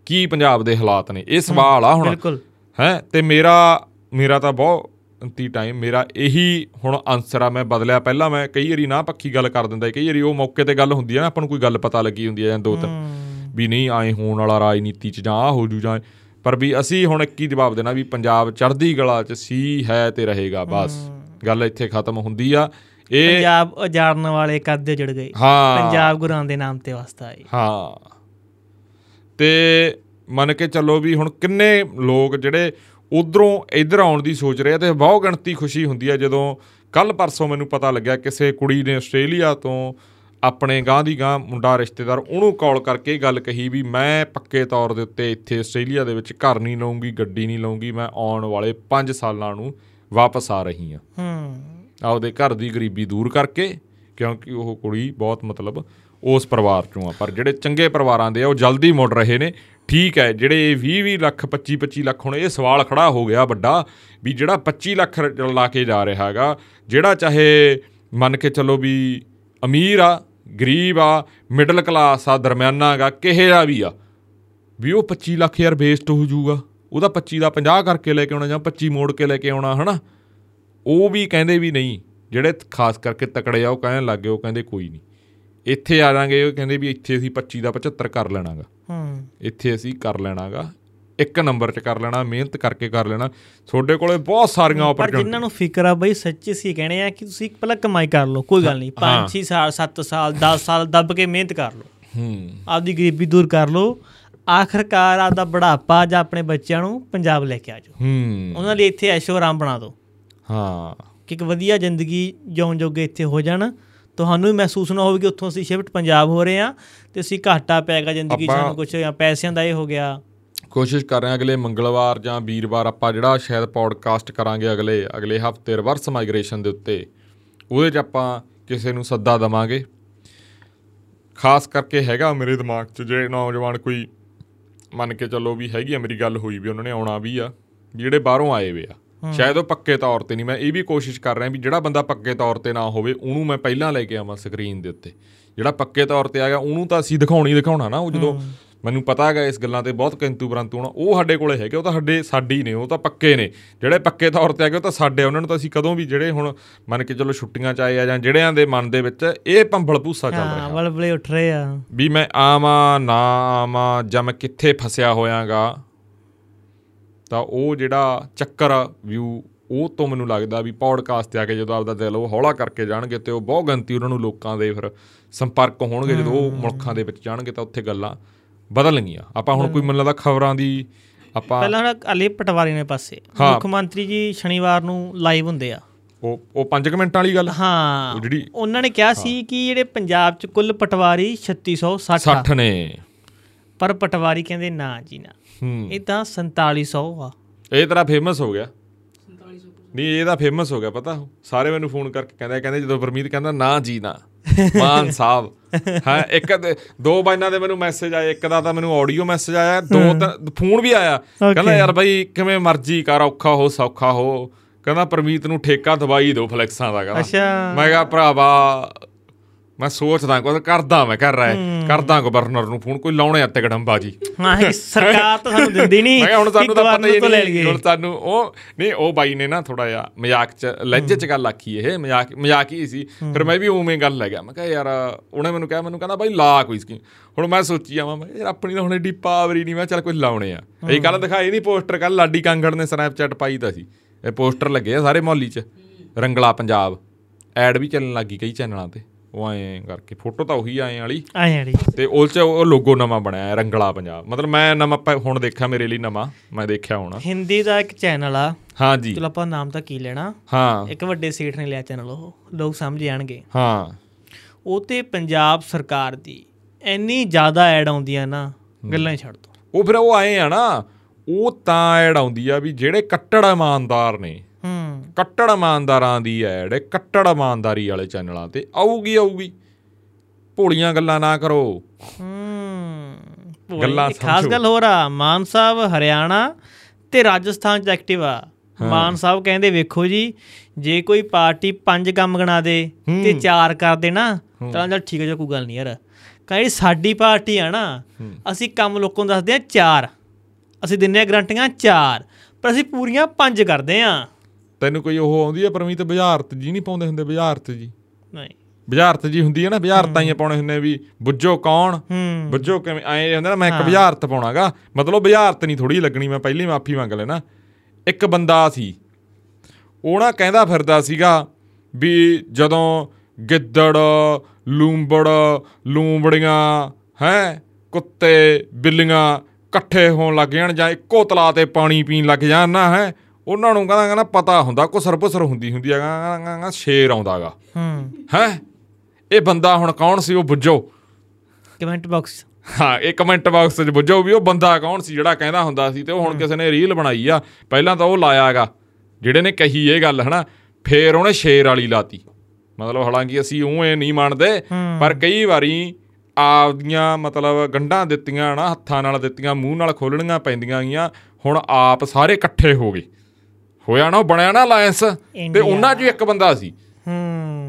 ਕੀ ਪੰਜਾਬ ਦੇ ਹਾਲਾਤ ਨੇ? ਇਹ ਸਵਾਲ ਆ ਹੁਣ। ਬਿਲਕੁਲ। ਹੈ ਤੇ ਮੇਰਾ ਮੇਰਾ ਤਾਂ ਬਹੁਤ ਅੰਤੀ ਟਾਈਮ ਮੇਰਾ ਇਹੀ ਹੁਣ ਆਨਸਰ ਆ। ਮੈਂ ਬਦਲਿਆ ਪਹਿਲਾਂ ਮੈਂ ਕਈ ਵਾਰੀ ਨਾ ਪੱਕੀ ਗੱਲ ਕਰ ਦਿੰਦਾ ਕਈ ਵਾਰੀ ਉਹ ਮੌਕੇ ਤੇ ਗੱਲ ਹੁੰਦੀ ਆ ਨਾ ਆਪਾਂ ਨੂੰ ਕੋਈ ਗੱਲ ਪਤਾ ਲੱਗੀ ਹੁੰਦੀ ਆ ਜਾਂ ਦੋ ਤਿੰਨ ਵੀ ਨਹੀਂ ਆਏ ਹੋਣ ਵਾਲਾ ਰਾਜਨੀਤੀ ਚ ਜਾਂ ਆ ਹੋ ਜੂ ਜਾਂ ਪਰ ਵੀ ਅਸੀਂ ਹੁਣ ਇੱਕ ਹੀ ਜਵਾਬ ਦੇਣਾ ਵੀ ਪੰਜਾਬ ਚੜ੍ਹਦੀ ਕਲਾ ਚ ਸੀ ਹੈ ਤੇ ਰਹੇਗਾ ਬਸ। ਗੱਲ ਇੱਥੇ ਖਤਮ ਹੁੰਦੀ ਆ। ਇਹ ਪੰਜਾਬ ਉਜਾੜਨ ਵਾਲੇ ਕਦੇ ਜੜ ਗਏ। ਹਾਂ। ਪੰਜਾਬ ਗੁਰਾਂ ਦੇ ਨਾਮ ਤੇ ਵਸਦਾ ਹੈ ਹਾਂ। ਤੇ ਮੰਨ ਕੇ ਚੱਲੋ ਵੀ ਹੁਣ ਕਿੰਨੇ ਲੋਕ ਜਿਹੜੇ ਉਧਰੋਂ ਇੱਧਰ ਆਉਣ ਦੀ ਸੋਚ ਰਹੇ ਆ ਤੇ ਬਹੁਤ ਗਿਣਤੀ ਖੁਸ਼ੀ ਹੁੰਦੀ ਆ ਜਦੋਂ ਕੱਲ ਪਰਸੋਂ ਮੈਨੂੰ ਪਤਾ ਲੱਗਿਆ ਕਿਸੇ ਕੁੜੀ ਨੇ ਆਸਟ੍ਰੇਲੀਆ ਤੋਂ ਆਪਣੇ ਗਾਂ ਦੀ ਗਾਂ ਮੁੰਡਾ ਰਿਸ਼ਤੇਦਾਰ ਉਹਨੂੰ ਕਾਲ ਕਰਕੇ ਗੱਲ ਕਹੀ ਵੀ ਮੈਂ ਪੱਕੇ ਤੌਰ ਦੇ ਉੱਤੇ ਇੱਥੇ ਆਸਟ੍ਰੇਲੀਆ ਦੇ ਵਿੱਚ ਘਰ ਨਹੀਂ ਲਵਾਂਗੀ ਗੱਡੀ ਨਹੀਂ ਲਵਾਂਗੀ ਮੈਂ ਆਉਣ ਵਾਲੇ 5 ਸਾਲਾਂ ਨੂੰ ਵਾਪਸ ਆ ਰਹੀ ਹਾਂ। ਹੂੰ। ਆਪਦੇ ਘਰ ਦੀ ਗਰੀਬੀ ਦੂਰ ਕਰਕੇ ਕਿਉਂਕਿ ਉਹ ਕੁੜੀ ਬਹੁਤ ਮਤਲਬ ਉਸ ਪਰਿਵਾਰ ਚੋਂ ਆ ਪਰ ਜਿਹੜੇ ਚੰਗੇ ਪਰਿਵਾਰਾਂ ਦੇ ਆ ਉਹ ਜਲਦੀ ਮੁੜ ਰਹੇ ਨੇ। ਠੀਕ ਹੈ ਜਿਹੜੇ 20 20 ਲੱਖ 25 25 ਲੱਖ ਹੁਣ ਇਹ ਸਵਾਲ ਖੜਾ ਹੋ ਗਿਆ ਵੱਡਾ ਵੀ ਜਿਹੜਾ 25 ਲੱਖ ਲਾ ਕੇ ਜਾ ਰਿਹਾ ਹੈਗਾ ਜਿਹੜਾ ਚਾਹੇ ਮੰਨ ਕੇ ਚੱਲੋ ਵੀ ਅਮੀਰ ਆ ਗਰੀਬ ਆ ਮਿਡਲ ਕਲਾਸ ਆ ਦਰਮਿਆਨਾ ਹੈਗਾ ਕਿਹੇ ਦਾ ਵੀ ਆ। ਵੀ ਉਹ 25 ਲੱਖ ਯਾਰ ਵੇਸਟ ਹੋ ਜਾਊਗਾ। ਉਹਦਾ 25 ਦਾ 50 ਕਰਕੇ ਲੈ ਕੇ ਆਉਣਾ ਜਾਂ 25 ਮੋੜ ਕੇ ਲੈ ਕੇ ਆਉਣਾ ਹਨਾ? ਉਹ ਵੀ ਕਹਿੰਦੇ ਵੀ ਨਹੀਂ। ਜਿਹੜੇ ਖਾਸ ਕਰਕੇ ਤਕੜੇ ਆ ਉਹ ਕਹਿਣ ਲੱਗੇ ਉਹ ਕਹਿੰਦੇ ਕੋਈ ਨਹੀਂ। ਇੱਥੇ ਆ ਜਾਾਂਗੇ ਉਹ ਕਹਿੰਦੇ ਵੀ ਇੱਥੇ ਅਸੀਂ 25 ਦਾ 75 ਕਰ ਲੈਣਾਗਾ। ਹੂੰ। ਇੱਥੇ ਅਸੀਂ ਕਰ ਲੈਣਾਗਾ। ਇੱਕ ਨੰਬਰ 'ਚ ਕਰ ਲੈਣਾ ਮਿਹਨਤ ਕਰਕੇ ਕਰ ਲੈਣਾ। ਤੁਹਾਡੇ ਕੋਲੇ ਬਹੁਤ ਸਾਰੀਆਂ ਪਰ ਓਪਰਚੁਨਿਟੀ ਜਿਨ੍ਹਾਂ ਨੂੰ ਫਿਕਰ ਆ ਬਈ ਸੱਚੀ ਸੀ ਕਹਿਣੇ ਆ ਕਿ ਤੁਸੀਂ ਪਹਿਲਾਂ ਕਮਾਈ ਕਰ ਲਓ ਕੋਈ ਗੱਲ ਨਹੀਂ। 5 6 ਸਾਲ 7 ਸਾਲ 10 ਸਾਲ ਦੱਬ ਕੇ ਮਿਹਨਤ ਕਰ ਲਓ। ਹੂੰ। ਆਪਦੀ ਗਰੀਬੀ ਦੂਰ ਕਰ ਲਓ। ਆਖਰਕਾਰ ਆਪਦਾ ਬੁਢਾਪਾ ਜਾਂ ਆਪਣੇ ਬੱਚਿਆਂ ਨੂੰ ਪੰਜਾਬ ਲੈ ਕੇ ਆ ਜਾਓ। ਹੂੰ। ਉਹਨਾਂ ਲਈ ਇੱਥੇ ਐਸ਼ੋ ਆਰਾਮ ਬਣਾ ਦਿਓ। ਹਾਂ। ਕਿ ਇੱਕ ਵਧੀਆ ਜ਼ਿੰਦਗੀ ਜਿਉਣ ਜੋਗੇ ਇੱਥੇ ਹੋ ਜਾਣ। ਤੁਹਾਨੂੰ ਵੀ ਮਹਿਸੂਸ ਨਾ ਹੋਵੇ ਕਿ ਉੱਥੋਂ ਅਸੀਂ ਸ਼ਿਫਟ ਪੰਜਾਬ ਹੋ ਰਹੇ ਆ ਤੇ ਅਸੀਂ ਘਾਟਾ ਪੈਗਾ ਜ਼ਿੰਦਗੀ ਸਾਨੂੰ ਕੁਝ ਜਾਂ ਪੈਸਿਆਂ ਦਾ ਇਹ ਹੋ ਗਿਆ। ਕੋਸ਼ਿਸ਼ ਕਰ ਰਹੇ ਹਾਂ ਅਗਲੇ ਮੰਗਲਵਾਰ ਜਾਂ ਵੀਰਵਾਰ ਆਪਾਂ ਜਿਹੜਾ ਸ਼ਾਇਦ ਪੌਡਕਾਸਟ ਕਰਾਂਗੇ ਅਗਲੇ ਅਗਲੇ ਹਫ਼ਤੇ ਰਿਵਰਸ ਮਾਈਗ੍ਰੇਸ਼ਨ ਦੇ ਉੱਤੇ ਉਹਦੇ 'ਚ ਆਪਾਂ ਕਿਸੇ ਨੂੰ ਸੱਦਾ ਦਵਾਂਗੇ। ਖਾਸ ਕਰਕੇ ਹੈਗਾ ਮੇਰੇ ਦਿਮਾਗ 'ਚ ਜਿਹੜੇ ਨੌਜਵਾਨ ਕੋਈ ਮੰਨ ਕੇ ਚੱਲੋ ਵੀ ਹੈਗੀ ਆ ਮੇਰੀ ਗੱਲ ਹੋਈ ਵੀ ਉਹਨਾਂ ਨੇ ਆਉਣਾ ਵੀ ਆ ਜਿਹੜੇ ਬਾਹਰੋਂ ਆਏ ਵੇ ਆ। ਸ਼ਾਇਦ ਉਹ ਪੱਕੇ ਤੌਰ ਤੇ ਨਹੀਂ ਮੈਂ ਇਹ ਵੀ ਕੋਸ਼ਿਸ਼ ਕਰ ਰਿਹਾ ਵੀ ਜਿਹੜਾ ਬੰਦਾ ਪੱਕੇ ਤੌਰ ਤੇ ਨਾ ਹੋਵੇ ਉਹਨੂੰ ਮੈਂ ਪਹਿਲਾਂ ਲੈ ਕੇ ਆਵਾਂ ਸਕਰੀਨ ਦੇ ਉੱਤੇ। ਜਿਹੜਾ ਪੱਕੇ ਤੌਰ ਤੇ ਆ ਗਿਆ ਉਹਨੂੰ ਤਾਂ ਅਸੀਂ ਦਿਖਾਉਣੀ ਦਿਖਾਉਣਾ ਨਾ ਉਹ ਜਦੋਂ ਮੈਨੂੰ ਪਤਾ ਹੈਗਾ ਇਸ ਗੱਲਾਂ ਤੇ ਬਹੁਤ ਕਿੰਤੂ ਪਰੰਤੂ ਹੁਣ ਉਹ ਸਾਡੇ ਕੋਲੇ ਹੈਗੇ ਉਹ ਤਾਂ ਸਾਡੇ ਸਾਡੀ ਨੇ ਉਹ ਤਾਂ ਪੱਕੇ ਨੇ। ਜਿਹੜੇ ਪੱਕੇ ਤੌਰ ਤੇ ਆ ਗਏ ਉਹ ਤਾਂ ਸਾਡੇ ਉਹਨਾਂ ਨੂੰ ਤਾਂ ਅਸੀਂ ਕਦੋਂ ਵੀ ਜਿਹੜੇ ਹੁਣ ਮੰਨ ਕੇ ਚਲੋ ਛੁੱਟੀਆਂ ਚ ਆਏ ਆ ਜਾਂ ਜਿਹੜਿਆਂ ਦੇ ਮਨ ਦੇ ਵਿੱਚ ਇਹ ਭੰਬਲ ਭੂਸਾ ਚੱਲ ਰਿਹਾ। ਹਾਂ ਵਲਵਲੇ ਉੱਠ ਰਹੇ ਆ। ਵੀ ਮੈਂ ਆਵਾਂ ਨਾ ਆਵਾਂ ਜਾਂ ਮੈਂ ਕਿੱਥੇ ਫਸਿਆ ਹੋਇਆਗਾ ਤਾਂ ਉਹ ਜਿਹੜਾ ਚੱਕਰ ਵਿਊ ਉਹ ਤੋਂ ਮੈਨੂੰ ਲੱਗਦਾ ਵੀ ਪੌਡਕਾਸਟ ਤੇ ਆ ਕੇ ਜਦੋਂ ਆਪਦਾ ਦਿਲ ਉਹ ਹੌਲਾ ਕਰਕੇ ਜਾਣਗੇ ਤੇ ਉਹ ਬਹੁਤ ਗੰਤੀ ਉਹਨਾਂ ਨੂੰ ਲੋਕਾਂ ਦੇ ਫਿਰ ਸੰਪਰਕ ਹੋਣਗੇ ਜਦੋਂ ਉਹ ਮੁਲਕਾਂ ਦੇ ਵਿੱਚ ਜਾਣਗੇ ਤਾਂ ਉੱਥੇ ਗੱਲਾਂ ਬਦਲਣਗੀਆਂ ਆਪਾਂ ਹੁਣ ਕੋਈ ਮੈਨੂੰ ਲੱਗਦਾ ਖਬਰਾਂ ਦੀ ਆਪਾਂ ਪਹਿਲਾਂ ਅਲੀ ਪਟਵਾਰੀ ਨੇ ਪਾਸੇ। ਮੁੱਖ ਮੰਤਰੀ ਜੀ ਸ਼ਨੀਵਾਰ ਨੂੰ ਲਾਈਵ ਹੁੰਦੇ ਆ। ਉਹ ਉਹ 5 ਮਿੰਟਾਂ ਵਾਲੀ ਗੱਲ ਹਾਂ। ਜਿਹੜੀ- ਉਹਨਾਂ ਨੇ ਕਿਹਾ ਸੀ ਕਿ ਜਿਹੜੇ ਪੰਜਾਬ ਚ ਕੁੱਲ ਪਟਵਾਰੀ 3660 ਆ। 60 ਨੇ। ਪਰ ਪਟਵਾਰੀ ਕਹਿੰਦੇ ਨਾ ਜੀ ਨਾ। ਇਹ ਤਾਂ 4700 ਆ। ਇਹ ਤੇਰਾ ਫੇਮਸ ਹੋ ਗਿਆ। ਨਹੀਂ ਇਹਦਾ ਫੇਮਸ ਹੋ ਗਿਆ ਪਤਾ। ਸਾਰੇ ਮੈਨੂੰ ਫੋਨ ਕਰਕੇ ਕਹਿੰਦੇ ਕਹਿੰਦੇ ਜਦੋਂ ਪਰਮੀਤ ਕਹਿੰਦਾ ਨਾ ਜੀ ਨਾ। ਮਾਨ ਸਾਹਿਬ। ਹਾਂ ਇੱਕ ਦੋ ਬਾਈਨਾਂ ਦੇ ਮੈਨੂੰ ਮੈਸੇਜ ਆਏ ਇੱਕ ਦਾ ਤਾਂ ਮੈਨੂੰ ਆਡੀਓ ਮੈਸੇਜ ਆਇਆ ਦੋ ਤਾਂ ਫੋਨ ਵੀ ਆਇਆ। ਕਹਿੰਦਾ ਯਾਰ ਬਾਈ ਕਿਵੇਂ ਮਰਜ਼ੀ ਕਰ ਔਖਾ ਹੋ ਸੌਖਾ ਹੋ। ਕਹਿੰਦਾ ਪਰਮੀਤ ਨੂੰ ਠੇਕਾ ਦਵਾਈ ਦਿਓ ਫਲੈਕਸਾਂ ਦਾ ਕਹਿੰਦਾ। ਅੱਛਾ। ਮੈਂ ਕਿਹਾ ਭਰਾਵਾ ਮੈਂ ਸੋਚਦਾ ਕੁਝ ਕਰਦਾ ਮੈਂ ਕਰ ਰਿਹਾ ਕਰਦਾ ਗਵਰਨਰ ਨੂੰ ਫੋਨ ਕੋਈ ਲਾਉਣੇ ਆ ਤਿਕੜੰਬਾ ਜੀ। ਹਾਂ ਸਰਕਾਰ ਤਾਂ ਸਾਨੂੰ ਦਿੰਦੀ ਨਹੀਂ ਮੈਂ ਹੁਣ ਸਾਨੂੰ ਤਾਂ ਪਤਾ ਹੀ ਨਹੀਂ ਹੁਣ ਸਾਨੂੰ ਉਹ ਨਹੀਂ ਉਹ ਬਾਈ ਨੇ ਨਾ ਥੋੜਾ ਜਿਹਾ ਮਜ਼ਾਕ ਚ ਲੱਜ ਚ ਗੱਲ ਆਖੀ ਇਹ ਮਜ਼ਾਕ ਮਜ਼ਾਕ ਹੀ ਸੀ। ਫਿਰ ਮੈਂ ਵੀ ਉਵੇਂ ਗੱਲ ਲੈ ਗਿਆ ਮੈਂ ਕਿਹਾ ਯਾਰ ਉਹਨੇ ਮੈਨੂੰ ਕਿਹਾ ਮੈਨੂੰ ਕਹਿੰਦਾ ਬਾਈ ਲਾ ਕੋਈ ਸਕੀਮ। ਹੁਣ ਮੈਂ ਸੋਚੀ ਆਵਾਂ ਮੈਂ ਯਾਰ ਆਪਣੀ ਤਾਂ ਹੁਣ ਏਡੀ ਪਾਵਰ ਹੀ ਨਹੀਂ ਮੈਂ ਚੱਲ ਕੋਈ ਲਾਉਣੇ ਆ। ਇਹ ਕੱਲ ਦਿਖਾਈ ਨਹੀਂ ਪੋਸਟਰ ਕੱਲ ਲਾਡੀ ਕਾਂਗੜ ਨੇ ਸਨੈਪਚੈਟ ਪਾਈ ਤਾਂ ਸੀ। ਇਹ ਪੋਸਟਰ ਲੱਗੇ ਆ ਸਾਰੇ ਮੌਲੀ ਚ ਰੰਗਲਾ ਪੰਜਾਬ। ਐਡ ਵੀ ਚੱਲਣ ਲੱਗੀ ਕਈ ਚੈਨਲਾਂ ਤੇ। ਉਹ ਐਂ ਕਰਕੇ ਫੋਟੋ ਤਾਂ ਉਹੀ ਆਏ ਵਾਲੀ। ਆਏ ਆੜੀ ਤੇ ਉਹ ਚ ਉਹ ਲੋਗੋ ਨਵਾਂ ਬਣਿਆ ਹੈ ਰੰਗਲਾ ਪੰਜਾਬ। ਮਤਲਬ ਮੈਂ ਨਵਾਂ ਹੁਣ ਦੇਖਿਆ ਮੇਰੇ ਲਈ ਨਵਾਂ ਮੈਂ ਦੇਖਿਆ ਹੁਣ। ਹਿੰਦੀ ਦਾ ਇੱਕ ਚੈਨਲ ਆ। ਹਾਂ ਜੀ। ਚਲੋ ਆਪਾਂ ਨਾਮ ਤਾਂ ਕੀ ਲੈਣਾ? ਹਾਂ। ਇੱਕ ਵੱਡੇ ਸੇਠ ਨੇ ਲਿਆ ਚੈਨਲ ਉਹ ਲੋਕ ਸਮਝ ਜਾਣਗੇ। ਹਾਂ। ਉਹ ਤੇ ਪੰਜਾਬ ਸਰਕਾਰ ਦੀ ਇੰਨੀ ਜ਼ਿਆਦਾ ਐਡ ਆਉਂਦੀਆਂ ਨਾ ਗੱਲਾਂ ਛੱਡ ਦੋ। ਉਹ ਫਿਰ ਉਹ ਆਏ ਆ ਨਾ ਉਹ ਤਾਂ ਐਡ ਆਉਂਦੀ ਆ ਵੀ ਜਿਹੜੇ ਕੱਟੜ ਇਮਾਨਦਾਰ ਨੇ ਹੂੰ। ਕੱਟੜ ਇਮਾਨਦਾਰਾਂ ਦੀ ਐਡ ਕੱਟੜ ਇਮਾਨਦਾਰੀ ਵਾਲੇ ਚੈਨਲਾਂ ਤੇ ਆਊਗੀ ਆਊਗੀ। ਭੋਲੀਆਂ ਗੱਲਾਂ ਨਾ ਕਰੋ। ਹੂੰ। ਗੱਲਾਂ ਖਾਸ। ਗੱਲ ਹੋਰ ਆ ਮਾਨ ਸਾਹਿਬ ਹਰਿਆਣਾ ਤੇ ਰਾਜਸਥਾਨ ਚ ਐਕਟਿਵ ਆ। ਮਾਨ ਸਾਹਿਬ ਕਹਿੰਦੇ ਵੇਖੋ ਜੀ ਜੇ ਕੋਈ ਪਾਰਟੀ ਪੰਜ ਕੰਮ ਗਣਾ ਦੇ ਤੇ ਚਾਰ ਕਰ ਦੇ ਨਾ ਤਾਂ ਚੱਲ ਠੀਕ ਹੈ ਜੀ ਕੋਈ ਗੱਲ ਨਹੀਂ ਯਾਰ। ਕਹਿੰਦੇ ਸਾਡੀ ਪਾਰਟੀ ਆ ਨਾ ਅਸੀਂ ਕੰਮ ਲੋਕਾਂ ਨੂੰ ਦੱਸਦੇ ਆ ਚਾਰ। ਅਸੀਂ ਦਿੰਨੇ ਆ ਗਰੰਟੀਆਂ ਚਾਰ ਪਰ ਅਸੀਂ ਪੂਰੀਆਂ ਪੰਜ ਕਰਦੇ ਆ। ਤੈਨੂੰ ਕੋਈ ਉਹ ਆਉਂਦੀ ਆ ਪਰਮੀਤ ਬੁਝਾਰਤ ਜੀ ਨਹੀਂ ਪਾਉਂਦੇ ਹੁੰਦੇ ਬੁਝਾਰਤ ਜੀ? ਨਹੀਂ। ਬੁਝਾਰਤ ਜੀ ਹੁੰਦੀ ਹੈ ਨਾ ਬੁਝਾਰਤਾਂ ਹੀ ਪਾਉਣੇ ਹੁੰਦੇ ਵੀ ਬੁੱਝੋ ਕੌਣ? ਹੂੰ। ਬੁੱਝੋ ਕਿਵੇਂ ਐ ਹੁੰਦਾ ਨਾ ਮੈਂ ਇੱਕ ਬੁਝਾਰਤ ਪਾਉਣਾਗਾ ਮਤਲਬ ਬੁਝਾਰਤ ਨਹੀਂ ਥੋੜੀ ਲੱਗਣੀ ਮੈਂ ਪਹਿਲੀ ਮਾਫੀ ਮੰਗ ਲੈਣਾ। ਇੱਕ ਬੰਦਾ ਸੀ ਉਹ ਨਾ ਕਹਿੰਦਾ ਫਿਰਦਾ ਸੀਗਾ ਵੀ ਜਦੋਂ ਗਿੱਦੜ ਲੂੰਬੜ ਲੂੰਬੜੀਆਂ ਹੈ ਕੁੱਤੇ ਬਿੱਲੀਆਂ ਇਕੱਠੇ ਹੋਣ ਲੱਗ ਜਾਣ ਜਾਂ ਇੱਕੋ ਤਲਾ ਤੇ ਪਾਣੀ ਪੀਣ ਲੱਗ ਜਾਣ ਨਾ ਹੈ ਉਹਨਾਂ ਨੂੰ ਕਹਿੰਦਾ ਕਹਿੰਦਾ ਪਤਾ ਹੁੰਦਾ ਕੁਸਰ ਪੁਸਰ ਹੁੰਦੀ ਹੁੰਦੀ ਆ ਕਹਿੰਦਾ ਸ਼ੇਰ ਆਉਂਦਾਗਾ ਹੂੰ। ਹੈ? ਇਹ ਬੰਦਾ ਹੁਣ ਕੌਣ ਸੀ ਉਹ ਬੁੱਝੋ। ਕਮੈਂਟ ਬਾਕਸ ਹਾਂ ਇਹ ਕਮੈਂਟ ਬਾਕਸ 'ਚ ਬੁੱਝੋ ਵੀ ਉਹ ਬੰਦਾ ਕੌਣ ਸੀ ਜਿਹੜਾ ਕਹਿੰਦਾ ਹੁੰਦਾ ਸੀ ਤੇ ਉਹ ਹੁਣ ਕਿਸੇ ਨੇ ਰੀਲ ਬਣਾਈ ਆ। ਪਹਿਲਾਂ ਤਾਂ ਉਹ ਲਾਇਆਗਾ ਜਿਹੜੇ ਨੇ ਕਹੀ ਇਹ ਗੱਲ ਹਨਾ? ਫੇਰ ਉਹਨੇ ਸ਼ੇਰ ਵਾਲੀ ਲਾਤੀ। ਮਤਲਬ ਹਾਲਾਂਕਿ ਅਸੀਂ ਉਹ ਇਹ ਨਹੀਂ ਮੰਨਦੇ ਪਰ ਕਈ ਵਾਰੀ ਆਪਦੀਆਂ ਮਤਲਬ ਗੰਢਾਂ ਦਿੱਤੀਆਂ ਨਾ ਹੱਥਾਂ ਨਾਲ ਦਿੱਤੀਆਂ ਮੂੰਹ ਨਾਲ ਖੋਲਣੀਆਂ ਪੈਂਦੀਆਂ ਗਈਆਂ ਹੁਣ ਆਪ ਸਾਰੇ ਇਕੱਠੇ ਹੋ ਗਏ। ਹੋਇਆ ਨਾ ਬਣਿਆ ਨਾ ਅਲਾਈਅੰਸ ਤੇ। ਉਹਨਾਂ 'ਚ ਇੱਕ ਬੰਦਾ ਸੀ। ਹੂੰ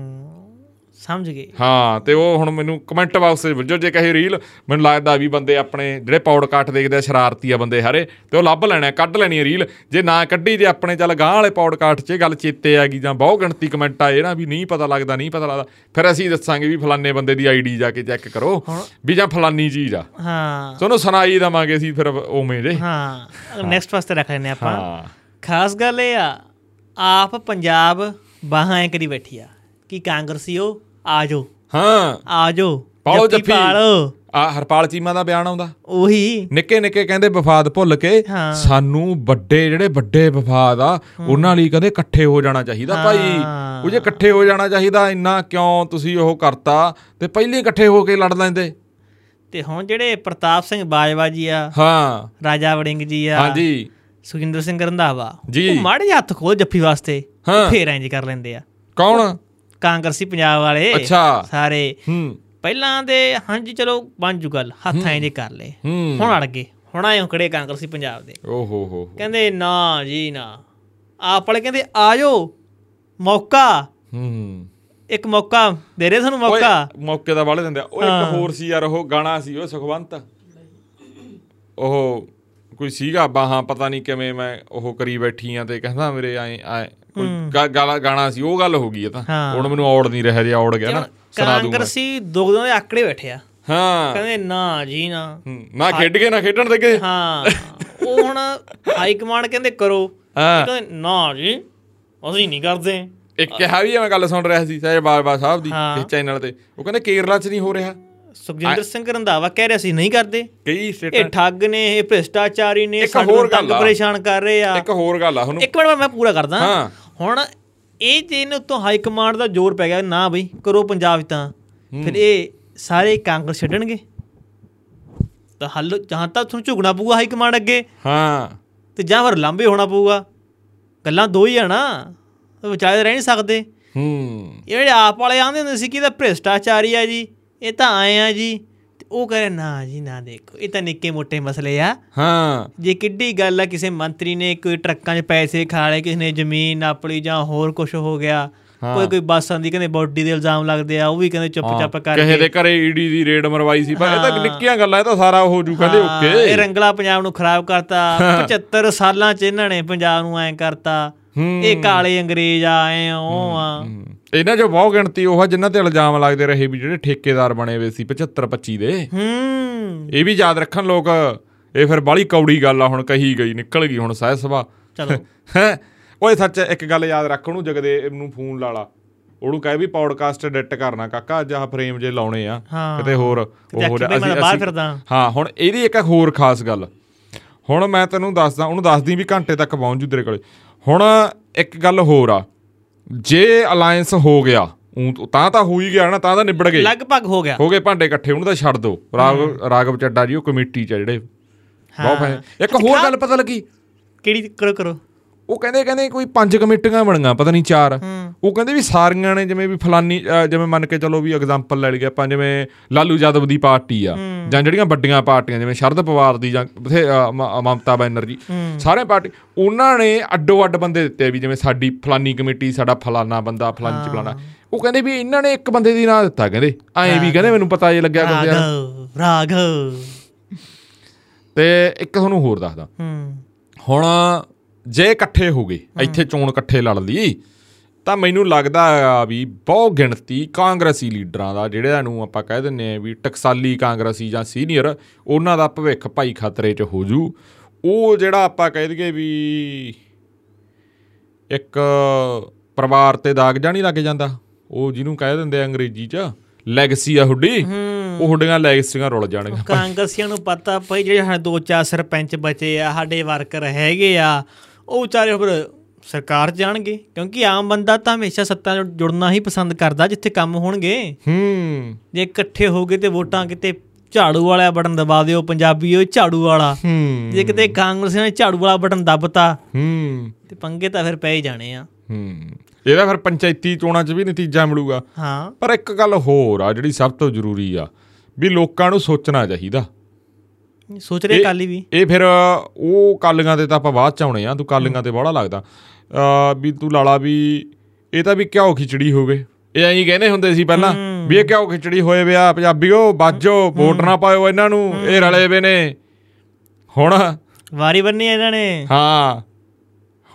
ਸਮਝ ਗਏ। ਹਾਂ ਤੇ ਉਹ ਹੁਣ ਮੈਨੂੰ ਕਮੈਂਟ ਬਾਕਸ 'ਚ ਵਜੋ ਜੇ ਕਹੇ ਰੀਲ ਮੈਨੂੰ ਲੱਗਦਾ ਵੀ ਬੰਦੇ ਆਪਣੇ ਜਿਹੜੇ ਪੌਡਕਾਸਟ ਦੇਖਦੇ ਆ ਸ਼ਰਾਰਤੀ ਆ ਬੰਦੇ ਹਰੇ ਤੇ ਉਹ ਲੱਭ ਲੈਣਾ ਕੱਢ ਲੈਣੀ ਆ ਰੀਲ ਜੇ ਨਾ ਕੱਢੀ ਜੇ ਆਪਣੇ ਚੱਲ ਗਾਂ ਵਾਲੇ ਪੌਡਕਾਸਟ 'ਚ ਇਹ ਗੱਲ ਚੇਤੇ ਆ ਗਈ ਜਾਂ ਬਹੁ ਗਿਣਤੀ ਕਮੈਂਟ ਆਏ ਨਾ ਵੀ ਨਹੀਂ ਪਤਾ ਲੱਗਦਾ ਨਹੀਂ ਪਤਾ ਲੱਗਦਾ। ਫਿਰ ਅਸੀਂ ਦੱਸਾਂਗੇ ਵੀ ਫਲਾਣੇ ਬੰਦੇ ਦੀ ਆਈਡੀ ਜਾ ਕੇ ਚੈੱਕ ਕਰੋ ਵੀ ਜਾਂ ਫਲਾਨੀ ਚੀਜ਼ ਆ। ਹਾਂ। ਤੁਹਾਨੂੰ ਸੁਣਾਈ ਦਵਾਂਗੇ ਅਸੀਂ ਫਿਰ ਉਵੇਂ ਜੇ। ਹਾਂ ਨੈਕਸਟ ਪਾਸਤੇ ਰੱਖ ਲੈਨੇ ਆਪਾਂ। ਹਾਂ। ਖਾਸ ਗੱਲ ਇਹ ਆ ਆਪ ਪੰਜਾਬ ਬਾਹਾਂ ਐ ਕਰੀ ਬੈਠੀ ਆ ਕਿ ਕਾਂਗਰਸੀ ਉਹ ਆ ਜਾਓ ਹਾਂ। ਆ ਜਾਓ ਪਾਓ ਜੱਫੀ ਪਾਲੋ। ਆ ਹਰਪਾਲ ਚੀਮਾ ਦਾ ਬਿਆਨ ਆਉਂਦਾ। ਉਹੀ। ਨਿੱਕੇ ਨਿੱਕੇ ਕਹਿੰਦੇ ਵਫਾਦ ਭੁੱਲ ਕੇ। ਸਾਨੂੰ ਵੱਡੇ ਜਿਹੜੇ ਵੱਡੇ ਵਫਾਦ ਆ ਉਹਨਾਂ ਲਈ ਕਹਿੰਦੇ ਇਕੱਠੇ ਹੋ ਜਾਣਾ ਚਾਹੀਦਾ ਭਾਈ। ਉਹ ਜੇ ਇਕੱਠੇ ਹੋ ਜਾਣਾ ਚਾਹੀਦਾ ਇੰਨਾ ਕਿਉਂ ਤੁਸੀਂ ਉਹ ਕਰਤਾ? ਤੇ ਪਹਿਲੇ ਇਕੱਠੇ ਹੋ ਕੇ ਲੜ ਲੈਂਦੇ। ਤੇ ਹੁਣ ਜਿਹੜੇ ਪ੍ਰਤਾਪ ਸਿੰਘ ਬਾਜਵਾ ਜੀ ਆ ਹਾਂ। ਰਾਜਾ ਵੜਿੰਗ ਜੀ ਆ ਹਾਂਜੀ। ਸੁਖਿੰਦਰ ਸਿੰਘ ਰੰਧਾਵਾ। ਉਹ ਮਾੜੇ ਹੱਥ ਖੋਲ ਜੱਫੀ ਵਾਸਤੇ। ਫੇਰ ਇੰਜ ਕਰ ਲੈਂਦੇ ਆ। ਕੌਣ? ਕਾਂਗਰਸੀ ਪੰਜਾਬ ਵਾਲੇ ਅੱਛਾ। ਸਾਰੇ। ਹੂੰ। ਪਹਿਲਾਂ ਦੇ ਹਾਂਜੀ ਚਲੋ ਬਣ ਜੂ ਗੱਲ। ਹੱਥ ਐਂ ਜੇ ਕਰ ਹੂੰ। ਹੁਣ ਅੜ ਗਏ। ਹੁਣ ਆਏ ਖੜੇ ਕਾਂਗਰਸੀ ਪੰਜਾਬ ਦੇ? ਓ ਹੋ ਹੋ ਕਹਿੰਦੇ ਨਾ ਜੀ ਨਾ। ਆਪ ਵਾਲੇ ਕਹਿੰਦੇ ਆ ਜਾਓ ਮੌਕਾ। ਹੂੰ। ਇੱਕ ਮੌਕਾ ਦੇ ਰਹੇ ਸਾਨੂੰ ਮੌਕਾ। ਮੌਕੇ ਦਾ ਵਾਲੇ ਦਿੰਦੇ ਆ। ਉਹ ਇੱਕ ਹੋਰ ਸੀ ਯਾਰ ਉਹ ਗਾਣਾ ਸੀ ਉਹ ਸੁਖਵੰਤ। ਉਹ ਕੋਈ ਸੀਗਾ? ਬਾਹਾਂ ਪਤਾ ਨਹੀਂ ਕਿਵੇਂ ਮੈਂ ਉਹ ਕਰੀ ਬੈਠੀ ਆ ਤੇ ਕਹਿੰਦਾ ਮੇਰੇ ਐ ਐ ਕੋਈ ਗਾਣਾ ਸੀ ਉਹ ਗੱਲ ਹੋ ਗਈ ਤਾਂ। ਹੁਣ ਮੈਨੂੰ ਔੜ ਨਹੀਂ ਰਿਹਾ ਜੇ ਔੜ ਗਿਆ ਨਾ ਸੁਣਾ ਦੂੰਗਾ। ਕਾਂਗਰਸੀ ਦੋ ਦਿਨਾਂ ਦੇ ਆਕੜੇ ਬੈਠੇ ਆ। ਹਾਂ। ਕਹਿੰਦੇ ਨਾ ਜੀ ਨਾ। ਨਾ ਖੇਡ ਕੇ ਨਾ ਖੇਡਣ ਦੇਗੇ ਹਾਂ। ਉਹ ਹੁਣ ਹਾਈ ਕਮਾਂਡ ਕਹਿੰਦੇ ਕਰੋ। ਕਹਿੰਦੇ ਨਾ ਜੀ ਅਸੀਂ ਨਹੀਂ ਕਰਦੇ। ਇੱਕ ਕਿਹਾ ਵੀ ਮੈਂ ਗੱਲ ਸੁਣ ਰਿਹਾ ਸੀ ਸਹਿਜ ਬਾਬਾ ਸਾਹਿਬ ਦੀ ਚੈਨਲ ਤੇ। ਉਹ ਕਹਿੰਦੇ ਕੇਰਲਾ 'ਚ ਨਹੀਂ ਹੋ ਰਿਹਾ। ਸੁਖਜਿੰਦਰ ਸਿੰਘ ਰੰਧਾਵਾ ਕਹਿ ਰਿਹਾ ਸੀ ਨਹੀਂ ਕਰਦੇ। ਕਈ ਇਹ ਸਟੇਟਾਂ ਠੱਗ ਨੇ ਇਹ ਭ੍ਰਿਸ਼ਟਾਚਾਰੀ ਨੇ ਇੱਕ ਸਾਨੂੰ ਹੋਰ ਤੰਗ। ਪਰੇਸ਼ਾਨ ਕਰ ਰਹੇ ਆ। ਇੱਕ ਹੋਰ ਗੱਲ ਆ ਤੁਹਾਨੂੰ ਇੱਕ ਮਿੰਟ ਮੈਂ ਪੂਰਾ ਕਰਦਾ। ਹਾਂ। ਹੁਣ ਇਹ ਜੇ ਇਹਨੇ ਉੱਤੋਂ ਹਾਈ ਕਮਾਂਡ ਦਾ ਜ਼ੋਰ ਪੈ ਗਿਆ ਨਾ ਬਈ ਕਰੋ ਪੰਜਾਬ ਤਾਂ। ਫਿਰ ਇਹ ਸਾਰੇ ਕਾਂਗਰਸ ਛੱਡਣਗੇ। ਤਾਂ ਹੱਲ ਜਾਂ ਤਾਂ ਤੁਹਾਨੂੰ ਝੁਕਣਾ ਪਊਗਾ ਹਾਈ ਕਮਾਂਡ ਅੱਗੇ। ਹਾਂ। ਤੇ ਜਾਂ ਫਿਰ ਲਾਂਬੇ ਹੋਣਾ ਪਊਗਾ। ਗੱਲਾਂ ਦੋ ਹੀ ਆ ਨਾ। ਵਿਚਾਰੇ ਰਹਿ ਨਹੀਂ ਸਕਦੇ। ਹੂੰ। ਇਹ ਜਿਹੜੇ ਆਪ ਵਾਲੇ ਆਂਦੇ ਹੁੰਦੇ ਸੀ ਕਿ ਇਹ ਤਾਂ ਭ੍ਰਿਸ਼ਟਾਚਾਰੀ ਆ ਜੀ। ਇਹ ਤਾਂ ਆਏ ਆ ਜੀ। ਉਹ ਕਹੇ ਨਾ ਜੀ ਨਾ ਦੇਖੋ। ਇਹ ਤਾਂ ਨਿੱਕੇ ਮੋਟੇ ਮਸਲੇ ਆ। ਹਾਂ। ਜੇ ਕਿੱਡੀ ਗੱਲ ਆ ਕਿਸੇ ਮੰਤਰੀ ਨੇ ਕੋਈ ਟਰੱਕਾਂ 'ਚ ਪੈਸੇ ਖਾ ਲਏ ਕਿਸੇ ਨੇ ਜ਼ਮੀਨ ਨਾਪਲੀ ਜਾਂ ਹੋਰ ਕੁਝ ਹੋ ਗਿਆ। ਕੋਈ ਕੋਈ ਬੱਸਾਂ ਦੀ ਕਹਿੰਦੇ ਬੋਡੀ ਦੇ ਇਲਜ਼ਾਮ ਲੱਗਦੇ ਆ ਉਹ ਵੀ ਕਹਿੰਦੇ ਚੁੱਪ ਚਾਪ ਕਰਕੇ। ਕਿਸੇ ਦੇ ਘਰੇ ਈਡੀ ਦੀ ਰੇਡ ਮਰਵਾਈ ਸੀ। ਪਰ ਇਹ ਤਾਂ ਨਿੱਕੀਆਂ ਗੱਲਾਂ ਇਹ ਤਾਂ ਸਾਰਾ ਹੋ ਜੂ ਕਹਿੰਦੇ ਹਾਂ, ਇਹ ਓਕੇ ਰੰਗਲਾ ਪੰਜਾਬ ਨੂੰ ਖਰਾਬ ਕਰਤਾ। 75 ਸਾਲਾਂ ਚ ਇਹਨਾਂ ਨੇ ਪੰਜਾਬ ਨੂੰ ਐਂ ਕਰਤਾ। ਇਹ ਕਾਲੇ ਅੰਗਰੇਜ਼ ਆ ਐ ਉਹ ਆ। ਇਹਨਾਂ 'ਚੋਂ ਬਹੁਤ ਗਿਣਤੀ ਉਹ ਜਿਨ੍ਹਾਂ ਤੇ ਇਲਜ਼ਾਮ ਲੱਗਦੇ ਰਹੇ ਵੀ ਜਿਹੜੇ ਠੇਕੇਦਾਰ ਬਣੇ ਹੋਏ ਸੀ 75 25 ਦੇ। ਹੂੰ। ਇਹ ਵੀ ਯਾਦ ਰੱਖਣ ਲੋਕ ਇਹ ਫਿਰ ਬਾਲੀ ਕੌੜੀ ਗੱਲ ਆ ਹੁਣ ਕਹੀ ਗਈ ਨਿਕਲ ਗਈ ਹੁਣ ਸਹਿ ਸਭਾ ਚਲੋ। ਹੈ? ਓਏ ਸੱਚ ਇੱਕ ਗੱਲ ਯਾਦ ਰੱਖ ਉਹਨੂੰ ਜਗਦੇ ਨੂੰ ਫੋਨ ਲਾ ਲਾ। ਉਹਨੂੰ ਕਹੇ ਵੀ ਪੌਡਕਾਸਟ ਐਡਿਟ ਕਰਨਾ ਕਾਕਾ ਅੱਜ ਆਹ ਫਰੇਮ ਜੇ ਲਾਉਣੇ ਆ। ਕਿਤੇ ਹੋਰ ਉਹ ਮੈਂ ਬਾਹਰ ਫਿਰਦਾ। ਹਾਂ ਹੁਣ ਇਹਦੀ ਇੱਕ ਹੋਰ ਖਾਸ ਗੱਲ। ਹੁਣ ਮੈਂ ਤੈਨੂੰ ਦੱਸਦਾ ਉਹਨੂੰ ਦੱਸਦੀ ਵੀ ਘੰਟੇ ਤੱਕ ਪਹੁੰਚ ਜੂ ਤੇਰੇ ਕੋਲੇ। ਹੁਣ ਇੱਕ ਗੱਲ ਹੋਰ ਆ ਜੇ ਅਲਾਈਅੰਸ ਹੋ ਗਿਆ ਤਾਂ ਤਾਂ ਹੋ ਹੀ ਗਿਆ ਨਾ ਤਾਂ ਤਾਂ ਨਿਬੜ ਗਏ। ਲਗਭਗ ਹੋ ਗਿਆ। ਹੋ ਗਏ ਭਾਂਡੇ ਇਕੱਠੇ ਉਹਨੂੰ ਤਾਂ ਛੱਡ ਦੋ। ਰਾਘਵ ਰਾਘਵ ਚੱਡਾ ਜੀ ਉਹ ਕਮੇਟੀ ਚ ਜਿਹੜੇ। ਬਹੁਤ ਹਾਂ। ਇੱਕ ਹੋਰ ਗੱਲ ਪਤਾ ਲੱਗੀ? ਕਿਹੜੀ ਕਰੋ ਕਰੋ। ਉਹ ਕਹਿੰਦੇ ਕਹਿੰਦੇ ਕੋਈ ਪੰਜ ਕਮੇਟੀਆਂ ਬਣੀਆਂ ਪਤਾ ਨਹੀਂ ਚਾਰ। ਉਹ ਕਹਿੰਦੇ ਵੀ ਸਾਰੀਆਂ ਨੇ ਜਿਵੇਂ ਵੀ ਫਲਾਨੀ ਜਿਵੇਂ ਮੰਨ ਕੇ ਚਲੋ ਵੀ ਐਗਜ਼ਾਮਪਲ ਲੈ ਲਈਏ ਆਪਾਂ ਜਿਵੇਂ ਲਾਲੂ ਯਾਦਵ ਦੀ ਪਾਰਟੀ ਆ ਜਾਂ ਜਿਹੜੀਆਂ ਵੱਡੀਆਂ ਪਾਰਟੀਆਂ ਜਿਵੇਂ ਸ਼ਰਦ ਪਵਾਰ ਦੀ ਜਾਂ ਮਮਤਾ ਬੈਨਰਜੀ ਸਾਰੇ ਪਾਰਟੀ ਉਹਨਾਂ ਨੇ ਅੱਡੋ ਅੱਡ ਬੰਦੇ ਦਿੱਤੇ ਵੀ ਜਿਵੇਂ ਸਾਡੀ ਫਲਾਨੀ ਕਮੇਟੀ ਸਾਡਾ ਫਲਾਨਾ ਬੰਦਾ ਫਲਾਨੀ ਚ ਫਲਾਨਾ। ਉਹ ਕਹਿੰਦੇ ਵੀ ਇਹਨਾਂ ਨੇ ਇੱਕ ਬੰਦੇ ਦੀ ਨਾਂ ਦਿੱਤਾ ਕਹਿੰਦੇ। ਐਂ ਵੀ ਕਹਿੰਦੇ ਮੈਨੂੰ ਪਤਾ ਜੇ ਲੱਗਿਆ ਕਹਿੰਦੇ ਰਾਘਵ ਰਾਘਵ। ਤੇ ਇੱਕ ਤੁਹਾਨੂੰ ਹੋਰ ਦੱਸਦਾ। ਹੁਣ ਜੇ ਇਕੱਠੇ ਹੋ ਗਏ ਇੱਥੇ ਚੋਣ ਇਕੱਠੇ ਲੜ ਲਈ ਤਾਂ ਮੈਨੂੰ ਲੱਗਦਾ ਆ ਵੀ ਬਹੁਤ ਗਿਣਤੀ ਕਾਂਗਰਸੀ ਲੀਡਰਾਂ ਦਾ ਜਿਹੜਿਆਂ ਨੂੰ ਆਪਾਂ ਕਹਿ ਦਿੰਨੇ ਆ ਵੀ ਟਕਸਾਲੀ ਕਾਂਗਰਸੀ ਜਾਂ ਸੀਨੀਅਰ ਉਹਨਾਂ ਦਾ ਭਵਿੱਖ ਭਾਈ ਖਤਰੇ 'ਚ ਹੋ ਜੂ। ਉਹ ਜਿਹੜਾ ਆਪਾਂ ਕਹਿ ਦਈਏ ਵੀ ਇੱਕ ਪਰਿਵਾਰ ਤੇ ਦਾਗ ਜਾਂ ਨਹੀਂ ਲੱਗ ਜਾਂਦਾ ਉਹ ਜਿਹਨੂੰ ਕਹਿ ਦਿੰਦੇ ਆ ਅੰਗਰੇਜ਼ੀ 'ਚ ਲੈਗਸੀ ਆ ਹੁੱਡੀ ਉਹ ਹੁੱਡੀਆਂ ਲੈਗਸੀਆਂ ਰੁਲ ਜਾਣਗੀਆਂ। ਕਾਂਗਰਸੀਆਂ ਨੂੰ ਪਤਾ ਪਈ ਜਿਹੜੇ ਸਾਡੇ ਦੋ ਚਾਰ ਸਰਪੰਚ ਬਚੇ ਆ ਸਾਡੇ ਵਰਕਰ ਹੈਗੇ ਆ ਉਹ ਵਿਚਾਰੇ ਫਿਰ ਸਰਕਾਰ 'ਚ ਜਾਣਗੇ ਕਿਉਂਕਿ ਆਮ ਬੰਦਾ ਤਾਂ ਹਮੇਸ਼ਾ ਸੱਤਾ ਨਾਲ ਜੁੜਨਾ ਹੀ ਪਸੰਦ ਕਰਦਾ ਜਿੱਥੇ ਕੰਮ ਹੋਣਗੇ। ਹੂੰ। ਜੇ ਇਕੱਠੇ ਹੋ ਗਏ ਤੇ ਵੋਟਾਂ ਕਿਤੇ ਝਾੜੂ ਵਾਲਾ ਬਟਨ ਦਬਾ ਦਿਓ ਪੰਜਾਬੀ ਉਹ ਝਾੜੂ ਵਾਲਾ। ਹੂੰ। ਜੇ ਕਿਤੇ ਕਾਂਗਰਸੀਆਂ ਨੇ ਝਾੜੂ ਵਾਲਾ ਬਟਨ ਦੱਬਤਾ ਹੂੰ। ਤੇ ਪੰਗੇ ਤਾਂ ਫਿਰ ਪੈ ਹੀ ਜਾਣੇ ਆ। ਹੂੰ। ਇਹਦਾ ਫਿਰ ਪੰਚਾਇਤੀ ਚੋਣਾਂ 'ਚ ਵੀ ਨਤੀਜਾ ਮਿਲੂਗਾ। ਹਾਂ। ਪਰ ਇੱਕ ਗੱਲ ਹੋਰ ਆ ਜਿਹੜੀ ਸਭ ਤੋਂ ਜ਼ਰੂਰੀ ਆ ਵੀ ਲੋਕਾਂ ਨੂੰ ਸੋਚਣਾ ਚਾਹੀਦਾ। ਸੋਚ ਰਹੇ ਕਾਲੀ ਵੀ। ਇਹ ਫਿਰ ਉਹ ਕਾਲੀਆਂ ਤੇ ਤਾਂ ਆਪਾਂ ਬਾਅਦ ਚ ਆਉਣੇ ਆ ਤੂੰ ਕਾਲੀਆਂ ਤੇ ਬੜਾ ਲੱਗਦਾ। ਅ ਵੀ ਤੂੰ ਲਾਲਾ ਵੀ ਇਹ ਤਾਂ ਵੀ ਘਿਓ ਖਿਚੜੀ ਹੋਵੇ ਇਹ ਐਂ ਹੀ ਕਹਿੰਦੇ ਹੁੰਦੇ ਸੀ ਪਹਿਲਾਂ ਵੀ ਇਹ ਘਿਓ ਖਿਚੜੀ ਹੋਏ ਵਿਆ ਪੰਜਾਬੀਓ ਬਾਜੋ ਵੋਟ ਨਾ ਪਾਇਓ ਇਹਨਾਂ ਨੂੰ ਇਹ ਰਲੇ ਵੇ ਨੇ। ਹੁਣ ਵਾਰੀ ਬੰਨੀ ਇਹਨਾਂ ਨੇ। ਹਾਂ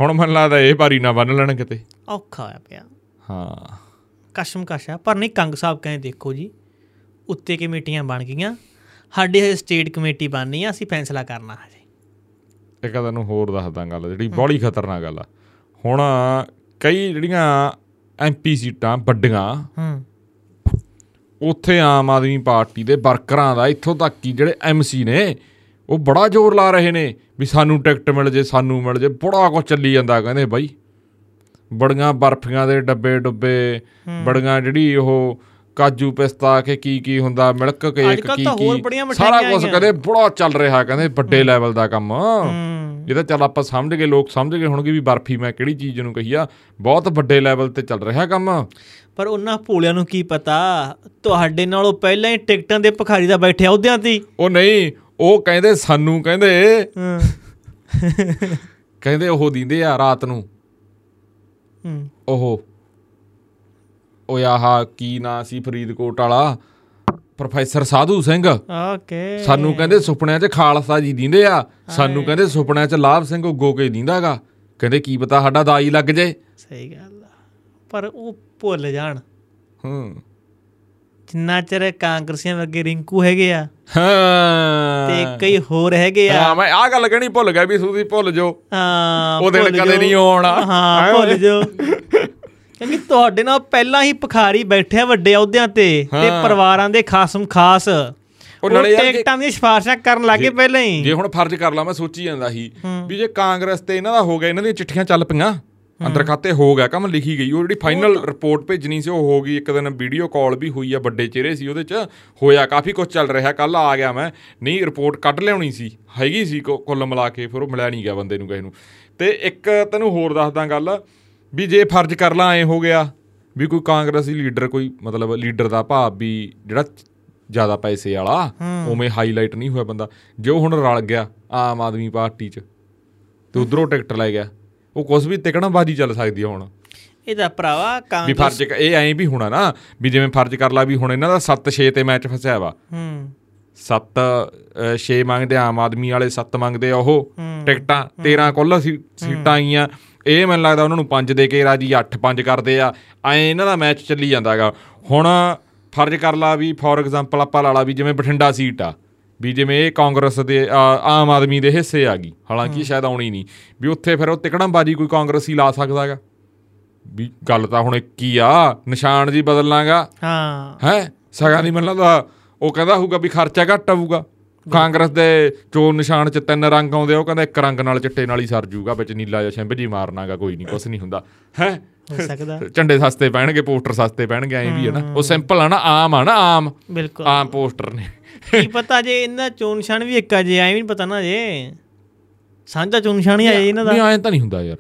ਹੁਣ ਮਨ ਲੱਗਦਾ ਇਹ ਭਾਰੀ ਨਾ ਬੰਨ ਲੈਣ ਕਿਤੇ। ਔਖਾ ਹੋਇਆ ਪਿਆ। ਹਾਂ। ਕਸ਼ਮ ਕਸ਼ਾ ਪਰ ਨਹੀਂ ਕੰਗ ਸਾਹਿਬ ਕਹਿੰਦੇ ਦੇਖੋ ਜੀ ਉੱਤੇ ਕਮੇਟੀਆਂ ਬਣ ਗਈਆਂ। ਸਾਡੀ ਹਜੇ ਸਟੇਟ ਕਮੇਟੀ ਬਣਨੀ ਆ ਅਸੀਂ ਫੈਸਲਾ ਕਰਨਾ ਹਜੇ। ਇੱਕ ਤੈਨੂੰ ਹੋਰ ਦੱਸਦਾ ਗੱਲ ਜਿਹੜੀ ਬੜੀ ਖਤਰਨਾਕ ਗੱਲ ਆ। ਹੁਣ ਕਈ ਜਿਹੜੀਆਂ ਐਮਪੀ ਸੀਟਾਂ ਵੱਡੀਆਂ ਹੂੰ। ਉੱਥੇ ਆਮ ਆਦਮੀ ਪਾਰਟੀ ਦੇ ਵਰਕਰਾਂ ਦਾ ਇੱਥੋਂ ਤੱਕ ਕਿ ਜਿਹੜੇ ਐਮਸੀ ਨੇ ਉਹ ਬੜਾ ਜ਼ੋਰ ਲਾ ਰਹੇ ਨੇ ਵੀ ਸਾਨੂੰ ਟਿਕਟ ਮਿਲ ਜੇ ਸਾਨੂੰ ਮਿਲ ਜੇ ਬੜਾ ਕੁਝ ਚੱਲੀ ਜਾਂਦਾ ਕਹਿੰਦੇ ਬਾਈ। ਬੜੀਆਂ ਬਰਫੀਆਂ ਦੇ ਡੱਬੇ ਡੁੱਬੇ ਬੜੀਆਂ ਜਿਹੜੀ ਉਹ ਕਾਜੂ ਪਿਸਤਾ ਕੇ ਕੀ ਕੀ ਹੁੰਦਾ ਮਿਲਕ ਕੇਕ ਕੀ ਕੀ ਸਾਰਾ ਕੁਝ ਕਹਿੰਦੇ ਬੜਾ ਚੱਲ ਰਿਹਾ ਕਹਿੰਦੇ ਵੱਡੇ ਲੈਵਲ ਦਾ ਕੰਮ। ਤਾਂ ਚੱਲ ਆਪਾਂ ਸਮਝ ਗਏ ਲੋਕ ਸਮਝ ਗਏ ਹੋਣਗੇ ਵੀ ਬਰਫੀ ਮੈਂ ਕਿਹੜੀ ਚੀਜ਼ ਨੂੰ ਕਹੀ ਆ। ਬਹੁਤ ਵੱਡੇ ਲੈਵਲ ਤੇ ਚੱਲ ਰਿਹਾ ਕੰਮ। ਪਰ ਉਹਨਾਂ ਭੋਲਿਆਂ ਨੂੰ ਕੀ ਪਤਾ ਤੁਹਾਡੇ ਨਾਲੋਂ ਪਹਿਲਾਂ ਹੀ ਟਿਕਟਾਂ ਦੇ ਭਖਾਰੀ ਦਾ ਬੈਠਿਆ ਉਹਦਿਆਂ ਤੇ। ਉਹ ਨਹੀਂ ਉਹ ਕਹਿੰਦੇ ਸਾਨੂੰ ਕਹਿੰਦੇ। ਕਹਿੰਦੇ ਉਹ ਦਿੰਦੇ ਆ ਰਾਤ ਨੂੰ। ਹੂੰ। ਉਹ ਉਹ ਆਹ ਕੀ ਨਾਂ ਸੀ ਫਰੀਦਕੋਟ ਵਾਲਾ? ਪ੍ਰੋਫੈਸਰ ਸਾਧੂ ਸਿੰਘ। ਓਕੇ। ਸਾਨੂੰ ਕਹਿੰਦੇ ਸੁਪਨਿਆਂ 'ਚ ਖਾਲਸਾ ਜੀ ਦਿੰਦੇ ਆ। ਸਾਨੂੰ ਕਹਿੰਦੇ ਸੁਪਨਿਆਂ 'ਚ ਲਾਭ ਸਿੰਘ ਉਗੋ ਕੇ ਦਿੰਦਾਗਾ। ਕਹਿੰਦੇ ਕੀ ਪਤਾ ਸਾਡਾ ਦਾਈ ਲੱਗ ਜੇ। ਸਹੀ ਗੱਲ ਆ। ਪਰ ਉਹ ਭੁੱਲ ਜਾਣ। ਹੂੰ। ਜਿੰਨਾ ਚਿਰ ਕਾਂਗਰਸੀਆਂ ਵਰਗੇ ਰਿੰਕੂ ਹੈਗੇ ਆ ਹਾਂ। ਤੇ ਕਈ ਹੋਰ ਹੈਗੇ ਆ। ਹਾਂ ਮੈਂ ਆਹ ਗੱਲ ਕਹਿਣੀ ਭੁੱਲ ਗਿਆ ਵੀ ਤੁਸੀਂ ਭੁੱਲ ਜਾਓ ਹਾਂ ਉਹ ਦਿਨ ਕਦੇ। ਨਹੀਂ ਆਉਣਾ। ਹਾਂ ਭੁੱਲ ਜਾਓ ਕਿਉਂਕਿ ਤੁਹਾਡੇ ਨਾਲ ਪਹਿਲਾਂ ਹੀ ਭਖਾਰੀ ਬੈਠੇ ਆ ਵੱਡੇ ਅਹੁਦਿਆਂ ਤੇ ਤੇ। ਪਰਿਵਾਰਾਂ ਦੇ ਖਾਸਮ ਖਾਸ। ਉਹ ਨਾਲੇ ਯਾਰ ਟਿਕਟਾਂ ਦੀਆਂ ਸਿਫਾਰਸ਼ਾਂ ਕਰਨ ਲੱਗੇ ਪਹਿਲਾਂ ਹੀ। ਜੇ ਹੁਣ ਫਰਜ਼ ਕਰ ਲਾ ਮੈਂ ਸੋਚੀ ਜਾਂਦਾ ਸੀ ਵੀ ਜੇ ਕਾਂਗਰਸ ਤੇ ਇਹਨਾਂ ਦਾ ਹੋ ਗਿਆ ਇਹਨਾਂ ਦੀਆਂ ਚਿੱਠੀਆਂ ਚੱਲ ਪਈਆਂ ਅੰਦਰ ਖਾਤੇ ਹੋ ਗਿਆ ਕੰਮ ਲਿਖੀ ਗਈ ਉਹ ਜਿਹੜੀ ਫਾਈਨਲ ਰਿਪੋਰਟ ਭੇਜਣੀ ਸੀ ਉਹ ਹੋ ਗਈ ਇੱਕ ਦਿਨ ਵੀਡੀਓ ਕਾਲ ਵੀ ਹੋਈ ਆ ਵੱਡੇ ਚਿਹਰੇ ਸੀ ਉਹਦੇ ਚ ਹੋਇਆ ਕਾਫੀ ਕੁਝ ਚੱਲ ਰਿਹਾ ਕੱਲ ਆ ਗਿਆ ਮੈਂ ਨਹੀਂ ਰਿਪੋਰਟ ਕੱਢ ਲਿਆਉਣੀ ਸੀ ਹੈਗੀ ਸੀ ਕੁੱਲ ਮਿਲਾ ਕੇ ਫਿਰ ਉਹ ਮਿਲਿਆ ਨਹੀਂ ਗਿਆ ਬੰਦੇ ਨੂੰ ਕਿਸੇ ਨੂੰ। ਤੇ ਇੱਕ ਤੈਨੂੰ ਹੋਰ ਦੱਸਦਾ ਗੱਲ ਵੀ ਜੇ ਫਰਜ਼ ਕਰ ਲਾ ਐ ਹੋ ਗਿਆ ਵੀ ਕੋਈ ਕਾਂਗਰਸੀ ਲੀਡਰ ਕੋਈ ਮਤਲਬ ਲੀਡਰ ਦਾ ਭਾਵ ਵੀ ਜਿਹੜਾ ਜ਼ਿਆਦਾ ਪੈਸੇ ਵਾਲਾ ਉਵੇਂ ਹਾਈਲਾਈਟ ਨਹੀਂ ਹੋਇਆ ਬੰਦਾ। ਜੇ ਉਹ ਹੁਣ ਰਲ ਗਿਆ ਆਮ ਆਦਮੀ ਪਾਰਟੀ 'ਚ ਤੇ ਉਧਰੋਂ ਟਿਕਟ ਲੈ ਗਿਆ ਉਹ ਕੁਝ ਵੀ ਤਿਕਣਾ ਬਾਜੀ ਚੱਲ ਸਕਦੀ ਆ ਹੁਣ। ਇਹ ਤਾਂ ਭਰਾਵਾ ਵੀ ਕਾਂਗਰਸ ਫਰਜ਼ ਕ- ਇਹ ਐਂ ਵੀ ਹੋਣਾ ਨਾ ਵੀ ਜਿਵੇਂ ਫਰਜ਼ ਕਰ ਲਾ ਵੀ ਹੁਣ ਇਹਨਾਂ ਦਾ 7-6 ਤੇ ਮੈਚ ਫਸਿਆ ਵਾ। ਹੂੰ। 7 6 ਮੰਗਦੇ ਆਮ ਆਦਮੀ ਵਾਲੇ 7 ਮੰਗਦੇ ਆ ਉਹ ਟਿਕਟਾਂ 13 ਕੁੱਲ ਸੀਟਾਂ ਆਈਆਂ। ਇਹ ਮੈਨੂੰ ਲੱਗਦਾ ਉਹਨਾਂ ਨੂੰ 5 ਦੇ ਕੇ ਰਾਜੀ 8-5 ਕਰਦੇ ਆ। ਐ ਇਹਨਾਂ ਦਾ ਮੈਚ ਚੱਲੀ ਜਾਂਦਾਗਾ। ਹੁਣ ਫਰਜ਼ ਕਰ ਲਾ ਵੀ ਫੋਰ ਐਗਜ਼ਾਮਪਲ ਆਪਾਂ ਲਾ ਲਾ ਵੀ ਜਿਵੇਂ ਬਠਿੰਡਾ ਸੀਟ ਆ ਵੀ ਜਿਵੇਂ ਇਹ ਕਾਂਗਰਸ ਦੇ ਆਮ ਆਦਮੀ ਦੇ ਹਿੱਸੇ ਆ ਗਈ ਹਾਲਾਂਕਿ ਸ਼ਾਇਦ ਆਉਣੀ ਨਹੀਂ। ਵੀ ਉੱਥੇ ਫਿਰ ਉਹ ਤਿਕੜਮਬਾਜੀ ਕੋਈ ਕਾਂਗਰਸੀ ਲਾ ਸਕਦਾਗਾ। ਵੀ ਗੱਲ ਤਾਂ ਹੁਣ ਹੀ ਆ ਨਿਸ਼ਾਨ ਜੀ ਬਦਲਣਾਗਾ। ਹਾਂ। ਹੈ? ਸਗਾ ਦੀ ਮੈਨੂੰ ਲੱਗਦਾ। ਉਹ ਕਹਿੰਦਾ ਹੋਊਗਾ ਵੀ ਖਰਚਾ ਘੱਟ ਆਊਗਾ। ਕਾਂਗਰਸ ਦੇ ਚੋਣ ਨਿਸ਼ਾਨ ਚ ਤਿੰਨ ਰੰਗ ਆਉਂਦੇ ਆ ਉਹ ਕਹਿੰਦਾ ਇੱਕ ਰੰਗ ਨਾਲ ਚਿੱਟੇ ਨਾਲ ਹੀ ਸਰ ਜੂਗਾ ਵਿੱਚ ਨੀਲਾ ਜਾਂ ਸ਼ਿੰਬ ਜੀ ਮਾਰਨਾਗਾ ਕੋਈ ਨਹੀਂ ਕੁਛ ਨਹੀਂ ਹੁੰਦਾ। ਹੈ? ਹੋ ਸਕਦਾ। ਝੰਡੇ ਸਸਤੇ ਪੈਣਗੇ ਪੋਸਟਰ ਸਸਤੇ ਪੈਣਗੇ ਐਂ ਵੀ ਹੈ ਨਾ। ਉਹ ਸਿੰਪਲ ਆ ਨਾ ਆਮ ਆ ਨਾ ਆਮ। ਬਿਲਕੁਲ। ਆਮ ਪੋਸਟਰ ਨੇ। ਕੀ ਪਤਾ ਜੇ ਇਹਨਾਂ ਚੋਣ ਨਿਸ਼ਾਨ ਵੀ ਇੱਕ ਆ ਜੇ ਐਵੇਂ ਨਹੀਂ ਪਤਾ ਨਾ ਜੇ। ਸਾਂਝਾ ਚੋਣ ਨਿਸ਼ਾਨ ਹੀ ਆ ਜੇ ਇਹਨਾਂ ਦਾ। ਨਹੀਂ ਐਂ ਤਾਂ ਨਹੀਂ ਹੁੰਦਾ ਯਾਰ।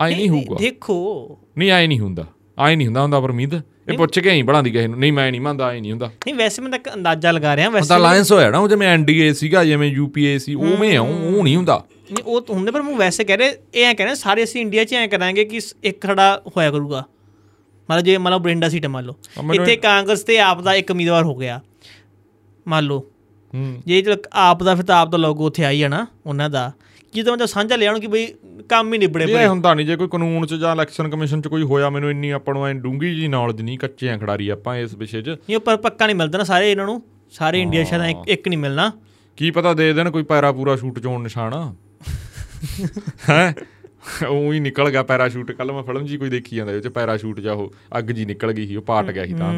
ਐਂ ਨਹੀਂ ਹੋਊਗਾ। ਦੇਖੋ। ਨਹੀਂ ਐਂ ਨਹੀਂ ਹੁੰਦਾ। ਐਂ ਨਹੀਂ ਹੁੰਦਾ ਹੁੰਦਾ ਪਰਮੀਤ। ਇਹ ਪੁੱਛ ਕੇ ਐਂ ਬਣਾਦੀ ਕਿਸੇ ਨੂੰ। ਨਹੀਂ ਮੈਂ ਨਹੀਂ ਮੰਨਦਾ ਐਂ ਨਹੀਂ ਹੁੰਦਾ। ਨਹੀਂ ਵੈਸੇ ਮੈਂ ਤਾਂ ਅੰਦਾਜ਼ਾ ਲਗਾ ਰਿਹਾ ਵੈਸੇ ਤਾਂ ਅਲਾਈਅੰਸ ਹੋਇਆ ਨਾ ਉਹ ਜਿਵੇਂ ਐਨਡੀਏ ਸੀਗਾ ਜਿਵੇਂ ਯੂਪੀਏ ਸੀ ਉਵੇਂ ਆ ਉਹ ਨਹੀਂ ਹੁੰਦਾ। ਨਹੀਂ ਉਹ ਤਾਂ ਹੁੰਦੇ ਪਰ ਮੈਂ ਵੈਸੇ ਕਹਿ ਰਿਹਾ ਇਹ ਐ ਕਹਿ ਰਿਹਾ ਸਾਰੇ ਅਸੀਂ ਇੰਡੀਆ 'ਚ ਐ ਕਰਾਂਗੇ ਕਿ ਇੱਕ ਖੜਾ ਹੋਇਆ ਕਰੂਗਾ। ਮਤਲਬ ਜੇ ਮੰਨ ਲਓ ਬਰਿੰਡਾ ਸੀਟ ਹੈ ਮੰਨ ਲਓ। ਇੱਥੇ ਕਾਂਗਰਸ ਤੇ ਆਪ ਦਾ ਇੱਕ ਉਮੀਦਵਾਰ ਹੋ ਗਿਆ। ਮੰਨ ਲਓ। ਹੂੰ। ਜੇ ਆਪ ਦਾ ਫਿਰ ਤਾਂ ਆਪ ਦਾ ਲੋਗੋ ਉੱਥੇ ਆਈ ਜਾਣਾ ਉਹਨਾਂ ਦਾ। ਤਾਂ ਮਤਲਬ ਸਾਂਝਾ ਲਿਆਉਣ ਕਿ ਬਈ ਕੰਮ ਹੀ ਨਿਬੜੇ ਇਹ ਹੁੰਦਾ ਨਹੀਂ ਜੇ ਕੋਈ ਕਾਨੂੰਨ ਚ ਜਾਂ ਇਲੈਕਸ਼ਨ ਕਮਿਸ਼ਨ ਚ ਕੋਈ ਹੋਇਆ ਮੈਨੂੰ ਇੰਨੀ ਆਪਾਂ ਨੂੰ ਐ ਡੂੰਗੀ ਜੀ ਨੌਲੇਜ ਨਹੀਂ ਕੱਚੇ ਆ ਖਿਡਾਰੀ ਆਪਾਂ ਇਸ ਵਿਸ਼ੇ 'ਚ। ਨਹੀਂ ਪਰ ਪੱਕਾ ਨਹੀਂ ਮਿਲਦਾ ਨਾ ਸਾਰੇ ਇਹਨਾਂ ਨੂੰ ਸਾਰੇ ਇੰਡੀਆ ਸ਼ਾਇਦ ਇੱਕ- ਨਹੀਂ ਮਿਲਣਾ। ਕੀ ਪਤਾ ਦੇ ਦੇਣ ਕੋਈ ਪੈਰਾ ਪੂਰਾ ਸ਼ੂਟ ਚੋਣ ਨਿਸ਼ਾਨ। ਹੈ? ਉਹ ਹੀ ਨਿਕਲ ਗਿਆ ਪੈਰਾਸ਼ੂਟ ਕੱਲ ਮੈਂ ਫਿਲਮ ਜੀ ਕੋਈ ਦੇਖੀ ਜਾਂਦਾ ਉਹ ਚ ਪੈਰਾਸ਼ੂਟ ਜਾ ਉਹ ਅੱਗ ਜੀ ਨਿਕਲ ਗਈ ਸੀ ਉਹ ਪਾਟ ਗਿਆ ਸੀ ਤਾਂ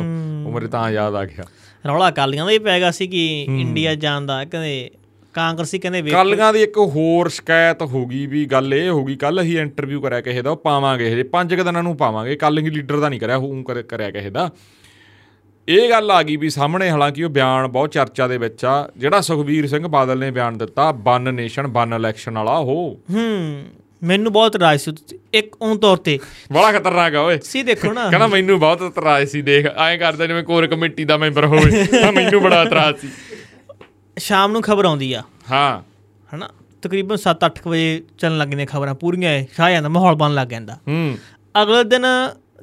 ਉਹ ਮੇਰੇ ਤਾਂ ਯਾਦ ਆ ਗਿਆ। ਰੌਲਾ ਅਕਾਲੀਆਂ ਦਾ ਹੀ ਪੈ ਗਿਆ ਸੀ ਕਿ ਇੰਡੀਆ ਜਾਣ ਦਾ ਕਹਿੰਦੇ ਕਾਂਗਰਸੀ ਕਹਿੰਦੇ ਵੇਖ ਕਾਲੀਆਂ ਦੀ ਇੱਕ ਹੋਰ ਸ਼ਿਕਾਇਤ ਹੋ ਗਈ ਵੀ ਗੱਲ ਇਹ ਹੋ ਗਈ ਕੱਲ ਅਸੀਂ ਇੰਟਰਵਿਊ ਕਰਿਆ ਕਿਸੇ ਦਾ ਉਹ ਪਾਵਾਂਗੇ ਹਜੇ ਪੰਜ ਕੁ ਦਿਨਾਂ ਨੂੰ ਪਾਵਾਂਗੇ ਕਾਲਿੰਗ ਲੀਡਰ ਦਾ ਨਹੀਂ ਕਰਿਆ ਹੂੰ ਕਰਿਆ ਕਿਸੇ ਦਾ। ਇਹ ਗੱਲ ਆ ਗਈ ਵੀ ਸਾਹਮਣੇ ਹਾਲਾਂਕਿ ਉਹ ਬਿਆਨ ਬਹੁਤ ਚਰਚਾ ਦੇ ਵਿੱਚ ਆ ਜਿਹੜਾ ਸੁਖਬੀਰ ਸਿੰਘ ਬਾਦਲ ਨੇ ਬਿਆਨ ਦਿੱਤਾ ਵਨ ਨੇਸ਼ਨ ਵਨ ਇਲੈਕਸ਼ਨ ਵਾਲਾ ਉਹ। ਹੂੰ ਮੈਨੂੰ ਬਹੁਤ ਰਾਜ ਸੀ। ਇੱਕ ਉਹ ਤੌਰ ਤੇ। ਬੜਾ ਖਤਰਨਾਕ ਆ ਓਏ। ਸੀ ਦੇਖੋ ਨਾ। ਕਹਿੰਦਾ ਮੈਨੂੰ ਬਹੁਤ ਇਤਰਾਜ਼ ਸੀ ਦੇਖ ਐਂ ਕਰਦਾ ਜਿਵੇਂ ਕੋਰ ਕਮੇਟੀ ਦਾ ਮੈਂਬਰ ਹੋਵੇ ਮੈਨੂੰ ਬੜਾ ਇਤਰਾਜ਼ ਸੀ। ਸ਼ਾਮ ਨੂੰ ਖਬਰ ਆਉਂਦੀ ਆ। ਹਾਂ। ਹਨਾ? ਤਕਰੀਬਨ 7-8 ਵਜੇ ਚੱਲਣ ਲੱਗ ਜਾਂਦੀਆਂ ਖਬਰਾਂ ਪੂਰੀਆਂ ਛਾ ਜਾਂਦਾ ਮਾਹੌਲ ਬਣ ਲੱਗ ਜਾਂਦਾ। ਹੂੰ। ਅਗਲੇ ਦਿਨ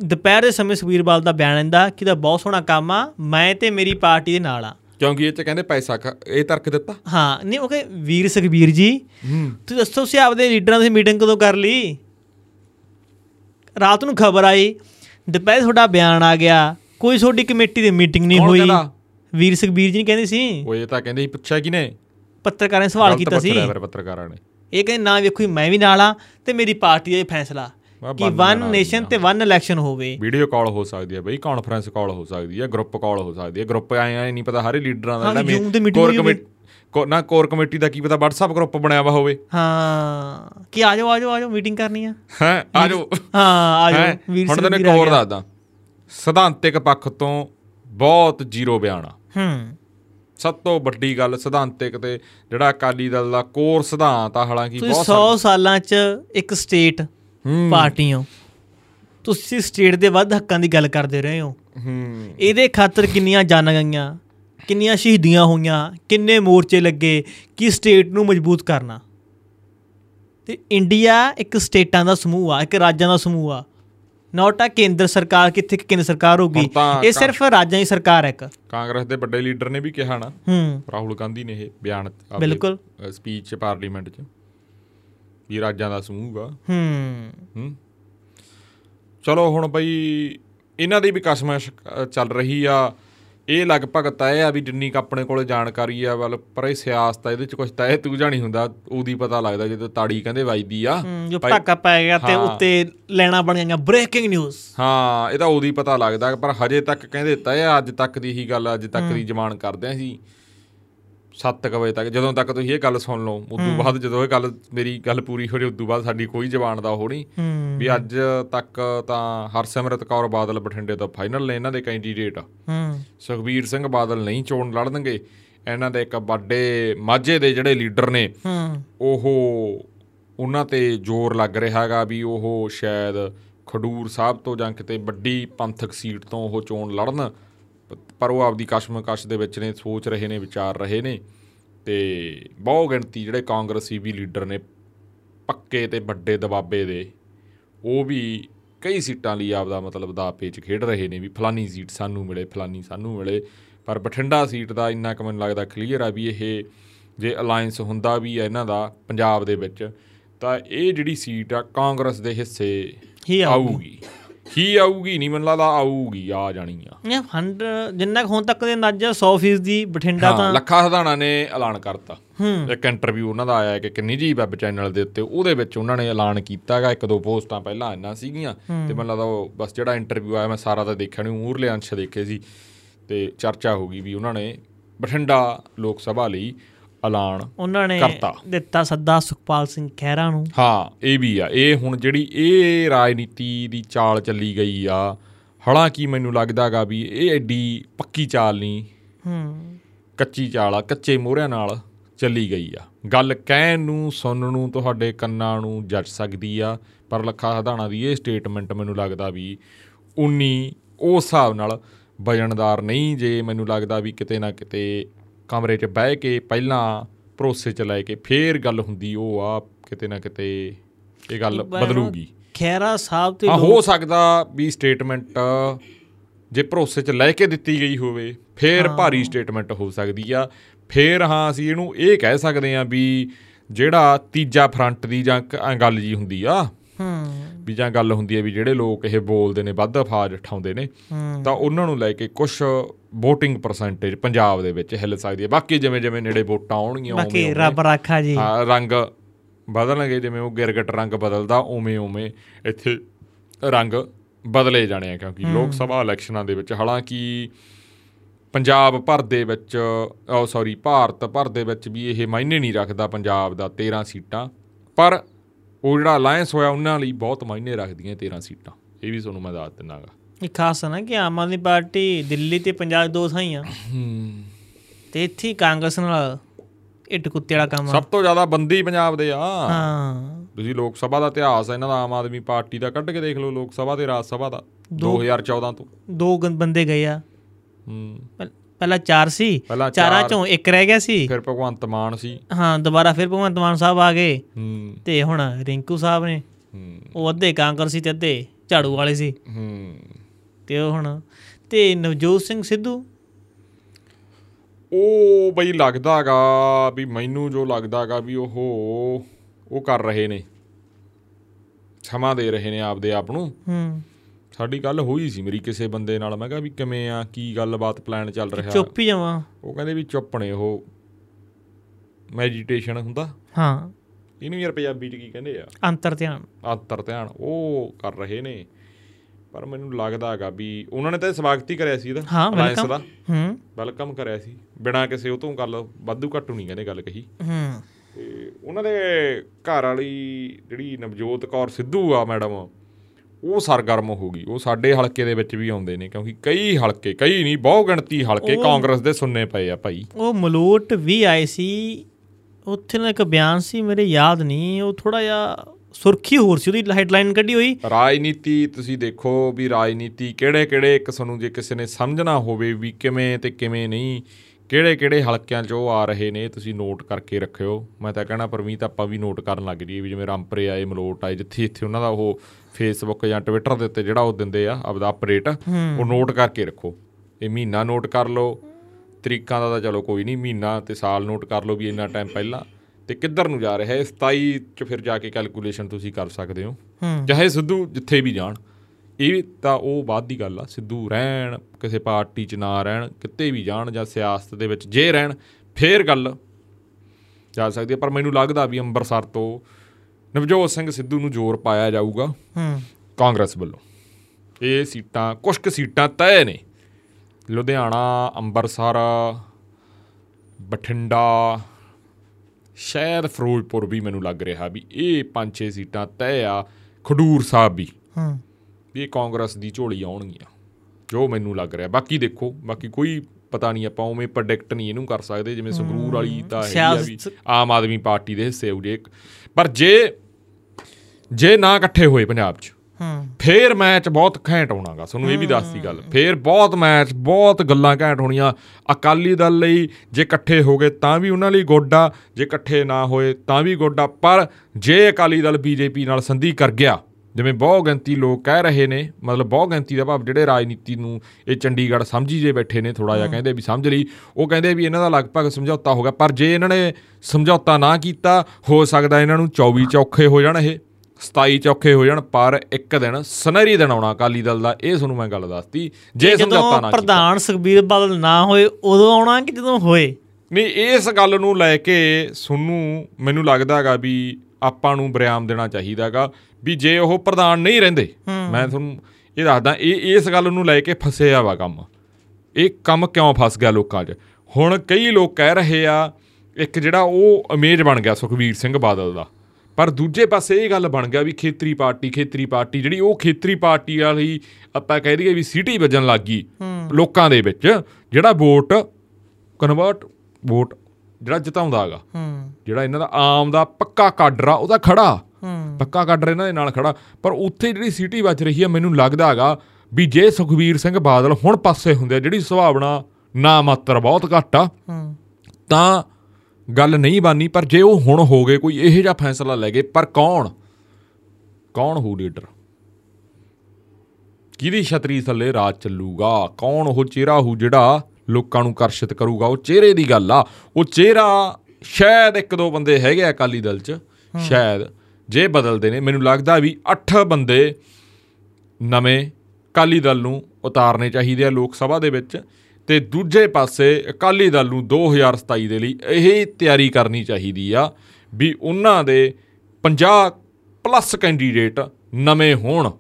ਦੁਪਹਿਰ ਦੇ ਸਮੇਂ ਸੁਖਬੀਰ ਬਾਲ ਦਾ ਬਿਆਨ ਆਂਦਾ ਕਿ ਦਾ ਬਹੁਤ ਸੋਹਣਾ ਕੰਮ ਆ ਮੈਂ ਤੇ ਮੇਰੀ ਪਾਰਟੀ ਦੇ ਨਾਲ ਆ। ਕਿਉਂਕਿ ਇਹ ਚ ਕਹਿੰਦੇ ਪੈਸਾ ਇਹ ਤਰਕ ਦਿੱਤਾ। ਹਾਂ ਨਹੀਂ ਉਹ ਕਹੇ ਵੀਰ ਸੁਖਬੀਰ ਜੀ ਤੁਸੀਂ ਦੱਸੋ ਤੁਸੀਂ ਆਪਦੇ ਲੀਡਰਾਂ ਦੀ ਮੀਟਿੰਗ ਕਦੋਂ ਕਰ ਲਈ? ਰਾਤ ਨੂੰ ਖਬਰ ਆਈ ਦੁਪਹਿਰ ਤੁਹਾਡਾ ਬਿਆਨ ਆ ਗਿਆ ਕੋਈ ਤੁਹਾਡੀ ਕਮੇਟੀ ਦੀ ਮੀਟਿੰਗ ਨਹੀਂ ਹੋਈ? ਵੀਰ ਸੁਖਬੀਰ ਜੀ ਨੇ ਕਹਿੰਦੇ ਸੀ। ਉਹ ਇਹ ਤਾਂ ਕਹਿੰਦੇ ਸੀ ਪੁੱਛਿਆ ਕਿਨੇ ਪੱਤਰਕਾਰਾਂ ਨੇ ਸਵਾਲ ਕੀਤਾ ਸੀ। ਪੱਤਰਕਾਰਾਂ ਨੇ। ਇਹ ਕਹਿੰਦੇ ਨਾ ਵੇਖੋ ਮੈਂ ਵੀ ਨਾਲ ਆ ਤੇ ਮੇਰੀ ਪਾਰਟੀ ਦਾ ਇਹ ਫੈਸਲਾ ਕਿ ਵਨ ਨੇਸ਼ਨ ਤੇ ਵਨ ਇਲੈਕਸ਼ਨ ਹੋਵੇ। ਵੀਡੀਓ ਕਾਲ ਹੋ ਸਕਦੀ ਹੈ ਬਈ ਕਾਨਫਰੰਸ ਕਾਲ ਹੋ ਸਕਦੀ ਹੈ ਗਰੁੱਪ ਕਾਲ ਹੋ ਸਕਦੀ ਹੈ। ਗਰੁੱਪ ਆਏ ਆਏ ਨਹੀਂ ਪਤਾ ਸਾਰੇ ਲੀਡਰਾਂ ਦਾ ਜਿਹੜਾ ਕੋਰ। ਕਮੇਟੀ ਨਾ ਕੋਰ ਕਮੇਟੀ ਦਾ ਕੀ ਪਤਾ WhatsApp ਗਰੁੱਪ ਬਣਿਆ ਵਾ ਹੋਵੇ। ਹਾਂ ਕਿ ਆ ਜਾਓ ਆ ਜਾਓ ਆ ਜਾਓ ਮੀਟਿੰਗ ਕਰਨੀ ਆ। ਹੈ ਆ ਜਾਓ। ਹਾਂ ਆ ਜਾਓ ਹੁਣ ਤੈਨੂੰ ਇੱਕ ਆ ਹੋਰ। ਦੱਸਦਾ। ਸਿਧਾਂਤਿਕ ਪੱਖ ਤੋਂ ਬਹੁਤ ਜ਼ੀਰੋ ਬਿਆਨ ਆ। ਹੂੰ। ਸਭ ਤੋਂ ਵੱਡੀ ਗੱਲ ਸਿਧਾਂਤਿਕ ਤੇ ਜਿਹੜਾ ਅਕਾਲੀ ਦਲ ਦਾ ਕੋਰ ਸਿਧਾਂਤ ਆ ਹਾਲਾਂਕਿ ਬਹੁਤ 100 ਸਾਲਾਂ 'ਚ ਇੱਕ ਸਟੇਟ ਹੂੰ। ਪਾਰਟੀ ਹੋ। ਤੁਸੀਂ ਸਟੇਟ ਦੇ ਵੱਧ ਹੱਕਾਂ ਦੀ ਗੱਲ ਕਰਦੇ ਰਹੇ ਹੋ। ਹੂੰ। ਇਹਦੇ ਖਾਤਰ ਕਿੰਨੀਆਂ ਜਾਨਾਂ ਗਈਆਂ ਕਿੰਨੀਆਂ ਸ਼ਹੀਦੀਆਂ ਹੋਈਆਂ ਕਿੰਨੇ ਮੋਰਚੇ ਲੱਗੇ ਕਿ ਸਟੇਟ ਨੂੰ ਮਜ਼ਬੂਤ ਕਰਨਾ। ਤੇ ਇੰਡੀਆ ਇੱਕ ਸਟੇਟਾਂ ਦਾ ਸਮੂਹ ਆ ਇੱਕ ਰਾਜਾਂ ਦਾ ਸਮੂਹ ਆ। ਨਾਟ ਆ ਕੇਂਦਰ ਸਰਕਾਰ ਕਿੱਥੇ ਕੁ ਕੇਂਦਰ ਸਰਕਾਰ ਹੋਗੀ ਇਹ ਸਿਰਫ ਰਾਜਾਂ ਦੀ ਸਰਕਾਰ ਹੈ ਇੱਕ। ਕਾਂਗਰਸ ਦੇ ਵੱਡੇ ਲੀਡਰ ਨੇ ਵੀ ਕਿਹਾ ਨਾ। ਹੂੰ। ਰਾਹੁਲ ਗਾਂਧੀ ਨੇ ਇਹ ਬਿਆਨ ਬਿਲਕੁਲ। ਸਪੀਚ ਪਾਰਲੀਮੈਂਟ 'ਚ ਵੀ ਰਾਜਾਂ ਦਾ ਸਮੂਹ ਆ ਹੂੰ। ਹੂੰ। ਚਲੋ ਹੁਣ ਬਈ ਇਹਨਾਂ ਦੀ ਵੀ ਕਸਮਸ਼ ਅ, ਚੱਲ ਰਹੀ ਆ। ਇਹ ਲਗਭਗ ਤੈਅ ਆ ਵੀ ਜਿੰਨੀ ਕੁ ਆਪਣੇ ਕੋਲੇ ਜਾਣਕਾਰੀ ਆ ਵੱਲ ਪਰ ਇਹ ਸਿਆਸਤ ਆ ਇਹਦੇ ਚ ਕੁਝ ਤੈਅ ਤੂੰ ਜਾਣੀ ਹੁੰਦਾ ਉਹਦੀ ਪਤਾ ਲੱਗਦਾ ਜਦੋਂ ਤਾੜੀ ਕਹਿੰਦੇ ਵੱਜਦੀ ਆ। ਜੋ ਪਟਾਕਾ ਪੈ ਗਿਆ ਤੇ। ਉੱਤੇ ਲੈਣਾ ਬਣ ਗਈਆਂ ਬ੍ਰੇਕਿੰਗ ਨਿਊਜ਼ ਹਾਂ ਇਹ ਤਾਂ ਉਹਦੀ ਪਤਾ ਲੱਗਦਾ ਪਰ ਹਜੇ ਤੱਕ ਕਹਿੰਦੇ ਤੈਅ ਅੱਜ ਤੱਕ ਦੀ ਹੀ ਗੱਲ ਅੱਜ ਤੱਕ ਦੀ ਜ਼ਮਾਨ ਕਰਦੇ ਆਂ ਸੀ 7 ਵਜੇ ਤੱਕ ਜਦੋਂ ਤੱਕ ਤੁਸੀਂ ਇਹ ਗੱਲ ਸੁਣ ਲਓ ਉਦੋਂ ਬਾਅਦ ਜਦੋਂ ਇਹ ਗੱਲ ਮੇਰੀ ਗੱਲ ਪੂਰੀ ਹੋ ਜੇ ਉਦੋਂ ਬਾਅਦ ਸਾਡੀ ਕੋਈ ਜ਼ਬਾਨ ਦਾ ਉਹ ਨਹੀਂ। ਹੂੰ। ਵੀ ਅੱਜ ਤੱਕ ਤਾਂ ਹਰਸਿਮਰਤ ਕੌਰ ਬਾਦਲ ਬਠਿੰਡੇ ਤੋਂ ਫਾਈਨਲ ਨੇ ਇਹਨਾਂ ਦੇ ਕੈਂਡੀਡੇਟ ਹੂੰ। ਸੁਖਬੀਰ ਸਿੰਘ ਬਾਦਲ ਨਹੀਂ ਚੋਣ ਲੜਨਗੇ। ਇਹਨਾਂ ਦੇ ਇੱਕ ਵੱਡੇ ਮਾਝੇ ਦੇ ਜਿਹੜੇ ਲੀਡਰ ਨੇ ਹੂੰ। ਉਹ ਉਹਨਾਂ ਤੇ ਜ਼ੋਰ ਲੱਗ ਰਿਹਾ ਹੈਗਾ ਵੀ ਉਹ ਸ਼ਾਇਦ ਖਡੂਰ ਸਾਹਿਬ ਤੋਂ ਜਾਂ ਕਿਤੇ ਵੱਡੀ ਪੰਥਕ ਸੀਟ ਤੋਂ ਉਹ ਚੋਣ ਲੜਨ। ਪਰ ਉਹ ਆਪਦੀ ਕਸ਼ਮਕਸ਼ ਦੇ ਵਿੱਚ ਨੇ ਸੋਚ ਰਹੇ ਨੇ ਵਿਚਾਰ ਰਹੇ ਨੇ ਤੇ ਬਹੁ ਗਿਣਤੀ ਜਿਹੜੇ ਕਾਂਗਰਸੀ ਵੀ ਲੀਡਰ ਨੇ ਪੱਕੇ ਤੇ ਵੱਡੇ ਦਬਾਬੇ ਦੇ ਉਹ ਵੀ ਕਈ ਸੀਟਾਂ ਲਈ ਆਪਦਾ ਮਤਲਬ ਦਾ ਪੇਚ ਖੇਡ ਰਹੇ ਨੇ ਵੀ ਫਲਾਨੀ ਸੀਟ ਸਾਨੂੰ ਮਿਲੇ ਫਲਾਨੀ ਸਾਨੂੰ ਮਿਲੇ ਪਰ ਬਠਿੰਡਾ ਸੀਟ ਦਾ ਇੰਨਾ ਕੁ ਮੈਨੂੰ ਲੱਗਦਾ ਕਲੀਅਰ ਆ ਵੀ ਇਹ ਜੇ ਅਲਾਈਅੰਸ ਹੁੰਦਾ ਵੀ ਹੈ ਇਹਨਾਂ ਦਾ ਪੰਜਾਬ ਦੇ ਵਿੱਚ ਤਾਂ ਇਹ ਜਿਹੜੀ ਸੀਟ ਆ ਕਾਂਗਰਸ ਦੇ ਹਿੱਸੇ ਆਊਗੀ। ਹੀ ਆਊਗੀ ਨਹੀਂ ਮੈਨੂੰ ਲੱਗਦਾ ਆਊਗੀ ਆ ਜਾਣੀ ਆ। ਇਹ 100 ਜਿੰਨਾ ਕੁ ਹੁਣ ਤੱਕ ਦੇ ਅੰਦਾਜ਼ਾ 100% ਦੀ ਬਠਿੰਡਾ ਤਾਂ ਲੱਖਾ ਹਦਾਣਾ ਨੇ ਐਲਾਨ ਕਰਤਾ। ਇੱਕ ਇੰਟਰਵਿਊ ਉਹਨਾਂ ਦਾ ਆਇਆ ਕਿ ਇੱਕ ਨਿੱਜੀ ਵੈਬ ਚੈਨਲ ਦੇ ਉੱਤੇ ਉਹਦੇ ਵਿੱਚ ਉਹਨਾਂ ਨੇ ਐਲਾਨ ਕੀਤਾਗਾ ਇੱਕ ਦੋ ਪੋਸਟਾਂ ਪਹਿਲਾਂ ਇੰਨਾ ਸੀਗੀਆਂ ਤੇ ਮੈਨੂੰ ਲੱਗਦਾ ਉਹ ਬਸ ਜਿਹੜਾ ਇੰਟਰਵਿਊ ਆਇਆ ਮੈਂ ਸਾਰਾ ਤਾਂ ਦੇਖਿਆ ਨਹੀਂ ਮੂਰਲੇ ਅੰਸ਼ ਦੇਖੇ ਸੀ ਤੇ ਚਰਚਾ ਹੋ ਗਈ ਵੀ ਉਹਨਾਂ ਨੇ ਬਠਿੰਡਾ ਲੋਕ ਸਭਾ ਲਈ ਐਲਾਨ ਉਹਨਾਂ ਨੇ। ਦਿੱਤਾ ਸੱਦਾ ਸੁਖਪਾਲ ਸਿੰਘ ਖਹਿਰਾ ਨੂੰ। ਹਾਂ ਇਹ ਵੀ ਆ। ਇਹ ਹੁਣ ਜਿਹੜੀ ਇਹ ਰਾਜਨੀਤੀ ਦੀ ਚਾਲ ਚੱਲੀ ਗਈ ਆ ਹਾਲਾਂਕਿ ਮੈਨੂੰ ਲੱਗਦਾਗਾ ਵੀ ਇਹ ਐਡੀ ਪੱਕੀ ਚਾਲ ਨਹੀਂ ਹੂੰ। ਕੱਚੀ ਚਾਲ ਆ ਕੱਚੇ ਮੋਹਰਿਆਂ ਨਾਲ ਚੱਲੀ ਗਈ ਆ। ਗੱਲ ਕਹਿਣ ਨੂੰ ਸੁਣਨ ਨੂੰ ਤੁਹਾਡੇ ਕੰਨਾਂ ਨੂੰ ਜੱਜ ਸਕਦੀ ਆ ਪਰ ਲੱਖਾ ਹਦਾਣਾ ਦੀ ਇਹ ਸਟੇਟਮੈਂਟ ਮੈਨੂੰ ਲੱਗਦਾ ਵੀ ਉਨੀ ਉਸ ਹਿਸਾਬ ਨਾਲ ਵਜਨਦਾਰ ਨਹੀਂ ਜੇ ਮੈਨੂੰ ਲੱਗਦਾ ਵੀ ਕਿਤੇ ਨਾ ਕਿਤੇ ਕਮਰੇ 'ਚ ਬਹਿ ਕੇ ਪਹਿਲਾਂ ਭਰੋਸੇ 'ਚ ਲੈ ਕੇ ਫੇਰ ਗੱਲ ਹੁੰਦੀ ਉਹ ਆ ਕਿਤੇ ਨਾ ਕਿਤੇ ਇਹ ਗੱਲ ਬਦਲੂਗੀ। ਖਹਿਰਾ ਸਾਹਿਬ ਤੇ ਹਾਂ ਸਕਦਾ ਵੀ ਸਟੇਟਮੈਂਟ ਜੇ ਭਰੋਸੇ 'ਚ ਲੈ ਕੇ ਦਿੱਤੀ ਗਈ ਹੋਵੇ ਫੇਰ ਭਾਰੀ ਸਟੇਟਮੈਂਟ ਹੋ ਸਕਦੀ ਆ। ਫੇਰ ਹਾਂ ਅਸੀਂ ਇਹਨੂੰ ਇਹ ਕਹਿ ਸਕਦੇ ਆ ਵੀ ਜਿਹੜਾ ਤੀਜਾ ਫਰੰਟ ਦੀ ਜਾਂ ਗੱਲ ਜੀ ਹੁੰਦੀ ਆ ਹੂੰ। ਵੀ ਜਾਂ ਗੱਲ ਹੁੰਦੀ ਹੈ ਵੀ ਜਿਹੜੇ ਲੋਕ ਇਹ ਬੋਲਦੇ ਨੇ ਵੱਧ ਫਾਜ ਉਠਾਉਂਦੇ ਨੇ ਤਾਂ ਉਹਨਾਂ ਨੂੰ ਲੈ ਕੇ ਕੁਝ VOTING ਪਰਸੈਂਟੇਜ ਪੰਜਾਬ ਦੇ ਵਿੱਚ ਹਿੱਲ ਸਕਦੀ ਹੈ। ਬਾਕੀ ਜਿਵੇਂ ਜਿਵੇਂ ਨੇੜੇ ਵੋਟਾਂ ਆਉਣਗੀਆਂ ਬਾਕੀ ਉਵੇਂ- ਰੱਬ ਰਾਖਾ ਜੀ। ਹਾਂ ਰੰਗ ਬਦਲਣਗੇ ਜਿਵੇਂ ਉਹ ਗਿਰਗਟ ਰੰਗ ਬਦਲਦਾ ਉਵੇਂ ਉਵੇਂ ਇੱਥੇ ਰੰਗ ਬਦਲੇ ਜਾਣੇ ਆ ਕਿਉਂਕਿ ਲੋਕ ਸਭਾ ਇਲੈਕਸ਼ਨਾਂ ਦੇ ਵਿੱਚ ਹਾਲਾਂਕਿ ਪੰਜਾਬ ਭਰ ਦੇ ਵਿੱਚ ਉਹ ਸੌਰੀ ਭਾਰਤ ਭਰ ਦੇ ਵਿੱਚ ਵੀ ਇਹ ਮਾਇਨੇ ਨਹੀਂ ਰੱਖਦਾ ਪੰਜਾਬ ਦਾ 13 ਸੀਟਾਂ ਪਰ ਉਹ ਜਿਹੜਾ ਅਲਾਈਅੰਸ ਹੋਇਆ ਉਹਨਾਂ ਲਈ ਬਹੁਤ ਮਾਇਨੇ ਰੱਖਦੀਆਂ 13 ਸੀਟਾਂ। ਇਹ ਵੀ ਤੁਹਾਨੂੰ ਮੈਂ ਦੱਸ ਦਿੰਨਾਗਾ ਇਹ ਖਾਸ ਹੈ ਨਾ ਕਿ ਆਮ ਆਦਮੀ ਪਾਰਟੀ ਦਿੱਲੀ ਤੇ ਪੰਜਾਬ ਦੋ ਥਾਈਂ ਆ। ਤੇ ਇੱਥੇ ਕਾਂਗਰਸ ਨਾਲ ਇੱਟ ਕੁੱਤੇ ਵਾਲਾ ਕੰਮ ਸਭ ਤੋਂ ਜ਼ਿਆਦਾ ਬੰਦੀ ਪੰਜਾਬ ਦੇ ਆ। ਹਾਂ। ਤੁਸੀਂ ਲੋਕ ਸਭਾ ਦਾ ਇਤਿਹਾਸ ਹੈ ਇਹਨਾਂ ਦਾ ਆਮ ਆਦਮੀ ਪਾਰਟੀ ਦਾ ਕੱਢ ਕੇ ਦੇਖ ਲਓ ਲੋਕ ਸਭਾ ਤੇ ਰਾਜ ਸਭਾ ਦਾ 2014 ਤੋਂ। ਦੋ ਬੰਦੇ ਗਏ ਆ। ਹੂੰ। ਪਹਿਲਾਂ ਚਾਰ ਸੀ। ਪਹਿਲਾਂ ਚਾਰਾਂ। ਚੋਂ ਇੱਕ ਰਹਿ ਗਿਆ ਸੀ। ਫਿਰ ਭਗਵੰਤ ਮਾਨ ਸੀ। ਹਾਂ ਦੁਬਾਰਾ ਫਿਰ ਭਗਵੰਤ ਮਾਨ ਸਾਹਿਬ ਆ ਗਏ। ਹੂੰ। ਤੇ ਹੁਣ ਰਿੰਕੂ ਸਾਹਿਬ ਨੇ। ਹੂੰ। ਉਹ ਅੱਧੇ ਕਾਂਗਰਸੀ ਤੇ ਅੱਧੇ ਝਾੜੂ ਵਾਲੇ ਸੀ। ਹੂੰ। ਤੇ ਉਹ ਹੁਣ ਤੇ ਨਵਜੋਤ ਸਿੰਘ ਸਿੱਧੂ? ਉਹ ਬਈ ਲੱਗਦਾਗਾ ਵੀ ਮੈਨੂੰ ਜੋ ਲੱਗਦਾਗਾ ਵੀ ਉਹ ਉਹ ਕਰ ਰਹੇ ਨੇ। ਸਮਾਂ ਦੇ ਰਹੇ ਨੇ ਆਪਦੇ ਆਪ ਨੂੰ। ਹੂੰ। ਸਾਡੀ ਗੱਲ ਹੋਈ ਸੀ ਮੇਰੀ ਕਿਸੇ ਬੰਦੇ ਨਾਲ। ਮੈਂ ਕਿਹਾ ਵੀ ਕਿਵੇਂ ਆ ਕੀ ਗੱਲਬਾਤ ਪਲਾਨ ਚੱਲ ਰਿਹਾ? ਚੁੱਪ ਹੀ ਜਾਵਾਂ। ਉਹ ਕਹਿੰਦੇ ਵੀ ਚੁੱਪ ਨੇ ਉਹ। ਮੈਡੀਟੇਸ਼ਨ ਹੁੰਦਾ। ਹਾਂ। ਇਹਨੂੰ ਯਾਰ ਪੰਜਾਬੀ ਚ ਕੀ ਕਹਿੰਦੇ ਆ? ਅੰਤਰ ਧਿਆਨ। ਅੰਤਰ ਧਿਆਨ ਉਹ ਕਰ ਰਹੇ ਨੇ। ਪਰ ਮੈਨੂੰ ਲੱਗਦਾ ਹੈਗਾ ਵੀ ਉਹਨਾਂ ਨੇ ਤਾਂ ਸਵਾਗਤ ਹੀ ਕਰਿਆ ਸੀ ਇਹਦਾ ਹਾਂ ਵੈਲਕਮ ਦਾ। ਹੂੰ। ਵੈਲਕਮ ਕਰਿਆ ਸੀ। ਬਿਨਾਂ ਕਿਸੇ ਉਹ ਤੋਂ ਗੱਲ ਵਾਧੂ ਘੱਟੂ ਨਹੀਂ ਕਹਿੰਦੇ ਗੱਲ ਕਹੀ। ਹੂੰ। ਤੇ ਉਹਨਾਂ ਦੇ ਘਰ ਵਾਲੀ ਜਿਹੜੀ ਨਵਜੋਤ ਕੌਰ ਸਿੱਧੂ ਆ ਮੈਡਮ ਉਹ ਸਰਗਰਮ ਹੋ ਗਈ। ਉਹ ਸਾਡੇ ਹਲਕੇ ਦੇ ਵਿੱਚ ਵੀ ਆਉਂਦੇ ਨੇ ਕਿਉਂਕਿ ਕਈ ਹਲਕੇ ਕਈ ਨਹੀਂ ਬਹੁ ਗਿਣਤੀ ਹਲਕੇ ਕਾਂਗਰਸ ਦੇ ਸੁੰਨੇ ਪਏ ਆ ਭਾਈ। ਉਹ ਮਲੋਟ ਵੀ ਆਏ ਸੀ ਉੱਥੇ ਨਾ ਇੱਕ ਬਿਆਨ ਸੀ ਮੇਰੇ ਯਾਦ ਨਹੀਂ ਉਹ ਥੋੜਾ ਜਿਹਾ ਸੁਰਖੀ ਹੋਰ ਸੀ ਉਹਦੀ ਹੈਡਲਾਈਨ ਕੱਢੀ ਹੋਈ। ਰਾਜਨੀਤੀ ਤੁਸੀਂ ਦੇਖੋ ਵੀ ਰਾਜਨੀਤੀ ਕਿਹੜੇ ਕਿਹੜੇ ਇੱਕ ਸਾਨੂੰ ਜੇ ਕਿਸੇ ਨੇ ਸਮਝਣਾ ਹੋਵੇ ਵੀ ਕਿਵੇਂ ਤੇ ਕਿਵੇਂ ਨਹੀਂ ਕਿਹੜੇ ਕਿਹੜੇ ਹਲਕਿਆਂ 'ਚ ਉਹ ਆ ਰਹੇ ਨੇ ਤੁਸੀਂ ਨੋਟ ਕਰਕੇ ਰੱਖਿਓ। ਮੈਂ ਤਾਂ ਕਹਿਣਾ ਪਰਮੀਤ ਆਪਾਂ ਵੀ ਨੋਟ ਕਰਨ ਲੱਗ ਜਾਈਏ ਵੀ ਜਿਵੇਂ ਰਾਮਪੁਰੇ ਆਏ ਮਲੋਟ ਆਏ ਜਿੱਥੇ ਇੱਥੇ ਉਹਨਾਂ ਦਾ ਉਹ ਫੇਸਬੁੱਕ ਜਾਂ ਟਵਿੱਟਰ ਦੇ ਉੱਤੇ ਜਿਹੜਾ ਉਹ ਦਿੰਦੇ ਆ ਆਪਦਾ ਅਪਡੇਟ ਉਹ ਨੋਟ ਕਰਕੇ ਰੱਖੋ। ਇਹ ਮਹੀਨਾ ਨੋਟ ਕਰ ਲਓ ਤਰੀਕਾਂ ਦਾ ਤਾਂ ਚਲੋ ਕੋਈ ਨਹੀਂ ਮਹੀਨਾ ਤੇ ਸਾਲ ਨੋਟ ਕਰ ਲਓ ਵੀ ਇੰਨਾ ਟਾਈਮ ਪਹਿਲਾਂ। ਤੇ ਕਿੱਧਰ ਨੂੰ ਜਾ ਰਿਹਾ ਹੈ 27 ਚ ਫਿਰ ਜਾ ਕੇ ਕੈਲਕੂਲੇਸ਼ਨ ਤੁਸੀਂ ਕਰ ਸਕਦੇ ਹੋ। ਚਾਹੇ ਸਿੱਧੂ ਜਿੱਥੇ ਵੀ ਜਾਣ। ਇਹ ਤਾਂ ਉਹ ਬਾਅਦ ਦੀ ਗੱਲ ਆ ਸਿੱਧੂ ਰਹਿਣ ਕਿਸੇ ਪਾਰਟੀ 'ਚ ਨਾ ਰਹਿਣ ਕਿਤੇ ਵੀ ਜਾਣ ਜਾਂ ਸਿਆਸਤ ਦੇ ਵਿੱਚ ਜੇ ਰਹਿਣ ਫੇਰ ਗੱਲ ਜਾ ਸਕਦੀ ਹੈ ਪਰ ਮੈਨੂੰ ਲੱਗਦਾ ਵੀ ਅੰਮ੍ਰਿਤਸਰ ਤੋਂ ਨਵਜੋਤ ਸਿੰਘ ਸਿੱਧੂ ਨੂੰ ਜ਼ੋਰ ਪਾਇਆ ਜਾਊਗਾ। ਹੂੰ। ਕਾਂਗਰਸ ਵੱਲੋਂ। ਇਹ ਸੀਟਾਂ ਕੁਝ ਕੁ ਸੀਟਾਂ ਤੈਅ ਨੇ। ਲੁਧਿਆਣਾ ਅੰਮ੍ਰਿਤਸਰ ਬਠਿੰਡਾ ਸ਼ਾਇਦ ਫਿਰੋਜ਼ਪੁਰ ਵੀ ਮੈਨੂੰ ਲੱਗ ਰਿਹਾ ਵੀ ਇਹ ਪੰਜ ਛੇ ਸੀਟਾਂ ਤੈਅ ਆ। ਖਡੂਰ ਸਾਹਿਬ ਵੀ। ਹੂੰ। ਵੀ ਇਹ ਕਾਂਗਰਸ ਦੀ ਝੋਲੀ ਆਉਣਗੀਆਂ। ਜੋ ਮੈਨੂੰ ਲੱਗ ਰਿਹਾ। ਬਾਕੀ ਦੇਖੋ ਬਾਕੀ ਕੋਈ ਪਤਾ ਨਹੀਂ ਆਪਾਂ ਉਵੇਂ ਪ੍ਰੈਡਿਕਟ ਨਹੀਂ ਇਹਨੂੰ ਕਰ ਸਕਦੇ। ਜਿਵੇਂ ਸੰਗਰੂਰ ਵਾਲੀ ਤਾਂ ਆ ਵੀ ਆਮ ਆਦਮੀ ਪਾਰਟੀ ਦੇ ਹਿੱਸੇ ਹੋ ਜੇ ਪਰ ਜੇ ਜੇ ਨਾ ਇਕੱਠੇ ਹੋਏ ਪੰਜਾਬ 'ਚ ਹੂੰ। ਫੇਰ ਮੈਚ ਬਹੁਤ ਘੈਂਟ ਹੋਣਾਗਾ ਤੁਹਾਨੂੰ ਇਹ ਵੀ ਦੱਸਦੀ ਗੱਲ। ਫੇਰ ਬਹੁਤ ਮੈਚ ਬਹੁਤ ਗੱਲਾਂ ਘੈਂਟ ਹੋਣੀਆਂ। ਅਕਾਲੀ ਦਲ ਲਈ ਜੇ ਇਕੱਠੇ ਹੋ ਗਏ ਤਾਂ ਵੀ ਉਹਨਾਂ ਲਈ ਗੋਡਾ ਜੇ ਇਕੱਠੇ ਨਾ ਹੋਏ ਤਾਂ ਵੀ ਗੋਡਾ ਪਰ ਜੇ ਅਕਾਲੀ ਦਲ ਬੀਜੇਪੀ ਨਾਲ ਸੰਧੀ ਕਰ ਗਿਆ ਜਿਵੇਂ ਬਹੁ ਗਿਣਤੀ ਲੋਕ ਕਹਿ ਰਹੇ ਨੇ ਮਤਲਬ ਬਹੁ ਗਿਣਤੀ ਦਾ ਭਾਵ ਜਿਹੜੇ ਰਾਜਨੀਤੀ ਨੂੰ ਇਹ ਚੰਡੀਗੜ੍ਹ ਸਮਝੀ ਜੇ ਬੈਠੇ ਨੇ ਥੋੜਾ ਜਿਹਾ ਕਹਿੰਦੇ ਵੀ ਸਮਝ ਲਈ ਉਹ ਕਹਿੰਦੇ ਵੀ ਇਹਨਾਂ ਦਾ ਲਗਭਗ ਸਮਝੌਤਾ ਹੋ ਗਿਆ। ਪਰ ਜੇ ਇਹਨਾਂ ਨੇ ਸਮਝੌਤਾ ਨਾ ਕੀਤਾ ਹੋ ਸਕਦਾ ਇਹਨਾਂ ਨੂੰ 24 ਚੌਖੇ ਹੋ ਜਾਣ ਇਹ। 27 ਚੌਖੇ ਹੋ ਜਾਣ ਪਰ ਇੱਕ ਦਿਨ ਸੁਨਹਿਰੀ ਦਿਨ ਆਉਣਾ ਅਕਾਲੀ ਦਲ ਦਾ ਇਹ ਤੁਹਾਨੂੰ ਮੈਂ ਗੱਲ ਦੱਸਤੀ। ਜੇ ਸਮਝੌਤਾ ਨਾ ਪ੍ਰਧਾਨ ਸੁਖਬੀਰ ਬਾਦਲ ਨਾ ਹੋਏ ਉਦੋਂ ਆਉਣਾ ਕਿ ਜਦੋਂ ਹੋਏ? ਨਹੀਂ ਇਸ ਗੱਲ ਨੂੰ ਲੈ ਕੇ ਸੁਨੂੰ ਮੈਨੂੰ ਲੱਗਦਾ ਹੈਗਾ ਵੀ ਆਪਾਂ ਨੂੰ ਬਰਿਆਮ ਦੇਣਾ ਚਾਹੀਦਾ ਹੈਗਾ ਵੀ ਜੇ ਉਹ ਪ੍ਰਧਾਨ ਨਹੀਂ ਰਹਿੰਦੇ ਮੈਂ ਤੁਹਾਨੂੰ ਇਹ ਦੱਸਦਾ ਇਹ ਇਸ ਗੱਲ ਨੂੰ ਲੈ ਕੇ ਫਸਿਆ ਵਾ ਕੰਮ। ਇਹ ਕੰਮ ਕਿਉਂ ਫਸ ਗਿਆ ਲੋਕਾਂ 'ਚ? ਹੁਣ ਕਈ ਲੋਕ ਕਹਿ ਰਹੇ ਆ ਇੱਕ ਜਿਹੜਾ ਉਹ ਇਮੇਜ ਬਣ ਗਿਆ ਸੁਖਵੀਰ ਸਿੰਘ ਬਾਦਲ ਦਾ। ਪਰ ਦੂਜੇ ਪਾਸੇ ਇਹ ਗੱਲ ਬਣ ਗਿਆ ਵੀ ਖੇਤਰੀ ਪਾਰਟੀ ਖੇਤਰੀ ਪਾਰਟੀ ਜਿਹੜੀ ਉਹ ਖੇਤਰੀ ਪਾਰਟੀ ਵਾਲੀ ਆਪਾਂ ਕਹਿ ਦਈਏ ਵੀ ਸਿਟੀ ਵੱਜਣ ਲੱਗ ਗਈ ਲੋਕਾਂ ਦੇ ਵਿੱਚ ਜਿਹੜਾ ਵੋਟ ਕਨਵਰਟ ਵੋਟ ਜਿਹੜਾ ਜਿਤਾਉਂਦਾ ਹੈਗਾ ਜਿਹੜਾ ਇਹਨਾਂ ਦਾ ਆਮ ਦਾ ਪੱਕਾ ਕਾਡਰ ਆ ਉਹਦਾ ਖੜਾ। ਪੱਕਾ ਕਾਡਰ ਇਹਨਾਂ ਦੇ ਨਾਲ ਖੜਾ। ਪਰ ਉੱਥੇ ਜਿਹੜੀ ਸਿਟੀ ਵੱਜ ਰਹੀ ਹੈ ਮੈਨੂੰ ਲੱਗਦਾ ਹੈਗਾ ਵੀ ਜੇ ਸੁਖਵੀਰ ਸਿੰਘ ਬਾਦਲ ਹੁਣ ਪਾਸੇ ਹੁੰਦੇ ਜਿਹੜੀ ਸੁਭਾਵਨਾ ਨਾ ਮਾਤਰ ਬਹੁਤ ਘੱਟ ਆ ਤਾਂ ਗੱਲ ਨਹੀਂ ਬਾਨੀ ਪਰ ਜੇ ਉਹ ਹੁਣ ਹੋ ਗਏ ਕੋਈ ਇਹੋ ਜਿਹਾ ਫੈਸਲਾ ਲੈ ਗਏ ਪਰ ਕੌਣ? ਕੌਣ ਹੋ ਲੀਡਰ? ਕਿਹਦੀ ਛਤਰੀ ਥੱਲੇ ਰਾਜ ਚੱਲੂਗਾ? ਕੌਣ ਉਹ ਚਿਹਰਾ ਹੋ ਜਿਹੜਾ ਲੋਕਾਂ ਨੂੰ ਆਕਰਸ਼ਿਤ ਕਰੂਗਾ? ਉਹ ਚਿਹਰੇ ਦੀ ਗੱਲ ਆ। ਉਹ ਚਿਹਰਾ ਸ਼ਾਇਦ ਇੱਕ ਦੋ ਬੰਦੇ ਹੈਗੇ ਅਕਾਲੀ ਦਲ 'ਚ। ਸ਼ਾਇਦ ਜੇ ਬਦਲਦੇ ਨੇ ਮੈਨੂੰ ਲੱਗਦਾ ਵੀ 8 ਬੰਦੇ ਨਵੇਂ ਅਕਾਲੀ ਦਲ ਨੂੰ ਉਤਾਰਨੇ ਚਾਹੀਦੇ ਆ ਲੋਕ ਸਭਾ ਦੇ ਵਿੱਚ। ਤੇ ਦੂਜੇ ਪਾਸੇ ਅਕਾਲੀ ਦਲ ਨੂੰ 2027 ਦੇ ਲਈ ਇਹ ਤਿਆਰੀ ਕਰਨੀ ਚਾਹੀਦੀ ਆ ਵੀ ਉਹਨਾਂ ਦੇ 50 ਪਲੱਸ ਕੈਂਡੀਡੇਟ ਨਵੇਂ ਹੋਣ।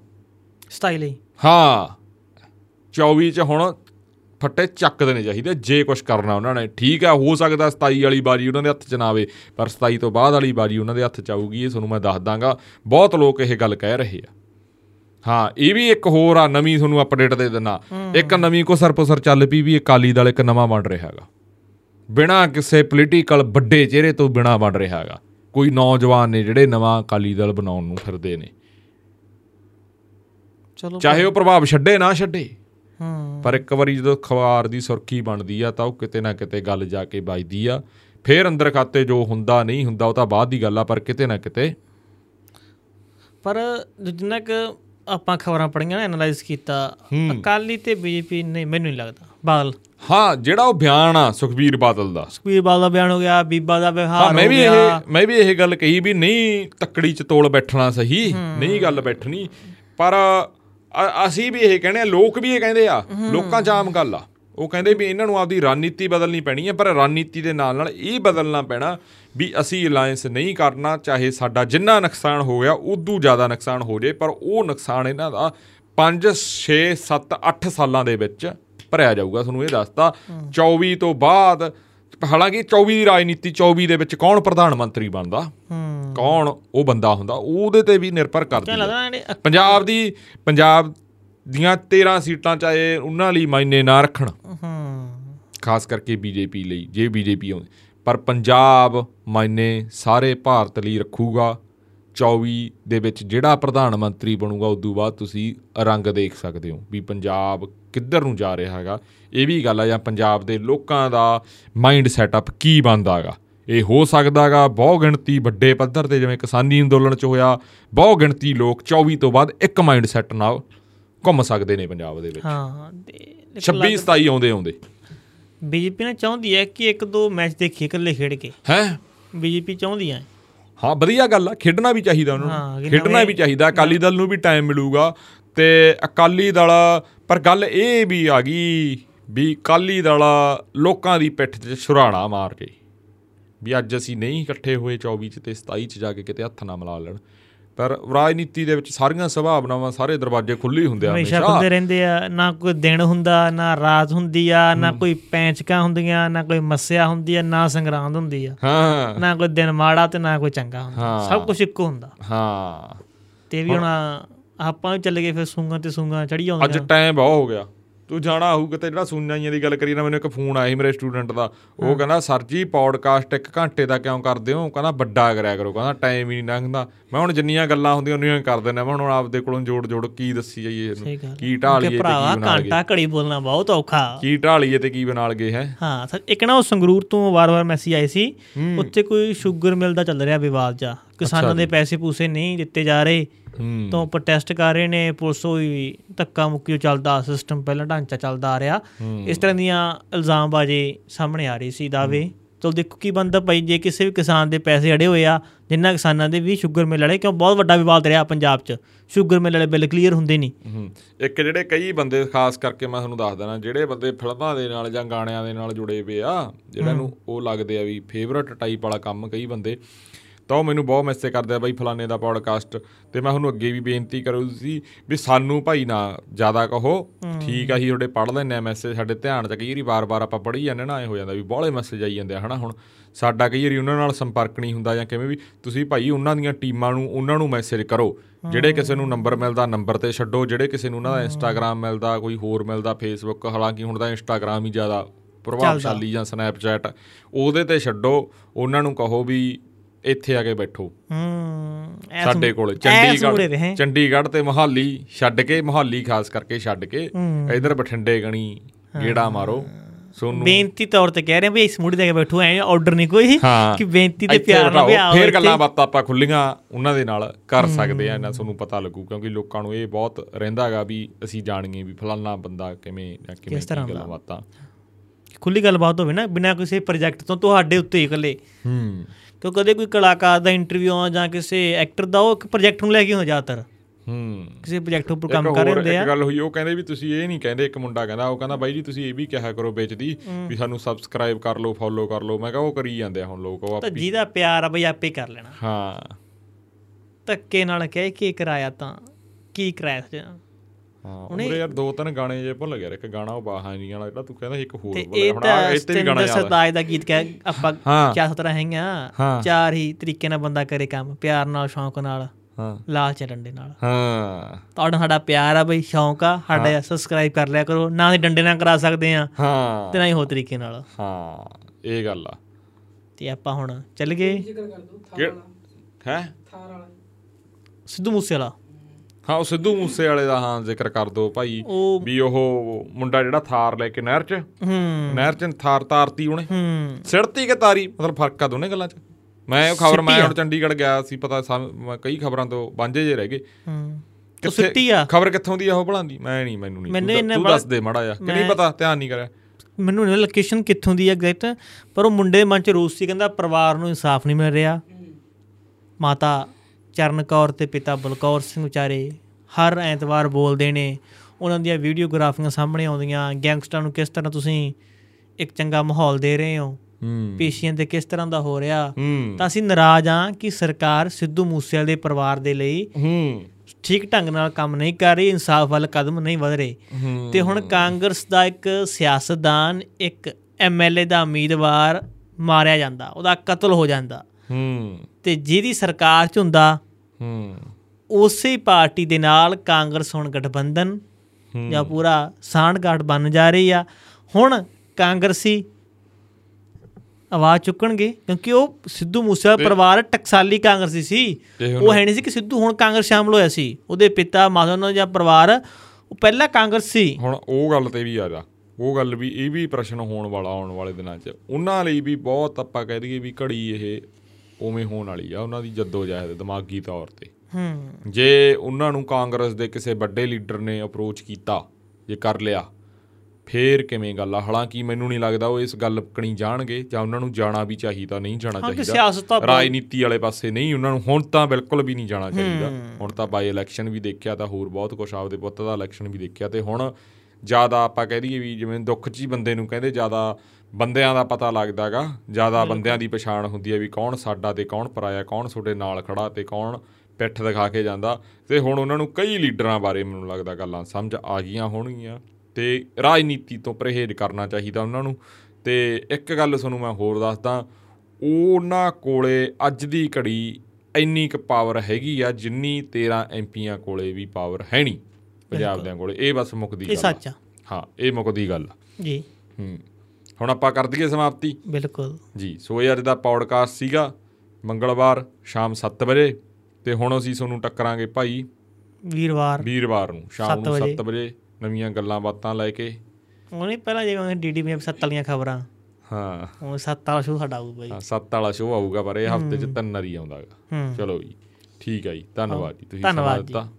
ਸਟਾਈਲ ਹੀ ਹਾਂ 24 ਚ ਹੁਣ ਫੱਟੇ ਚੱਕ ਦੇਣੇ ਚਾਹੀਦੇ ਜੇ ਕੁਝ ਕਰਨਾ ਉਹਨਾਂ ਨੇ। ਠੀਕ ਆ ਹੋ ਸਕਦਾ 27 ਵਾਲੀ ਬਾਜੀ ਉਹਨਾਂ ਦੇ ਹੱਥ ਚ ਨਾ ਆਵੇ ਪਰ 27 ਤੋਂ ਬਾਅਦ ਵਾਲੀ ਬਾਜੀ ਉਹਨਾਂ ਦੇ ਹੱਥ ਚ ਆਊਗੀ ਇਹ ਤੁਹਾਨੂੰ ਮੈਂ ਦੱਸ ਦਾਂਗਾ। ਬਹੁਤ ਲੋਕ ਇਹ ਗੱਲ ਕਹਿ ਰਹੇ ਆ। ਹਾਂ ਇਹ ਵੀ ਇੱਕ ਹੋਰ ਆ ਨਵੀਂ ਤੁਹਾਨੂੰ ਅਪਡੇਟ ਦੇ ਦਿੰਨਾ ਇੱਕ ਨਵੀਂ ਕੋ ਸਰਪਸਰ ਚੱਲ ਪਈ ਵੀ ਅਕਾਲੀ ਦਲ ਇੱਕ ਨਵਾਂ ਬਣ ਰਿਹਾ ਹੈਗਾ। ਬਿਨਾਂ ਕਿਸੇ ਪੋਲੀਟੀਕਲ ਵੱਡੇ ਚਿਹਰੇ ਤੋਂ ਬਿਨਾਂ ਬਣ ਰਿਹਾ ਹੈਗਾ। ਕੋਈ ਨੌਜਵਾਨ ਨੇ ਜਿਹੜੇ ਨਵਾਂ ਅਕਾਲੀ ਦਲ ਬਣਾਉਣ ਨੂੰ ਫਿਰਦੇ ਨੇ। ਚਲੋ ਚਾਹੇ ਉਹ ਪ੍ਰਭਾਵ ਛੱਡੇ ਨਾ ਛੱਡੇ। ਹੂੰ। ਪਰ ਇੱਕ ਵਾਰੀ ਜਦੋਂ ਖਵਾਰ ਦੀ ਸੁਰਖੀ ਬਣਦੀ ਆ ਤਾਂ ਉਹ ਕਿਤੇ ਨਾ ਕਿਤੇ ਗੱਲ ਜਾ ਕੇ ਵੱਜਦੀ ਆ। ਫੇਰ ਅੰਦਰ ਖਾਤੇ ਜੋ ਹੁੰਦਾ ਨਹੀਂ ਹੁੰਦਾ ਉਹ ਤਾਂ ਬਾਅਦ ਦੀ ਗੱਲ ਆ ਪਰ ਕਿਤੇ ਨਾ ਕਿਤੇ ਪਰ ਜਿੰਨਾ ਕਿ ਆਪਾਂ ਖਬਰਾਂ ਪੜੀਆਂ ਨਾ ਐਨਾਲਾਈਜ਼ ਕੀਤਾ। ਅਕਾਲੀ ਤੇ ਬੀਜੇਪੀ ਨਹੀਂ ਮੈਨੂੰ ਨਹੀਂ ਲੱਗਦਾ। ਬਾਦਲ। ਹਾਂ ਜਿਹੜਾ ਉਹ ਬਿਆਨ ਆ ਸੁਖਬੀਰ ਬਾਦਲ ਦਾ। ਸੁਖਬੀਰ ਬਾਦਲ ਦਾ ਬਿਆਨ ਹੋ ਗਿਆ ਬੀਬਾ ਦਾ ਹਾਂ ਵਿਵਹਾਰ ਮੈਂ ਹੋ ਵੀ ਗਿਆ। ਇਹ ਮੈਂ ਵੀ ਇਹ ਗੱਲ ਕਹੀ ਵੀ ਨਹੀਂ ਤੱਕੜੀ ਚ ਤੋਲ ਬੈਠਣਾ ਸਹੀ ਨਹੀਂ ਗੱਲ ਬੈਠਣੀ। ਪਰ ਅਸੀਂ ਵੀ ਇਹ ਕਹਿੰਦੇ ਆ ਲੋਕ ਵੀ ਇਹ ਕਹਿੰਦੇ ਆ ਲੋਕਾਂ 'ਚ ਆਮ ਗੱਲ ਆ। ਉਹ ਕਹਿੰਦੇ ਵੀ ਇਹਨਾਂ ਨੂੰ ਆਪਦੀ ਰਣਨੀਤੀ ਬਦਲਣੀ ਪੈਣੀ ਹੈ ਪਰ ਰਣਨੀਤੀ ਦੇ ਨਾਲ ਨਾਲ ਇਹ ਬਦਲਣਾ ਪੈਣਾ ਵੀ ਅਸੀਂ ਅਲਾਈਅੰਸ ਨਹੀਂ ਕਰਨਾ ਚਾਹੇ ਸਾਡਾ ਜਿੰਨਾ ਨੁਕਸਾਨ ਹੋ ਗਿਆ ਉਦੋਂ ਜ਼ਿਆਦਾ ਨੁਕਸਾਨ ਹੋ ਜੇ ਪਰ ਉਹ ਨੁਕਸਾਨ ਇਹਨਾਂ ਦਾ 5 6 7 8 ਸਾਲਾਂ ਦੇ ਵਿੱਚ ਭਰਿਆ ਜਾਊਗਾ ਤੁਹਾਨੂੰ ਇਹ ਦੱਸਤਾ। 24 ਤੋਂ ਬਾਅਦ ਹਾਲਾਂਕਿ 24 ਦੀ ਰਾਜਨੀਤੀ 24 ਦੇ ਵਿੱਚ ਕੌਣ ਪ੍ਰਧਾਨ ਮੰਤਰੀ ਬਣਦਾ? ਕੌਣ ਉਹ ਬੰਦਾ ਹੁੰਦਾ ਉਹਦੇ ਤੇ ਵੀ ਨਿਰਭਰ ਕਰਦੀ ਹੈ। ਪੰਜਾਬ ਦੀ ਪੰਜਾਬ ਦੀਆਂ 13 ਸੀਟਾਂ ਚਾਹੇ ਉਹਨਾਂ ਲਈ ਮਾਇਨੇ ਨਾ ਰੱਖਣ। ਹੂੰ। ਖਾਸ ਕਰਕੇ ਬੀਜੇਪੀ ਲਈ ਜੇ ਬੀਜੇਪੀ ਆਉਂਦੀ। ਪਰ ਪੰਜਾਬ ਮਾਇਨੇ ਸਾਰੇ ਭਾਰਤ ਲਈ ਰੱਖੂਗਾ। 24 ਦੇ ਵਿੱਚ ਜਿਹੜਾ ਪ੍ਰਧਾਨ ਮੰਤਰੀ ਬਣੂਗਾ ਉਦੋਂ ਬਾਅਦ ਤੁਸੀਂ ਰੰਗ ਦੇਖ ਸਕਦੇ ਹੋ ਵੀ ਪੰਜਾਬ ਕਿੱਧਰ ਨੂੰ ਜਾ ਰਿਹਾ ਹੈਗਾ। ਇਹ ਵੀ ਗੱਲ ਆ ਜਾਂ ਪੰਜਾਬ ਦੇ ਲੋਕਾਂ ਦਾ ਮਾਈਂਡ ਸੈਟਅਪ ਕੀ ਬਣਦਾ ਹੈਗਾ। ਇਹ ਹੋ ਸਕਦਾਗਾ ਬਹੁ ਗਿਣਤੀ ਵੱਡੇ ਪੱਧਰ ਤੇ ਜਿਵੇਂ ਕਿਸਾਨੀ ਅੰਦੋਲਨ ਚ ਹੋਇਆ ਬਹੁ ਗਿਣਤੀ ਲੋਕ 24 ਤੋਂ ਬਾਅਦ ਇੱਕ ਮਾਈਂਡ ਸੈਟ ਨਾਲ ਘੁੰਮ ਸਕਦੇ ਨੇ ਪੰਜਾਬ ਦੇ ਵਿੱਚ। ਹਾਂ ਤੇ 26 27 ਆਉਂਦੇ ਆਉਂਦੇ। ਬੀਜੇਪੀ ਨੇ ਚਾਹੁੰਦੀ ਹੈ ਕਿ ਇੱਕ ਦੋ ਮੈਚ ਦੇਖੀਏ ਇਕੱਲੇ ਖੇਡ ਕੇ। ਹੈ? ਬੀਜੇਪੀ ਚਾਹੁੰਦੀ ਹੈ। ਹਾਂ ਵਧੀਆ ਗੱਲ ਆ ਖੇਡਣਾ ਵੀ ਚਾਹੀਦਾ ਉਹਨਾਂ ਨੂੰ। ਖੇਡਣਾ ਵੀ ਚਾਹੀਦਾ ਅਕਾਲੀ ਦਲ ਨੂੰ ਵੀ ਟਾਈਮ ਮਿਲੂਗਾ। ਤੇ ਅਕਾਲੀ ਦਲ ਪਰ ਗੱਲ ਇਹ ਵੀ ਆ ਗਈ ਵੀ ਅਕਾਲੀ ਦਲ ਲੋਕਾਂ ਦੀ ਪਿੱਠ 'ਤੇ ਛੁਰਾਣਾ ਮਾਰ ਕੇ। ਵੀ ਅੱਜ ਅਸੀਂ ਨਹੀਂ ਇਕੱਠੇ ਹੋਏ 24 ਚ ਤੇ 27 ਚ ਜਾ ਕੇ ਕਿਤੇ ਹੱਥ ਨਾ ਮਿਲਾ ਲੈਣ। ਪਰ ਰਾਜਨੀਤੀ ਦੇ ਵਿੱਚ ਸਾਰੀਆਂ ਸੰਭਾਵਨਾਵਾਂ ਸਾਰੇ ਦਰਵਾਜ਼ੇ ਖੁੱਲੇ ਹੁੰਦੇ ਆ ਹਮੇਸ਼ਾ। ਖੁੱਲਦੇ ਰਹਿੰਦੇ ਆ। ਨਾ ਕੋਈ ਦਿਨ ਹੁੰਦਾ ਨਾ ਰਾਤ ਹੁੰਦੀ ਆ ਨਾ ਕੋਈ ਪੈਂਚਕਾਂ ਹੁੰਦੀਆਂ ਨਾ ਕੋਈ ਮੱਸਿਆ ਹੁੰਦੀ ਆ ਨਾ ਸੰਗਰਾਂਦ ਹੁੰਦੀ ਆ। ਹਾਂ। ਨਾ ਕੋਈ ਦਿਨ ਮਾੜਾ ਤੇ ਨਾ ਕੋਈ ਚੰਗਾ ਹੁੰਦਾ। ਸਭ ਕੁਝ ਇੱਕੋ ਹੁੰਦਾ। ਹਾਂ। ਤੇ ਵੀ ਹੁਣ ਆਪਾਂ ਵੀ ਚੱਲ ਗਏ ਫਿਰ ਸੂੰਗਾਂ ਤੇ ਸੂੰਗਾਂ ਚੜੀ ਅੱਜ ਆਉਂਦੀਆਂ ਟਾਈਮ ਬਹੁਤ ਹੋ ਗਿਆ। ਤੂੰ ਜਾਣਾ ਹੋਊ ਕਿਤੇ ਜਿਹੜਾ ਸੁਣਨਾਈਆਂ ਦੀ ਗੱਲ ਕਰੀ ਨਾ ਮੈਨੂੰ ਇੱਕ ਫੋਨ ਆਇਆ ਸੀ ਮੇਰੇ ਸਟੂਡੈਂਟ ਦਾ। ਉਹ ਕਹਿੰਦਾ ਸਰ ਜੀ ਪੌਡਕਾਸਟ ਇੱਕ ਘੰਟੇ ਦਾ ਕਿਉਂ ਕਰਦੇ ਹੋ? ਕਹਿੰਦਾ ਵੱਡਾ ਕਰਿਆ ਕਰੋ। ਕਹਿੰਦਾ ਟਾਈਮ ਹੀ ਨਹੀਂ ਲੰਘਦਾ ਮੈਂ ਹੁਣ ਜਿੰਨੀਆਂ ਗੱਲਾਂ ਹੁੰਦੀਆਂ ਉਹਨੀਆਂ ਕਰ ਦਿੰਦਾ। ਮੈਂ ਹੁਣ ਆਪਦੇ ਕੋਲੋਂ ਜੋੜ ਜੋੜ ਕੀ ਦੱਸੀ ਜਾਈਏ ਇਹਨੂੰ? ਕੀ ਢਾਲੀਏ ਤੇ ਕੀ ਬਣਾ ਲਈਏ? ਘੰਟਾ ਘੜੀ ਬੋਲਣਾ ਬਹੁਤ ਔਖਾ। ਕੀ ਢਾਲੀਏ ਤੇ ਕੀ ਬਣਾ ਲਗੇ ਹੈ? ਹਾਂ ਸਰ ਇੱਕ ਨਾ ਉਹ ਸੰਗਰੂਰ ਤੋਂ ਵਾਰ-ਵਾਰ ਮੈਸੇਜ ਆਏ ਸੀ। ਉੱਥੇ ਕੋਈ ਸ਼ੂਗਰ ਮਿਲ ਦਾ ਚੱਲ ਰਿਹਾ ਵਿਵਾਦ ਜਾ ਕਿਸਾਨਾਂ ਦੇ ਪੈਸੇ ਪੂਸੇ ਨਹੀਂ ਦਿੱਤੇ ਜਾ ਰਹੇ। ਤੋਂ ਪ੍ਰੋਟੈਸਟ ਕਰ ਰਹੇ ਨੇ ਪੁਲਿਸ ਹੋਈ ਧੱਕਾ ਮੁੱਕੀ ਚੱਲਦਾ ਸਿਸਟਮ ਪਹਿਲਾਂ ਢਾਂਚਾ ਚੱਲਦਾ ਆ ਰਿਹਾ ਇਸ ਤਰ੍ਹਾਂ ਦੀਆਂ ਇਲਜ਼ਾਮਬਾਜ਼ੀ ਸਾਹਮਣੇ ਆ ਰਹੀ ਸੀ ਦਾਅਵੇ। ਤੋਂ ਦੇਖੋ ਕੀ ਬੰਦਾ ਪਈ ਜੇ ਕਿਸੇ ਵੀ ਕਿਸਾਨ ਦੇ ਪੈਸੇ ਅੜੇ ਹੋਏ ਆ ਜਿੰਨਾ ਕਿਸਾਨਾਂ ਦੇ ਵੀ ਸ਼ੂਗਰ ਮਿਲ ਵਾਲੇ ਕਿਉਂ ਬਹੁਤ ਵੱਡਾ ਵਿਵਾਦ ਰਿਹਾ ਪੰਜਾਬ 'ਚ। ਸ਼ੂਗਰ ਮਿਲ ਵਾਲੇ ਬਿੱਲ ਕਲੀਅਰ ਹੁੰਦੇ ਨਹੀਂ। ਇੱਕ ਜਿਹੜੇ ਕਈ ਬੰਦੇ ਖਾਸ ਕਰਕੇ ਮੈਂ ਤੁਹਾਨੂੰ ਦੱਸ ਦੇਣਾ ਜਿਹੜੇ ਬੰਦੇ ਫਿਲਮਾਂ ਦੇ ਨਾਲ ਜਾਂ ਗਾਣਿਆਂ ਦੇ ਨਾਲ ਜੁੜੇ ਪਏ ਆ ਜਿਹੜਾ ਨੂੰ ਉਹ ਲੱਗਦੇ ਆ ਵੀ ਫੇਵਰਟ ਟਾਈਪ ਵਾਲਾ ਕੰਮ ਕਈ ਬੰਦੇ ਤਾਂ ਉਹ ਮੈਨੂੰ ਬਹੁਤ ਮੈਸੇਜ ਕਰਦੇ ਆ ਬਾਈ ਫਲਾਣੇ ਦਾ ਪੋਡਕਾਸਟ ਤੇ ਮੈਂ ਤੁਹਾਨੂੰ ਅੱਗੇ ਵੀ ਬੇਨਤੀ ਕਰੂ ਸੀ ਵੀ ਸਾਨੂੰ ਭਾਈ ਨਾ ਜ਼ਿਆਦਾ ਕਹੋ। ਠੀਕ ਆ ਹੀ ਤੁਹਾਡੇ ਪੜ੍ਹ ਲੈਂਦੇ ਆ ਮੈਸੇਜ ਸਾਡੇ ਧਿਆਨ ਚ ਕਈ ਵਾਰੀ ਵਾਰ-ਵਾਰ ਆਪਾਂ ਪੜ੍ਹੀ ਜਾਂਦੇ ਨਾ ਐ ਹੋ ਜਾਂਦਾ ਵੀ ਬਾਹਲੇ ਮੈਸੇਜ ਆਈ ਜਾਂਦੇ ਆ ਹਨਾ ਹੁਣ। ਸਾਡਾ ਕਈ ਵਾਰੀ ਉਹਨਾਂ ਨਾਲ ਸੰਪਰਕ ਨਹੀਂ ਹੁੰਦਾ ਜਾਂ ਕਿਵੇਂ ਵੀ ਤੁਸੀਂ ਭਾਈ ਉਹਨਾਂ ਦੀਆਂ ਟੀਮਾਂ ਨੂੰ ਉਹਨਾਂ ਨੂੰ ਮੈਸੇਜ ਕਰੋ। ਜਿਹੜੇ ਕਿਸੇ ਨੂੰ ਨੰਬਰ ਮਿਲਦਾ ਨੰਬਰ ਤੇ ਛੱਡੋ। ਜਿਹੜੇ ਕਿਸੇ ਨੂੰ ਉਹਨਾਂ ਦਾ ਇੰਸਟਾਗ੍ਰam ਮਿਲਦਾ ਕੋਈ ਹੋਰ ਮਿਲਦਾ ਫੇਸਬੁੱਕ ਹਾਲਾਂਕਿ ਹੁਣ ਤਾਂ ਇੰਸਟਾਗ੍ਰam ਹੀ ਜ਼ਿਆਦਾ ਪ੍ਰਭਾਵਸ਼ਾਲੀ ਜਾਂ ਸਨੈਪਚੈਟ ਉਹਦੇ ਤੇ ਛੱਡੋ। ਉਹਨਾਂ ਨੂੰ ਕਹੋ ਵੀ ਇੱਥੇ ਆ ਕੇ ਬੈਠੋ। ਹੂੰ ਸਾਡੇ ਕੋਲ। ਚੰਡੀਗੜ੍ਹ ਚੰਡੀਗੜ੍ਹ ਤੇ ਮੋਹਾਲੀ ਛੱਡ ਕੇ ਮੋਹਾਲੀ ਖਾਸ ਕਰਕੇ ਛੱਡ ਕੇ ਇਧਰ ਬਠਿੰਡੇ ਗਣੀ ਗੇੜਾ ਮਾਰੋ। ਸੋਨੂੰ ਬੇਨਤੀ ਤੌਰ ਤੇ ਕਹਿ ਰਹੇ ਵੀ ਇਸ ਮੁੜੀ ਦੇ ਕੇ ਬੈਠੋ ਐ ਆਰਡਰ ਨਹੀਂ ਕੋਈ ਕਿ ਬੇਨਤੀ ਤੇ ਪਿਆਰ ਨਾਲ ਆਓ ਫੇਰ। ਗੱਲਾਂ ਬਾਤਾਂ ਆਪਾਂ ਖੁੱਲੀਆਂ ਉਹਨਾਂ ਦੇ ਨਾਲ ਕਰ ਸਕਦੇ ਆ ਇਹਨਾਂ ਤੁਹਾਨੂੰ ਪਤਾ ਲੱਗੂ ਕਿਉਂਕਿ ਲੋਕਾਂ ਨੂੰ ਇਹ ਬਹੁਤ ਰਹਿੰਦਾਗਾ ਵੀ ਅਸੀਂ ਜਾਣੀਏ ਵੀ ਫਲਾਨਾ ਬੰਦਾ ਕਿਵੇਂ ਜਾਂ ਕਿਵੇਂ। ਗੱਲਾਂ ਬਾਤਾਂ। ਖੁੱਲੀ ਗੱਲਬਾਤ ਹੋਵੇ ਨਾ ਬਿਨਾਂ ਕਿਸੇ ਪ੍ਰੋਜੈਕਟ ਤੋਂ ਤੁਹਾਡੇ ਉੱਤੇ ਹੀ ਇਕੱਲੇ। ਹੂੰ। ਕਿਉਂ ਕਦੇ ਕੋਈ ਕਲਾਕਾਰ ਦਾ ਇੰਟਰਵਿਊ ਆ ਜਾਂ ਕਿਸੇ ਐਕਟਰ ਦਾ ਉਹ ਇੱਕ ਪ੍ਰੋਜੈਕਟ ਨੂੰ ਲੈ ਕੇ ਹੁੰਦਾ ਜ਼ਿਆਦਾਤਰ। ਹੂੰ। ਕਿਸੇ ਪ੍ਰੋਜੈਕਟ ਉੱਪਰ ਕੰਮ ਕਰ ਰਹੇ ਹੁੰਦੇ ਇੱਕ ਆ ਗੱਲ ਹੋਈ ਉਹ ਕਹਿੰਦੇ ਵੀ ਤੁਸੀਂ ਇਹ ਨਹੀਂ ਕਹਿੰਦੇ ਇੱਕ ਮੁੰਡਾ ਕਹਿੰਦਾ ਉਹ ਕਹਿੰਦਾ ਬਾਈ ਜੀ ਤੁਸੀਂ ਇਹ ਵੀ ਕਿਹਾ ਕਰੋ ਵਿੱਚ ਦੀ ਵੀ ਸਾਨੂੰ ਸਬਸਕ੍ਰਾਈਬ ਕਰ ਲਓ ਫੋਲੋ ਕਰ ਲਓ। ਮੈਂ ਕਿਹਾ ਉਹ ਕਰੀ ਜਾਂਦੇ ਆ ਹੁਣ ਲੋਕ ਉਹ ਤਾਂ ਆਪੀ। ਜਿਹਦਾ ਪਿਆਰ ਆ ਬਈ ਆਪੇ ਕਰ ਲੈਣਾ। ਹਾਂ। ਧੱਕੇ ਨਾਲ ਕਹਿ ਕੇ ਕਰਾਇਆ ਤਾਂ ਕੀ ਕਰਾਇਆ ਹਾਂ ਉਹਨੇ ਯਾਰ ਦੋ ਤਿੰਨ ਗਾਣੇ ਜੇ ਭੁੱਲ ਗਿਆ ਇੱਕ ਗਾਣਾ ਉਹ ਬਾਹਾਂ ਨਹੀਂ ਵਾਲਾ ਜਿਹੜਾ ਤੂੰ ਕਹਿੰਦਾ ਇੱਕ ਹੋਰ ਇਹ ਹੁਣ ਇਹ ਤੇ ਵੀ ਗਾਣਾ ਯਾਦ ਆ। ਸਰਤਾਜ ਦਾ ਗੀਤ ਕਹਿ ਆਪਾਂ। ਕਿਆ ਸਤਰਾ ਹੈਗਾ ਹਾਂ। ਚਾਰ ਹੀ ਤਰੀਕੇ ਨਾਲ ਬੰਦਾ ਕਰੇ ਕੰਮ ਪਿਆਰ ਨਾਲ ਸ਼ੌਂਕ ਨਾਲ ਹਾਂ। ਲਾਲਚ ਡੰਡੇ ਨਾਲ। ਹਾਂ। ਤੁਹਾਡਾ ਸਾਡਾ ਪਿਆਰ ਆ ਬਈ ਸ਼ੌਂਕ ਆ ਸਾਡਾ ਸਬਸਕ੍ਰਾਈਬ ਕਰ ਲਿਆ ਕਰੋ ਨਾ ਹੀ ਡੰਡੇ ਨਾਲ ਕਰਾ ਸਕਦੇ ਆ ਹਾਂ। ਤੇ ਨਾ ਹੀ ਹੋ ਤਰੀਕੇ ਨਾਲ। ਹਾਂ ਇਹ ਗੱਲ ਆ। ਤੇ ਆਪਾਂ ਹੁਣ ਚੱਲ ਗਏ। ਹੈ? ਸਿੱਧੂ ਮੂਸੇਵਾਲਾ। ਹਾਂ ਉਹ ਸਿੱਧੂ ਮੂਸੇ ਵਾਲੇ ਦਾ ਹਾਂ ਜ਼ਿਕਰ ਕਰ ਦੋ ਭਾਈ ਵੀ ਉਹ ਮੁੰਡਾ ਜਿਹੜਾ ਥਾਰ ਲੈ ਕੇ ਨਹਿਰ 'ਚ ਹੂੰ। ਨਹਿਰ 'ਚ ਥਾਰ ਤਾਰਤੀ ਉਹਨੇ। ਹੂੰ। ਸਿੜਤੀ ਕਿ ਤਾਰੀ? ਮਤਲਬ ਫ਼ਰਕ ਆ ਦੋਨੇ ਗੱਲਾਂ 'ਚ। ਮੈਂ ਉਹ ਖਬਰ ਮੈਂ ਹੁਣ ਚੰਡੀਗੜ੍ਹ ਗਿਆ ਸੀ ਪਤਾ ਕਈ ਖਬਰਾਂ ਤੋਂ ਵਾਂਝੇ ਜੇ ਰਹਿ ਗਏ। ਹੂੰ। ਤੂੰ ਸਿੱਟੀ ਆ। ਖਬਰ ਕਿੱਥੋਂ ਦੀ ਆ ਉਹ ਭਲਾਂਦੀ ਮੈਂ ਨਹੀਂ ਮੈਨੂੰ ਨਹੀਂ ਤੂੰ- ਦੱਸ ਦੇ ਮਾੜਾ ਜਿਹਾ। ਕਿ ਨਹੀਂ ਪਤਾ? ਧਿਆਨ ਨਹੀਂ ਕਰਿਆ। ਮੈਨੂੰ ਨਹੀਂ ਲੋਕੇਸ਼ਨ ਕਿੱਥੋਂ ਦੀ ਹੈ ਐਗਜ਼ੈਕਟ ਪਰ ਉਹ ਮੁੰਡੇ ਮਨ ਚ ਰੋਸ ਸੀ ਕਹਿੰਦਾ ਪਰਿਵਾਰ ਨੂੰ ਇਨਸਾਫ ਨਹੀਂ ਮਿਲ ਰਿਹਾ। ਮਾਤਾ ਚਰਨ ਕੌਰ ਤੇ ਪਿਤਾ ਬਲਕੌਰ ਸਿੰਘ ਵਿਚਾਰੇ ਹਰ ਐਤਵਾਰ ਬੋਲਦੇ ਨੇ। ਉਹਨਾਂ ਦੀਆਂ ਵੀਡੀਓਗ੍ਰਾਫੀਆਂ ਸਾਹਮਣੇ ਆਉਂਦੀਆਂ ਗੈਂਗਸਟਰਾਂ ਨੂੰ ਕਿਸ ਤਰ੍ਹਾਂ ਤੁਸੀਂ ਇੱਕ ਚੰਗਾ ਮਾਹੌਲ ਦੇ ਰਹੇ ਹੋ? ਪੇਸ਼ੀਆਂ ਤੇ ਕਿਸ ਤਰ੍ਹਾਂ ਦਾ ਹੋ ਰਿਹਾ? ਤਾਂ ਅਸੀਂ ਨਾਰਾਜ਼ ਹਾਂ ਕਿ ਸਰਕਾਰ ਸਿੱਧੂ ਮੂਸੇਵਾਲੇ ਦੇ ਪਰਿਵਾਰ ਦੇ ਲਈ ਠੀਕ ਢੰਗ ਨਾਲ ਕੰਮ ਨਹੀਂ ਕਰ ਰਹੀ ਇਨਸਾਫ ਵੱਲ ਕਦਮ ਨਹੀਂ ਵਧ ਰਹੇ। ਤੇ ਹੁਣ ਕਾਂਗਰਸ ਦਾ ਇੱਕ ਸਿਆਸਤਦਾਨ ਇੱਕ ਐਮਐਲਏ ਦਾ ਉਮੀਦਵਾਰ ਮਾਰਿਆ ਜਾਂਦਾ ਉਹਦਾ ਕਤਲ ਹੋ ਜਾਂਦਾ। ਤੇ ਜਿਹਦੀ ਸਰਕਾਰ ਚ ਹੁੰਦਾ ਹੂੰ। ਉਸੇ ਪਾਰਟੀ ਦੇ ਨਾਲ ਕਾਂਗਰਸ ਹੁਣ ਗਠਬੰਧਨ। ਜਾਂ ਪੂਰਾ ਸਾਂਢਗਾਠ ਬਣ ਜਾ ਰਹੀ ਆ। ਹੁਣ ਕਾਂਗਰਸੀ ਆਵਾਜ਼ ਚੁੱਕਣਗੇ ਕਿਉਂਕਿ ਉਹ ਸਿੱਧੂ ਮੂਸੇਵਾਲਾ ਪਰਿਵਾਰ ਟਕਸਾਲੀ ਕਾਂਗਰਸੀ ਸੀ। ਉਹ ਹੈ ਨਹੀਂ ਸੀ ਕਿ ਸਿੱਧੂ ਹੁਣ ਕਾਂਗਰਸ ਸ਼ਾਮਲ ਹੋਇਆ ਸੀ। ਉਹਦੇ ਪਿਤਾ ਮਾਤਾ ਜਾਂ ਪਰਿਵਾਰ ਉਹ ਪਹਿਲਾਂ ਕਾਂਗਰਸ ਸੀ। ਹੁਣ ਉਹ ਗੱਲ ਤੇ ਵੀ ਆ ਜਾ। ਉਹ ਗੱਲ ਵੀ ਇਹ ਵੀ ਪ੍ਰਸ਼ਨ ਹੋਣ ਵਾਲਾ ਆਉਣ ਵਾਲੇ ਦਿਨਾਂ 'ਚ। ਉਹਨਾਂ ਲਈ ਵੀ ਬਹੁਤ ਆਪਾਂ ਕਹਿ ਦਈਏ ਵੀ ਘੜੀ ਇਹ ਉਵੇਂ ਹੋਣ ਵਾਲੀ ਆ ਉਹਨਾਂ ਦੀ ਜਦੋਜਹਿਦ ਦਿਮਾਗੀ ਤੌਰ ਤੇ। ਹੂੰ। ਜੇ ਉਹਨਾਂ ਨੂੰ ਕਾਂਗਰਸ ਦੇ ਕਿਸੇ ਵੱਡੇ ਲੀਡਰ ਨੇ ਅਪਰੋਚ ਕੀਤਾ ਜੇ ਕਰ ਲਿਆ ਫੇਰ ਕਿਵੇਂ ਗੱਲ ਆ? ਹਾਲਾਂਕਿ ਮੈਨੂੰ ਨਹੀਂ ਲੱਗਦਾ ਉਹ ਇਸ ਗੱਲ ਕਣੀ ਜਾਣਗੇ ਜਾਂ ਉਹਨਾਂ ਨੂੰ ਜਾਣਾ ਵੀ ਚਾਹੀਦਾ ਨਹੀਂ ਜਾਣਾ ਚਾਹੀਦਾ। ਰਾਜਨੀਤੀ ਵਾਲੇ ਪਾਸੇ ਨਹੀਂ ਉਹਨਾਂ ਨੂੰ ਹੁਣ ਤਾਂ ਬਿਲਕੁਲ ਵੀ ਨਹੀਂ ਜਾਣਾ ਚਾਹੀਦਾ। ਹੁਣ ਤਾਂ ਬਾਈ ਇਲੈਕਸ਼ਨ ਵੀ ਦੇਖਿਆ ਤਾਂ ਹੋਰ ਬਹੁਤ ਕੁਝ ਆਪਦੇ ਪੁੱਤ ਦਾ ਇਲੈਕਸ਼ਨ ਵੀ ਦੇਖਿਆ ਤੇ ਹੁਣ ਜ਼ਿਆਦਾ ਆਪਾਂ ਕਹਿ ਦਈਏ ਵੀ ਜਿਵੇਂ ਦੁੱਖ 'ਚ ਹੀ ਬੰਦੇ ਨੂੰ ਕਹਿੰਦੇ ਜ਼ਿਆਦਾ ਬੰਦਿਆਂ ਦਾ ਪਤਾ ਲੱਗਦਾਗਾ ਜ਼ਿਆਦਾ ਬੰਦਿਆਂ ਦੀ ਪਛਾਣ ਹੁੰਦੀ ਹੈ ਵੀ ਕੌਣ ਸਾਡਾ ਤੇ ਕੌਣ ਪਰਾਇਆ ਕੌਣ ਤੁਹਾਡੇ ਨਾਲ ਖੜਾ ਤੇ ਕੌਣ ਪਿੱਠ ਦਿਖਾ ਕੇ ਜਾਂਦਾ। ਤੇ ਹੁਣ ਉਹਨਾਂ ਨੂੰ ਕਈ ਲੀਡਰਾਂ ਬਾਰੇ ਮੈਨੂੰ ਲੱਗਦਾ ਗੱਲਾਂ ਸਮਝ ਆ ਗਈਆਂ ਹੋਣਗੀਆਂ। ਤੇ ਰਾਜਨੀਤੀ ਤੋਂ ਪਰਹੇਜ਼ ਕਰਨਾ ਚਾਹੀਦਾ ਉਹਨਾਂ ਨੂੰ। ਤੇ ਇੱਕ ਗੱਲ ਤੁਹਾਨੂੰ ਮੈਂ ਹੋਰ ਦੱਸਦਾ ਉਹਨਾਂ ਕੋਲੇ ਅੱਜ ਦੀ ਘੜੀ ਇੰਨੀ ਕੁ ਪਾਵਰ ਹੈਗੀ ਆ ਜਿੰਨੀ 13 ਐਮਪੀਆਂ ਕੋਲੇ ਵੀ ਪਾਵਰ ਹੈ ਨਹੀਂ ਪੰਜਾਬ ਦਿਆਂ ਕੋਲੇ। ਇਹ ਬਸ ਮੁੱਕਦੀ ਇਹ ਗੱਲ ਆ। ਸੱਚ ਆ। ਹਾਂ ਇਹ ਮੁੱਕਦੀ ਗੱਲ। ਜੀ। ਹੂੰ। ਹੁਣ ਆਪਾਂ ਕਰ ਦਈਏ ਸਮਾਪਤੀ। ਬਿਲਕੁਲ। ਜੀ ਸੋ ਇਹ ਅੱਜ ਦਾ ਪੌਡਕਾਸਟ ਸੀਗਾ। ਮੰਗਲਵਾਰ ਸ਼ਾਮ 7 ਵਜੇ। ਤੇ ਹੁਣ ਅਸੀਂ ਤੁਹਾਨੂੰ ਟੱਕਰਾਂਗੇ ਭਾਈ ਵੀਰਵਾਰ। ਵੀਰਵਾਰ ਨੂੰ ਸ਼ਾਮ ਨੂੰ ਵਜੇ। 7 ਵਜੇ ਨਵੀਆਂ ਗੱਲਾਂ ਬਾਤਾਂ ਲੈ ਕੇ। ਉਹਨੇ ਪਹਿਲਾਂ ਜਿਵੇਂ ਡੀਡੀ ਵੀ ਸੱਤ ਵਾਲੀਆਂ ਖਬਰਾਂ। ਹਾਂ। ਹੁਣ ਸੱਤ ਵਾਲਾ ਸ਼ੋਅ ਸਾਡਾ ਆਊਗਾ ਜੀ ਹਾਂ, ਸੱਤ ਵਾਲਾ ਸ਼ੋਅ ਆਊਗਾ ਪਰ ਇਹ ਹਫ਼ਤੇ 'ਚ ਤਿੰਨ ਵਾਰੀ ਆਉਂਦਾ ਗਾ। ਹੂੰ। ਚਲੋ ਜੀ ਠੀਕ ਹੈ ਜੀ ਧੰਨਵਾਦ ਜੀ ਤੁਸੀਂ ਸਮਾਂ ਧੰਨਵਾਦ ਜੀ। ਦਿੱਤਾ।